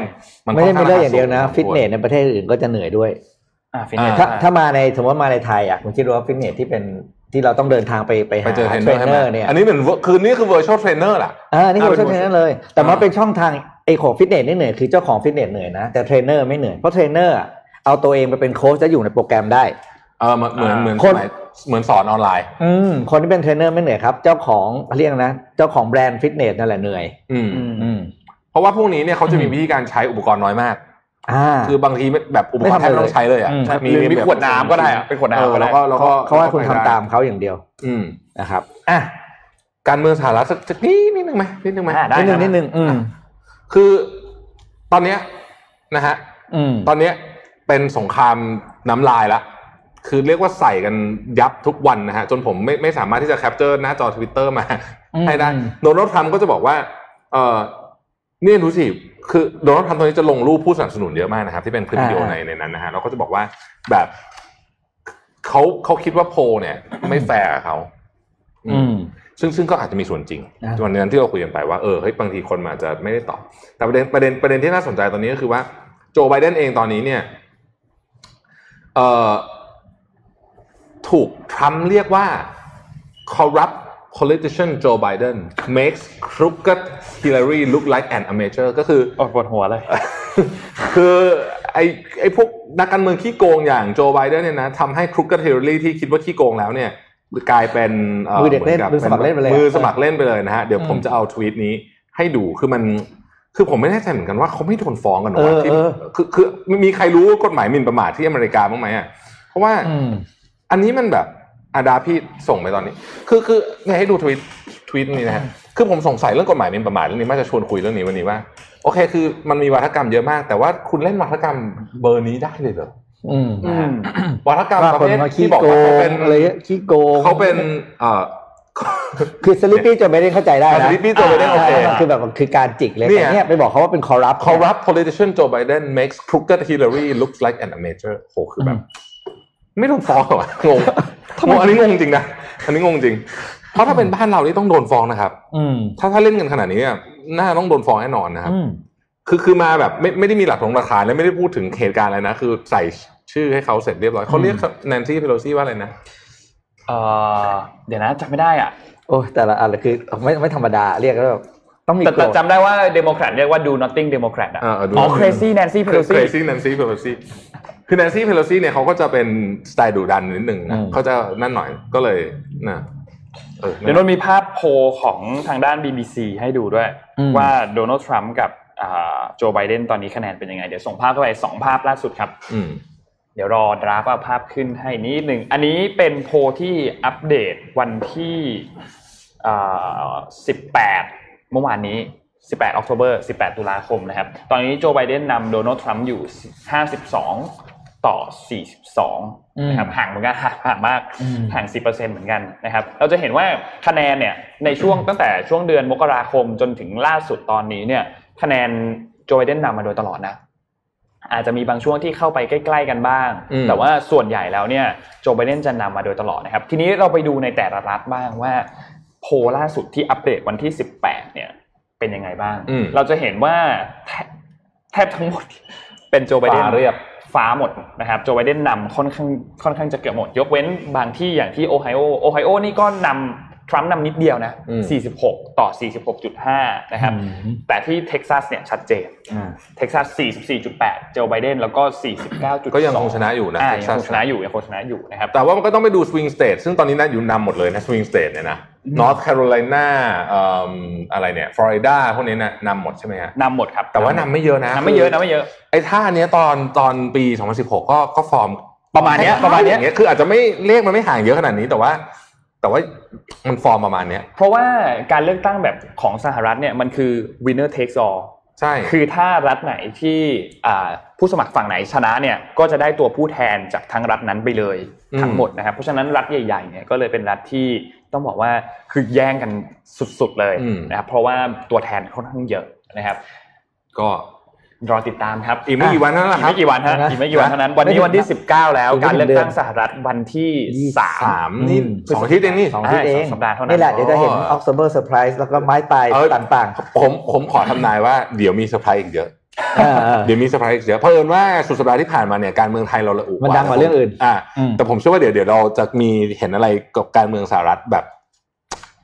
มันไม่ได้มีเรื่องอย่างเดียวนะค่ฟิตเนสในประเทศอื่นก็จะเหนื่อยด้วยอ่า ฟิตเนสถ้าถ้ามาในสมมติว่ามาในไทยอะคุณคิดดูว่าฟิตเนสที่เป็นที่เราต้องเดินทางไปไปไปหาเจอเทรนเนอร์เทรนเนอร์เนี่ยอันนี้เหมือนคือนี่คือ virtual trainer ล่ะอ่านี่คืออ่าเทรนเนอร์เลย แต่มันเป็นช่องทางไอ้ของฟิตเนสนี่เหนื่อยคือเจ้าของฟิตเนสเหนื่อยนะแต่เทรนเนอร์ไม่เหนื่อยเพราะเทรนเนอร์อะเอาตัวเองไปเป็นโค้ชจะอยู่ในโปรแกรมได้เออเหมือนเหมือนเหมือนคนสมัยเหมือนสอนออนไลน์ อืมคนที่เป็นเทรนเนอร์ไม่เหนื่อยครับ เจ้าของเรียกนะ เจ้าของแบรนด์ฟิตเนสนั่นแหละเหนื่อย อืมอืมอืมเพราะว่าพวกนี้เนี่ยเขาจะมีอืมวิธีการใช้อุปกรณ์น้อยมากอ่า คือบางทีไม่แบบอุปกรณ์แทบไม่ต้องใช้เลยอะอืมหรือมีแบบขวดน้ำก็ได้อะเป็นขวดน้ำก็ได้เออแล้วก็แล้วก็แล้วก็เขาให้คุณทำไปได้ตามเขาอย่างเดียว อืมนะครับอะการเมืองสหรัฐสักสักนิดนิดนึงไหมนิดนึงไหมอ่าได้นิดนึงนิดนึงอืมคือตอนเนี้ยนะฮะอืมตอนเนี้ยเป็นสงครามน้ำลายละคือเรียกว่าใส่กันยับทุกวันนะฮะจนผมไม่ไม่สามารถที่จะ capture หน้าจอทวิตเตอร์มาอืมให้ได้อืมโดนัลด์ทรัมป์ก็จะบอกว่า เออ เนี่ยดูสิคือโดนัลด์ทรัมป์ตอนนี้จะลงรูปผู้สนับสนุนเยอะมากนะครับที่เป็นคลิปวิดีโอในในนั้นนะฮะแล้วก็จะบอกว่าแบบเขาเขาคิดว่าโพลเนี่ย ไม่แฟร์กับเขาอือืมมซึ่งซึ่งก็อาจจะมีส่วนจริงอ่าวันนั้นที่เราคุยกันไปว่าเออเฮ้ยบางทีคนมันอาจจะไม่ได้ตอบ แต่ประเด็นประเด็นประเด็นที่น่าสนใจตอนนี้ก็คือว่า โจไบเดนเองตอนนี้เนี่ยเอ่อถูกทรัมป์เรียกว่า corrupt politician Joe Biden makes crooked Hillary look like an amateur ก็คือโอ้ปวดหัวเลย คือไอ้ไอ้พวกนักการเมืองขี้โกงอย่างโจไบเดนเนี่ยนะทำให้ crooked Hillary ที่คิดว่าขี้โกงแล้วเนี่ยกลายเป็นมือเด็กเล่นหบมือสมัครเล่นไปเลยมือสมัครเล่นไปเลยนะฮะเดี๋ยวอืมผมจะเอาทวีตนี้ให้ดูคือมันคือผมไม่แน่ใจเหมือนกันว่าเขาไม่โดนฟ้องกันหรอเออวะที่เออคือคือมีใครรู้กฎหมายหมิ่นประมาทที่อเมริกาบ้างไหมอะเพราะว่าอืมอันนี้มันแบบ อาดาพี่ส่งไปตอนนี้ คือคือเนี่ยให้ดูทวีตทวีตนี้นะฮะคือผมสงสัยเรื่องกฎหมายหมิ่นประมาทเรื่องนี้มาจะชวนคุยเรื่องนี้วันนี้ว่า โอเค คือมันมีวาทกรรมเยอะมาก แต่ว่าคุณเล่นวาทกรรมเบอร์นี้ได้เลยเหรออืมอืมวาทกรรมว่าประคนเภทมาขี้ที่บอกโกว่าเขางเป็นอะไรเงี้ยขี้โกงเขาเป็นเอ่อคือ Sleepy จะไม่ได้เข้าใจได้อ่านะ Sleepy Joe Biden โอเคมันคือแบบคือการจิกเลยเนี่ยแต่เนี่ยไปบอกเขาว่าเป็นคอร์รัป corrupt politician Joe Biden makes crooked Hillary looks like an amateur โหคือแบบ ไม่ต้องฟ้องเหรอวะงงงงอันนี้งงจริงนะอันนี้งงจริง เพราะถ้าเป็นบ้านเรานี่ต้องโดนฟ้องนะครับ อืมถ้าถ้าเล่นกันขนาดนี้เนี่ยน่าต้องโดนฟ้องแน่นอนนะครับอืมคือคือมาแบบไม่ไม่ได้มีหลักฐานหลักฐานและไม่ได้พูดถึงเหตุการณ์อะไรนะ คือใส่ชื่อให้เขาเสร็จเรียบร้อยเขาเรียกแนนซี่เพโลซี่ว่าอะไรนะเออเดี๋ยวนะจำไม่ได้อะโอ้ยแต่ละอันคือไม่ไม่ธรรมดาเรียกแล้วแบบต้องมีแต่โกรแต่จำได้ว่าเดโมแครตเรียกว่า do nothing democrat อะอ่าเออดูอ๋อ crazy Nancy Pelosi crazy Nancy Pelosi คือ Nancy Pelosi เนี่ยเขาก็จะเป็นสไตล์ดุดันนิดหนึ่งนะเขาจะนั่นหน่อยก็เลยนะเออเดี๋ยวมันมีภาพโพลของทางด้าน BBC ให้ดูด้วย ว่าโดนัลด์ทรัมป์กับโจไบเดนตอนนี้คะแนนเป็นยังไง เดี๋ยวส่งภาพเข้าไปสองภาพล่าสุดครับอืมเดี๋ยวรอดราฟต์เอาภาพขึ้นให้นิดหนึ่ง อันนี้เป็นโพลที่อัปเดตวันที่สิบแปดเมื่อวานนี้ 18 October 18 ตุลาคมนะครับ ตอนนี้โจไบเดนนำโดนัลด์ทรัมป์อยู่ 52 ต่อ 42 นะครับ ห่างเหมือนกันห่างมากอืมห่าง 10%เหมือนกันนะครับ เราจะเห็นว่าคะแนนเนี่ย ในช่วงตั้งแต่ช่วงเดือนมกราคมจนถึงล่าสุดตอนนี้เนี่ย คะแนนโจไบเดนนำมาโดยตลอดนะ อาจจะมีบางช่วงที่เข้าไปใกล้ ๆ กันบ้างอืมแต่ว่าส่วนใหญ่แล้วเนี่ย โจไบเดนจะนำมาโดยตลอดนะครับ ทีนี้เราไปดูในแต่ละรัฐบ้างว่า โพลล่าสุดที่อัปเดตวันที่ 18 เนี่ย เป็นยังไงบ้างอืมเราจะเห็นว่าแทบแทบทั้งหมดเป็นโจไบเดนฟ้าเรียบ ฟ้าหมดนะครับโจไบเดนนำค่อนข้างค่อนข้างจะเกือบหมด ยกเว้นบางที่อย่างที่โอไฮโอโอไฮโอนี่ก็นำทรัมป์นำนิดเดียวนะอืม46 ต่อ 46.5 นะครับอืมแต่ที่เท็กซัสเนี่ยชัดเจนอ่าเท็กซัส 44.8โจไบเดนแล้วก็ 49.2ก็ยังคงชนะอยู่นะอ่าเท็กซัสยังคงชนะอยู่ยังคงชนะอยู่นะครับแต่ว่ามันก็ต้องไปดู swing state ซึ่งตอนนี้น่าอยู่นำหมดเลยนะ swing state เนี่ยนะ นอร์ทแคโรไลนาอะไรเนี่ยฟลอริดาพวกนี้นะนำหมดใช่ไหมฮะนำหมดครับ แต่ว่านำไม่เยอะนะนำไม่เยอะนำไม่เยอะไอ้ท่าเนี้ยตอนตอนปี 2016 ก็ก็ฟอร์มประมาณเนี้ยประมาณเนี้ยอย่างเงี้ยคืออาจจะไม่เลขมันไม่ห่างเยอะขนาดนี้แต่ว่า แต่ว่ามันฟอร์มประมาณเนี้ยเพราะว่าการเลือกตั้งแบบของสหรัฐเนี่ยมันคือ winner takes all ใช่คือถ้ารัฐไหนที่อ่าผู้สมัครฝั่งไหนชนะเนี่ยก็จะได้ตัวผู้แทนจากทั้งรัฐนั้นไปเลยทั้งหมดนะครับเพราะฉะนั้นรัฐใหญ่ๆเนี่ยก็เลยเป็นรัฐที่ ต้องบอกว่าคือแย่งกันสุดๆเลยอืมนะครับเพราะว่าตัวแทนค่อนข้างเยอะนะครับ ก็รอติดตามครับอีกไม่กี่วันเท่านั้นแหละอีกครับไม่กี่วันฮะนะอีกไม่กี่วันเท่านั้นวันนี้วันที่ 19 แล้วอีกไม่การถึงเลือกตั้งเดือนสหรัฐวันที่สามสามนี่อืมสองอาทิตย์เองนี่สองอาทิตย์เองอ่าสองสัปดาห์เท่านั้นนี่แหละเดี๋ยวจะเห็นอ๋อ October Surprise แล้วก็ไม้ตายเออต่างผมผมขอทำนายว่าเดี๋ยวมีเซอร์ไพรส์อีกเยอะๆอ่าๆ เดี๋ยวมีเซอร์ไพรส์อีกเยอะเพราะเอิญว่าสุดสัปดาห์ที่ผ่านมาเนี่ยการเมืองไทยเราระอุมันดังกว่าเรื่องอื่นอ่าอืมแต่ผมเชื่อว่าเดี๋ยวเดี๋ยวเราจะมีเห็นอะไรกับการเมืองสหรัฐแบบ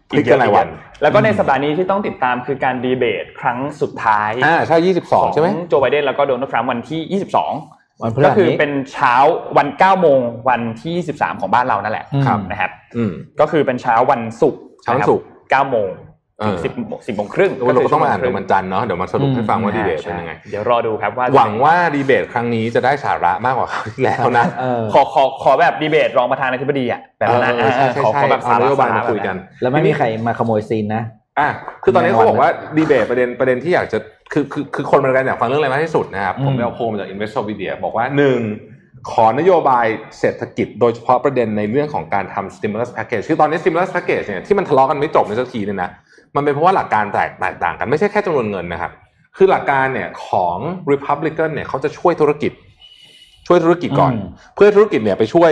พลิกกันรายวัน แล้วก็ในสัปดาห์นี้ที่ต้องติดตามคือการดีเบตครั้งสุดท้ายอ่าใช่ยี่สิบสองใช่ไหมโจไบเดนแล้วก็โดนัลด์ทรัมป์วันที่22วันพฤหัสนี้ก็คือเป็นเช้าวัน9โมงวันที่23ของบ้านเรานั่นแหละครับนะครับอืมก็คือเป็นเช้าวันศุกร์เช้าวันศุกร์9โมง ถึงเออ10โมง10โมงครึ่งเราก็ต้องมาอ่านคืกันวันจันทร์เนาะเดี๋ยวมาสรุปให้ฟังว่าดีเบตเป็นยังไง เดี๋ยวรอดูครับว่า หวังว่าดีเบตครั้งนี้จะได้สาระมากกว่าคราวที่แล้วนะเออขอขอขอแบบดีเบตรองประธานาธิบดีอะแบบนั้นเออใช่ใช่ขอใช่ขอแบบเอาสานระโยบายมาสระคุยกัน แล้วไม่มีใครมาขโมยซีนนะอะคือตอนนี้แน่นอนเขาบอกว่าดีเบตประเด็นประเด็นที่อยากจะคือคือคือคนบริการอยากฟังเรื่องอะไรมากที่สุดนะครับอืมผมไปเอาโพลมาจาก Investopedia บอกว่าหนึ่งขอนโยบายเศรษฐกิจโดยเฉพาะประเด็นในเรื่องของการทำ stimulus package คือตอนนี้ stimulus package เนี่ยที่มันทะเลาะกันไม่จบในสักทีเนี่ยนะ มันเป็นเพราะว่าหลักการแตกแตกต่างกันไม่ใช่แค่จำนวนเงินนะครับ คือหลักการเนี่ยของ Republican เนี่ยเขาจะช่วยธุรกิจ ช่วยธุรกิจก่อนอืมเพื่อให้ธุรกิจเนี่ยไปช่วย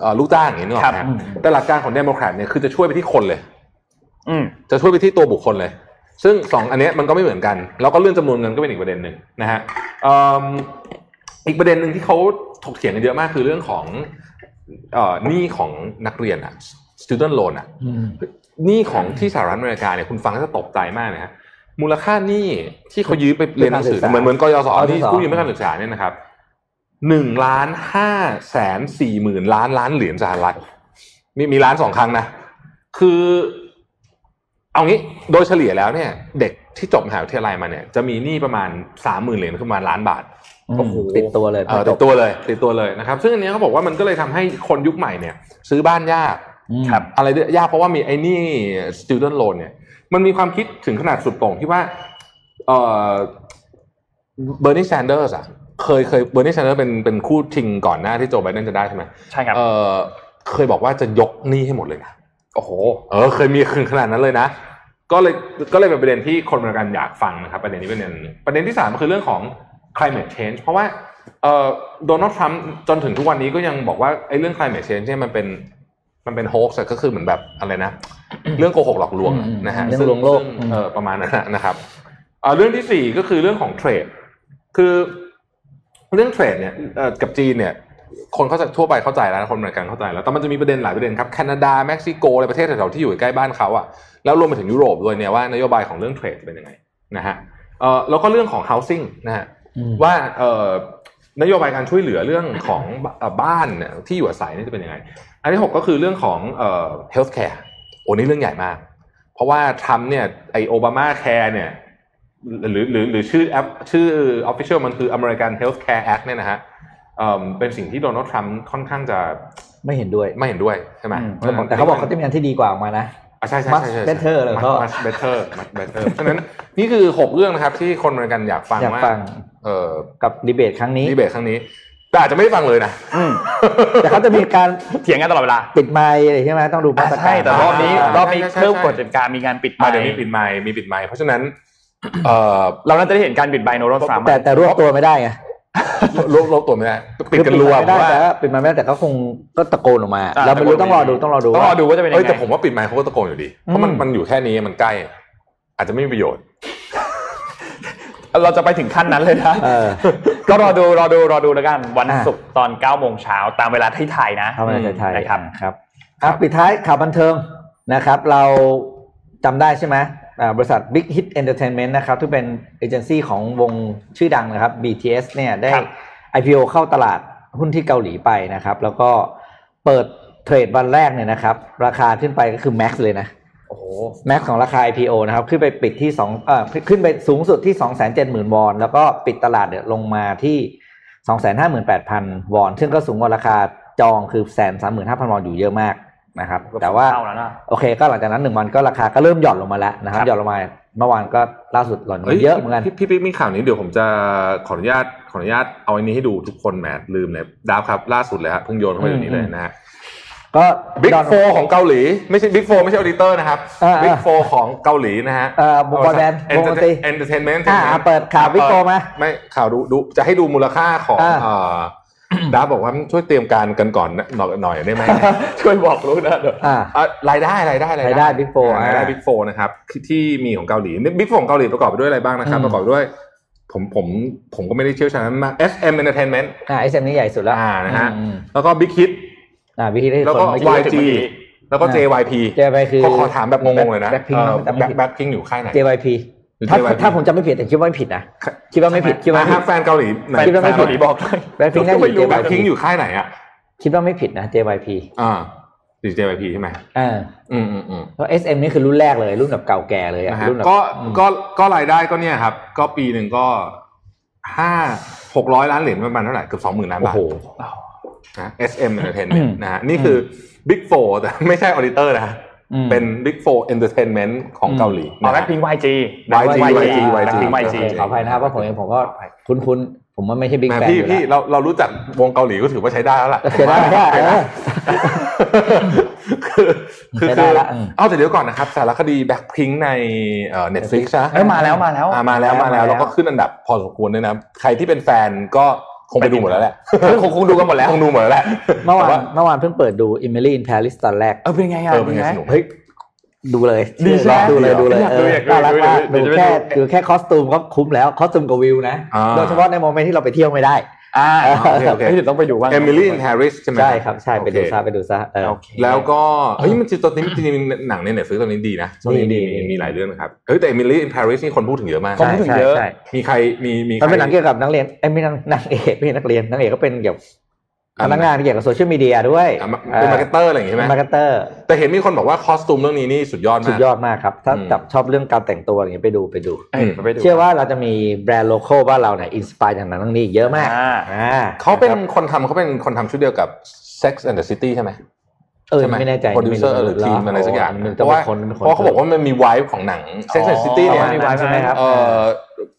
เอ่อลูกจ้างอย่างนี้นึกออกไหมครับอืมแต่หลักการของเดโมแครตเนี่ยคือจะช่วยไปที่คนเลยอืมจะช่วยไปที่ตัวบุคคลเลย ซึ่งสองอันเนี้ยมันก็ไม่เหมือนกัน แล้วก็เรื่องจำนวนเงินก็เป็นอีกประเด็นหนึ่งนะฮะเอิ่มอีกประเด็นหนึ่งที่เขาถกเถียงกันเยอะมากคือเรื่องของเอ่อหนี้ของนักเรียนอะ student loan อะอืม หนี้ของที่สหรัฐอเมริกาเนี่ยคุณฟังแล้วจะตกใจมากนะฮะมูลค่าหนี้ที่เขายืมไปเรียนหนังสือเพื่อการศึกษาเหมือนเหมือนกยศกยศที่กู้ยืมเพื่อการศึกษาเนี่ยนะครับหนึ่งล้านห้าแสนสี่หมื่นล้านล้านเหรียญสหรัฐมีมีล้านสองครั้งนะ คือ เอางี้โดยเฉลี่ยแล้วเนี่ย เด็กที่จบมหาวิทยาลัยมาเนี่ยจะมีหนี้ประมาณสามหมื่นเหรียญคือประมาณล้านบาทโอ้โหติดตัวเลยเออติดตัวเลย ติดตัวเลยนะครับ ซึ่งอันเนี้ยเขาบอกว่ามันก็เลยทำให้คนยุคใหม่เนี่ย ซื้อบ้านยาก ครับอะไรด้วยยากเพราะว่ามีไอ้นี่ student loan เนี่ย มันมีความคิดถึงขนาดสุดโต่งที่ว่าเออเบอร์นีแซนเดอร์สอะเคยเคยเบอร์นีแซนเดอร์เป็นเป็นคู่ชิงก่อนหน้าที่โจไบเดนจะได้ใช่ไหมใช่ครับเออเคยบอกว่าจะยกหนี้ให้หมดเลยนะโอ้โหเออเคยมีคืนขนาดนั้นเลยนะ ก็เลยก็เลยเป็นประเด็นที่คนอเมริกันอยากฟังนะครับ ประเด็นนี้เป็นประเด็นหนึ่งประเด็นที่สามคือเรื่องของ climate change เพราะว่าเอ่อโดนัลด์ทรัมป์จนถึงทุกวันนี้ก็ยังบอกว่าไอ้เรื่อง climate change เนี่ยมันเป็น มันเป็นโฮกส์ก็คือเหมือนแบบอะไรนะ เรื่องโกหกหลอกลวงอะอืมนะฮะเรื่องซึ่ลวงโลกซึ่อืมเออประมาณนั้นนะครับเอ่อเรื่องที่สี่ก็คือเรื่องของเทรด คือเรื่อง trade เนี่ยเอ่อกับจีนเนี่ย คนเขาจะทั่วไปเข้าใจแล้วคนอเมริกันเข้าใจแล้วแต่มันจะมีประเด็นหลายประเด็นครับแคนาดาเม็กซิโกอะไรประเทศแถวๆที่อยู่ใกล้บ้านเขาอะแล้วรวมไปถึงยุโรปด้วยเนี่ยว่านโยบายของเรื่อง trade เป็นยังไงนะฮะเอ่อแล้วก็เรื่องของ housing นะฮะอืมว่าเอ่อนโยบายการช่วยเหลือเรื่องของเอ่อบ้านเนี่ยที่อยู่อาศัยนี่จะเป็นยังไง อันที่หกก็คือเรื่องของเอ่อ healthcare โอ้นี่เรื่องใหญ่มาก เพราะว่าทรัมป์เนี่ยไอโอบามาแคร์เนี่ยหรือหรือหรือชื่อแอปชื่อ official มันคือ American Healthcare Act เนี่ยนะฮะเอ่อเป็นสิ่งที่โดนัลด์ทรัมป์ค่อนข้างจะไม่เห็นด้วยไม่เห็นด้วยใช่ไหมอืมแต่เขาบอกเขาจะมีอันที่ดีกว่าออกมานะอะใช่ใช่ much ใช่ใช่ better เลย much ก็ much better much better เพราะฉะนั้นนี่คือ 6 เรื่องนะครับที่คนอเมริกันอยากฟังอยากว่าฟังเออกับดีเบตครั้งนี้ดีเบตครั้งนี้ แต่อาจจะไม่ได้ฟังเลยนะอืมแต่เขาจะมีการเถียงกันตลอดเวลาปิดไมค์อะไรใช่ไหมต้องดูมาตรการใช่แต่รอบนี้อ่ารอบนี้ใช่ใช่เพิ่มใช่กฎกติกามีการปิดไมอะค์เดี๋ยวมีปิดไมค์มีปิดไมค์เพราะฉะนั้นเออเราน่าจะได้เห็นการปิดไมค์โนรอทรัมป์แต่แต่รวบตัวไม่ได้ไงลบลบตัวไม่ได้ปิดกันรวมคือปิดไมค์ไม่ได้ว่าแต่ว่าปิดไมค์ไม่ได้แต่ก็คงก็ตะโกนออกมาอะเราไม่รู้ต้องรอดูต้องรอดูต้องรอดูว่าจะเป็นยังเอ้ยไงแต่ผมว่าปิดไมค์เขาก็ตะโกนอยู่ดีเพราะมันอืมมันอยู่แค่นี้มันใกล้ อาจจะไม่มีประโยชน์ เราจะไปถึงขั้นนั้นเลยนะเออก็รอดูรอดูรอดูแล้วกันวันอะศุกร์ตอน9โมงเช้าตามเวลาที่ไทยนะเข้ามาในไทยนะครับครับอะปิดท้ายข่าวบันเทิงนะครับ เราจำได้ใช่ไหมอ่าบริษัท Big Hit Entertainment นะครับที่เป็นเอเจนซี่ของวงชื่อดังนะครับ BTS เนี่ยได้ครับ IPO เข้าตลาดหุ้นที่เกาหลีไปนะครับ แล้วก็เปิดเทรดวันแรกเนี่ยนะครับ ราคาขึ้นไปก็คือ Max เลยนะ โอ้โหแม็กของราคา IPO นะครับ ขึ้นไปปิดที่สองเอ่อขึ้นไปสูงสุดที่2 7 0 0 0 0วอน แล้วก็ปิดตลาดเนี่ยลงมาที่258,000วอน ซึ่งก็สูงกว่าราคาจองคือแสนสามหมื่นห้าพันวอนอยู่เยอะมากนะครับ แต่ว่าเท่าแล้วนะโอเค ก็หลังจากนั้นหนึ่งวันก็ราคาก็เริ่มหย่อนลงมาแล้วนะครับครับหย่อนลงมาเมื่อวานก็ล่าสุดหย่อนลงมาเยอะเหมือนกันพี่พี่ปิ๊กมีข่าวนี้เดี๋ยวผมจะขออนุญาตขออนุญาตเอาอันนี้ให้ดูทุกคนแหมลืมเลยดาวครับล่าสุดเลยครับเพิ่งโยนเข้าไปอยู่นี้เลยนะฮะ ก็ Big Four ของเกาหลี ไม่ใช่ Big Four ไม่ใช่ auditor นะครับอ่าอ่า Big Four ของเกาหลีนะฮะเอ่อบุคคลแบรนด์วงดนตรี entertainment อ่าเปิดข่าว Big Four มาไม่ข่าวดูดูจะให้ดูมูลค่าของอ่าเอ่อดาวบอกว่าช่วยเตรียมการกันก่อนนะหน่อยหน่อยได้ไหมช่วยบอกรู้นะเดี๋ยวอ่าอะรายได้รายได้รายได้ Big Four รายได้อ่าบิ๊กโฟนะครับที่ที่มีของเกาหลีบิ๊กโฟของเกาหลีประกอบไปด้วยอะไรบ้างนะครับอืมประกอบด้วยผมผมผมก็ไม่ได้เชี่ยวชาญมาก SM Entertainment อ่าไอเซมนี้ใหญ่สุดแล้วอ่านะฮะอืมแล้วก็ Big Hit อ่าวิธีที่แล้วก็ส่งมา YG แล้วก็ JYP เจไปคือขอขอถามแบบงงๆเลยนะแบ็คพิงเอ่อจำไม่แบ็คผิดแบ็คพิงอยู่ค่ายไหน JYP หรือถ้า JYP ถ้าผมจำไม่ผิดแต่คิดว่าไม่ผิดนะคิดว่าไม่ผิดคิดว่าอะไม่ฮะผิดแฟนเกาหลีไหนคิดว่าไม่แฟนเกาหลีบอกด้วยแบ็คพิงน่าจะอยู่แบ็คพิง JYP อยู่ค่ายไหนอะคิดว่าไม่ผิดนะ JYP อ่าอยู่ JYP ใช่ไหมอ่าอืมอืมอืมเพราะ SM นี่คือรุ่นแรกเลยรุ่นแบบเก่าแก่เลยอะนะฮะรุ่นแบบก็อืมก็ก็รายได้ก็เนี่ยครับ ก็ปีหนึ่งก็ห้าหกร้อยล้านเหรียญประมาณเท่าไหร่เกือบสองหมื่นล้านโอ้บาทโห นะ SM อื Entertainment มนะฮะนี่คือ Big Four แต่ไม่ใช่ออ d ดิเตอร์นะฮะอืมเป็น Big Four Entertainment ของเกาหลีอ๋อนะแบ็ฮะคพิง YG YG YG แบ็คพิง YG ขออภัยนะครับเพราะผมเองผมก็คุ้นๆผมว่าไม่ใช่บิ๊กแหมแฟนพี่อยู่พี่แล้วเราเรารู้จักวงเกาหลีก็ถือว่าใช้ได้แล้วล่ะใช้ได้ผมว่าใช้ได้คือคือใช้ได้คือละอืมเอาแต่เดี๋ยวก่อนนะครับสารคดีแบ็คพิงในเอ่อ Netflix นะเอ้ยมาแล้วมาแล้วอ่ามาแล้วมาแล้วแล้วก็ขึ้นอันดับพอสมควรด้วยนะ ใครที่เป็นแฟนก็ คงไปดูหมดแล้วแหละคงคงดูกันหมดแล้วคงดูหมดแล้วแหละเมื่อวาแต่นเมื่อวานเพิ่งเปิดดู Emily in Paris ตอนแรกเออเป็นไงอะเออเป็นไงสนุกเฮ้ยดูเลยดีใช่ไหมดูเลยดูเลยอยากเอดูออยากดูน่ารักมากเดี๋ดูยวจะไปแค่ดูดูแค่ costume ก็คุ้มแล้ว costume กับวิวนะอ่าโดยเฉพาะใน moment ที่เราไปเที่ยวไม่ได้ อ่าโอเคโอเคเฮ้ยเดี๋ยวต้องไปดูบ้าง Emily in Paris ใช่ไหมใช่ครับใช่ไปดูโอเคซะไปดูซะเออโอเคแล้วก็เฮ้ยมันจริงตอนนี้จริงๆหนังใน Netflix ตอนนี้ดีนะช่วงนี้ดีมีดีมีมีหลายเรื่องนะครับเฮ้ยแต่ Emily in Paris นี่คนพูดถึงเยอะมากคนพูดถึงเยอะใช่ใช่มีใครมีมีใครมันเป็นหนังเกี่ยวกับนักเรียนเอ้ยไม่ใช่นางเอกไม่ใช่นักเรียนนักเอกก็เป็นเกี่ยวกับ พนักงานเกี่ยวกับโซเชียลมีเดียด้วยอะมาเป็น marketerร์อะไรอย่างงี้ใช่ไหม marketer แต่เห็นมีคนบอกว่า costume เรื่องนี้นี่สุดยอดสุมาดกยอดมากครับ ถ้าอืมจับชอบเรื่องการแต่งตัวอะไรอย่างเงี้ยไปดูไปดูเอ้ยไปดู เชื่อว่าเราจะมีแบรนด์ local บ้านเราเนี่ย inspire จากหนังเรื่องนี้อีกเยอะมากอ่าอ่าเขาเป็นคนทำเขาเป็นคนทำชุดเดียวกับ Sex and the City ใช่ไหม เออใช่ไหมไม่แน่ใจโปรดิวเซอร์หรือทีมอะไรสักอย่างมันเพจะราะเป็ว่านคนป็นคนเพราะเขาบอกว่ามันมี vibe ของหนัง Sex and the City อ๋อเนี่ยมีไว้ใช่ไหมครับเออ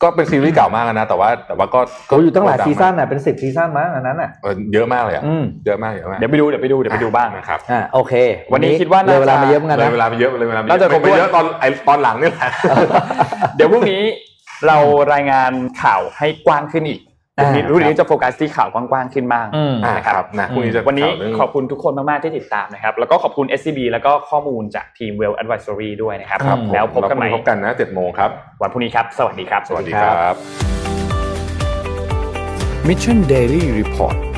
ก็เป็นซีรีส์เก่ามากนะแต่ว่าแต่ว่าก็ก็โอ้อยู่ตั้งหลายดัซีซั่นมากน่ะเป็นสิบซีซั่นมั้งอันนั้นอะเออเยอะมากเลยอะอืมเยอะมากเยอะมากเดี๋ยวไปดูเดี๋ยวไปดูเดี๋ยวไปดูบ้างนะครับอ่าโอเค วันนี้คิดว่าเลยเวลาน่าจะมาเยอะเหมือนกันเลยนะเวลาไปเยอะเลยเวลาไปน่าจะเยอะครบถ้วนไปเยอะตอนไอตอนหลังนี่แหละเดี๋ยวพรุ่งนี้เรารายงานข่าวให้กว้างขึ้นอีก อ่าวันนี้รุ่นนี้จะโฟกัสที่ข่าวกว้างๆขึ้นบ้างอืมอ่านะครับนะพรุ่งนี้จะวันนี้ข่าเรื่องขอบคุณทุกคนมากๆที่ติดตามนะครับ แล้วก็ขอบคุณ SCB แล้วก็ข้อมูลจากทีม Well Advisory ด้วยนะครับครับ แล้วพบกันใหม่พบกันนะเจ็ดโมงครับ วันพรุ่งนี้ครับ สวัสดีครับ สวัสดีครับ Mission Daily Report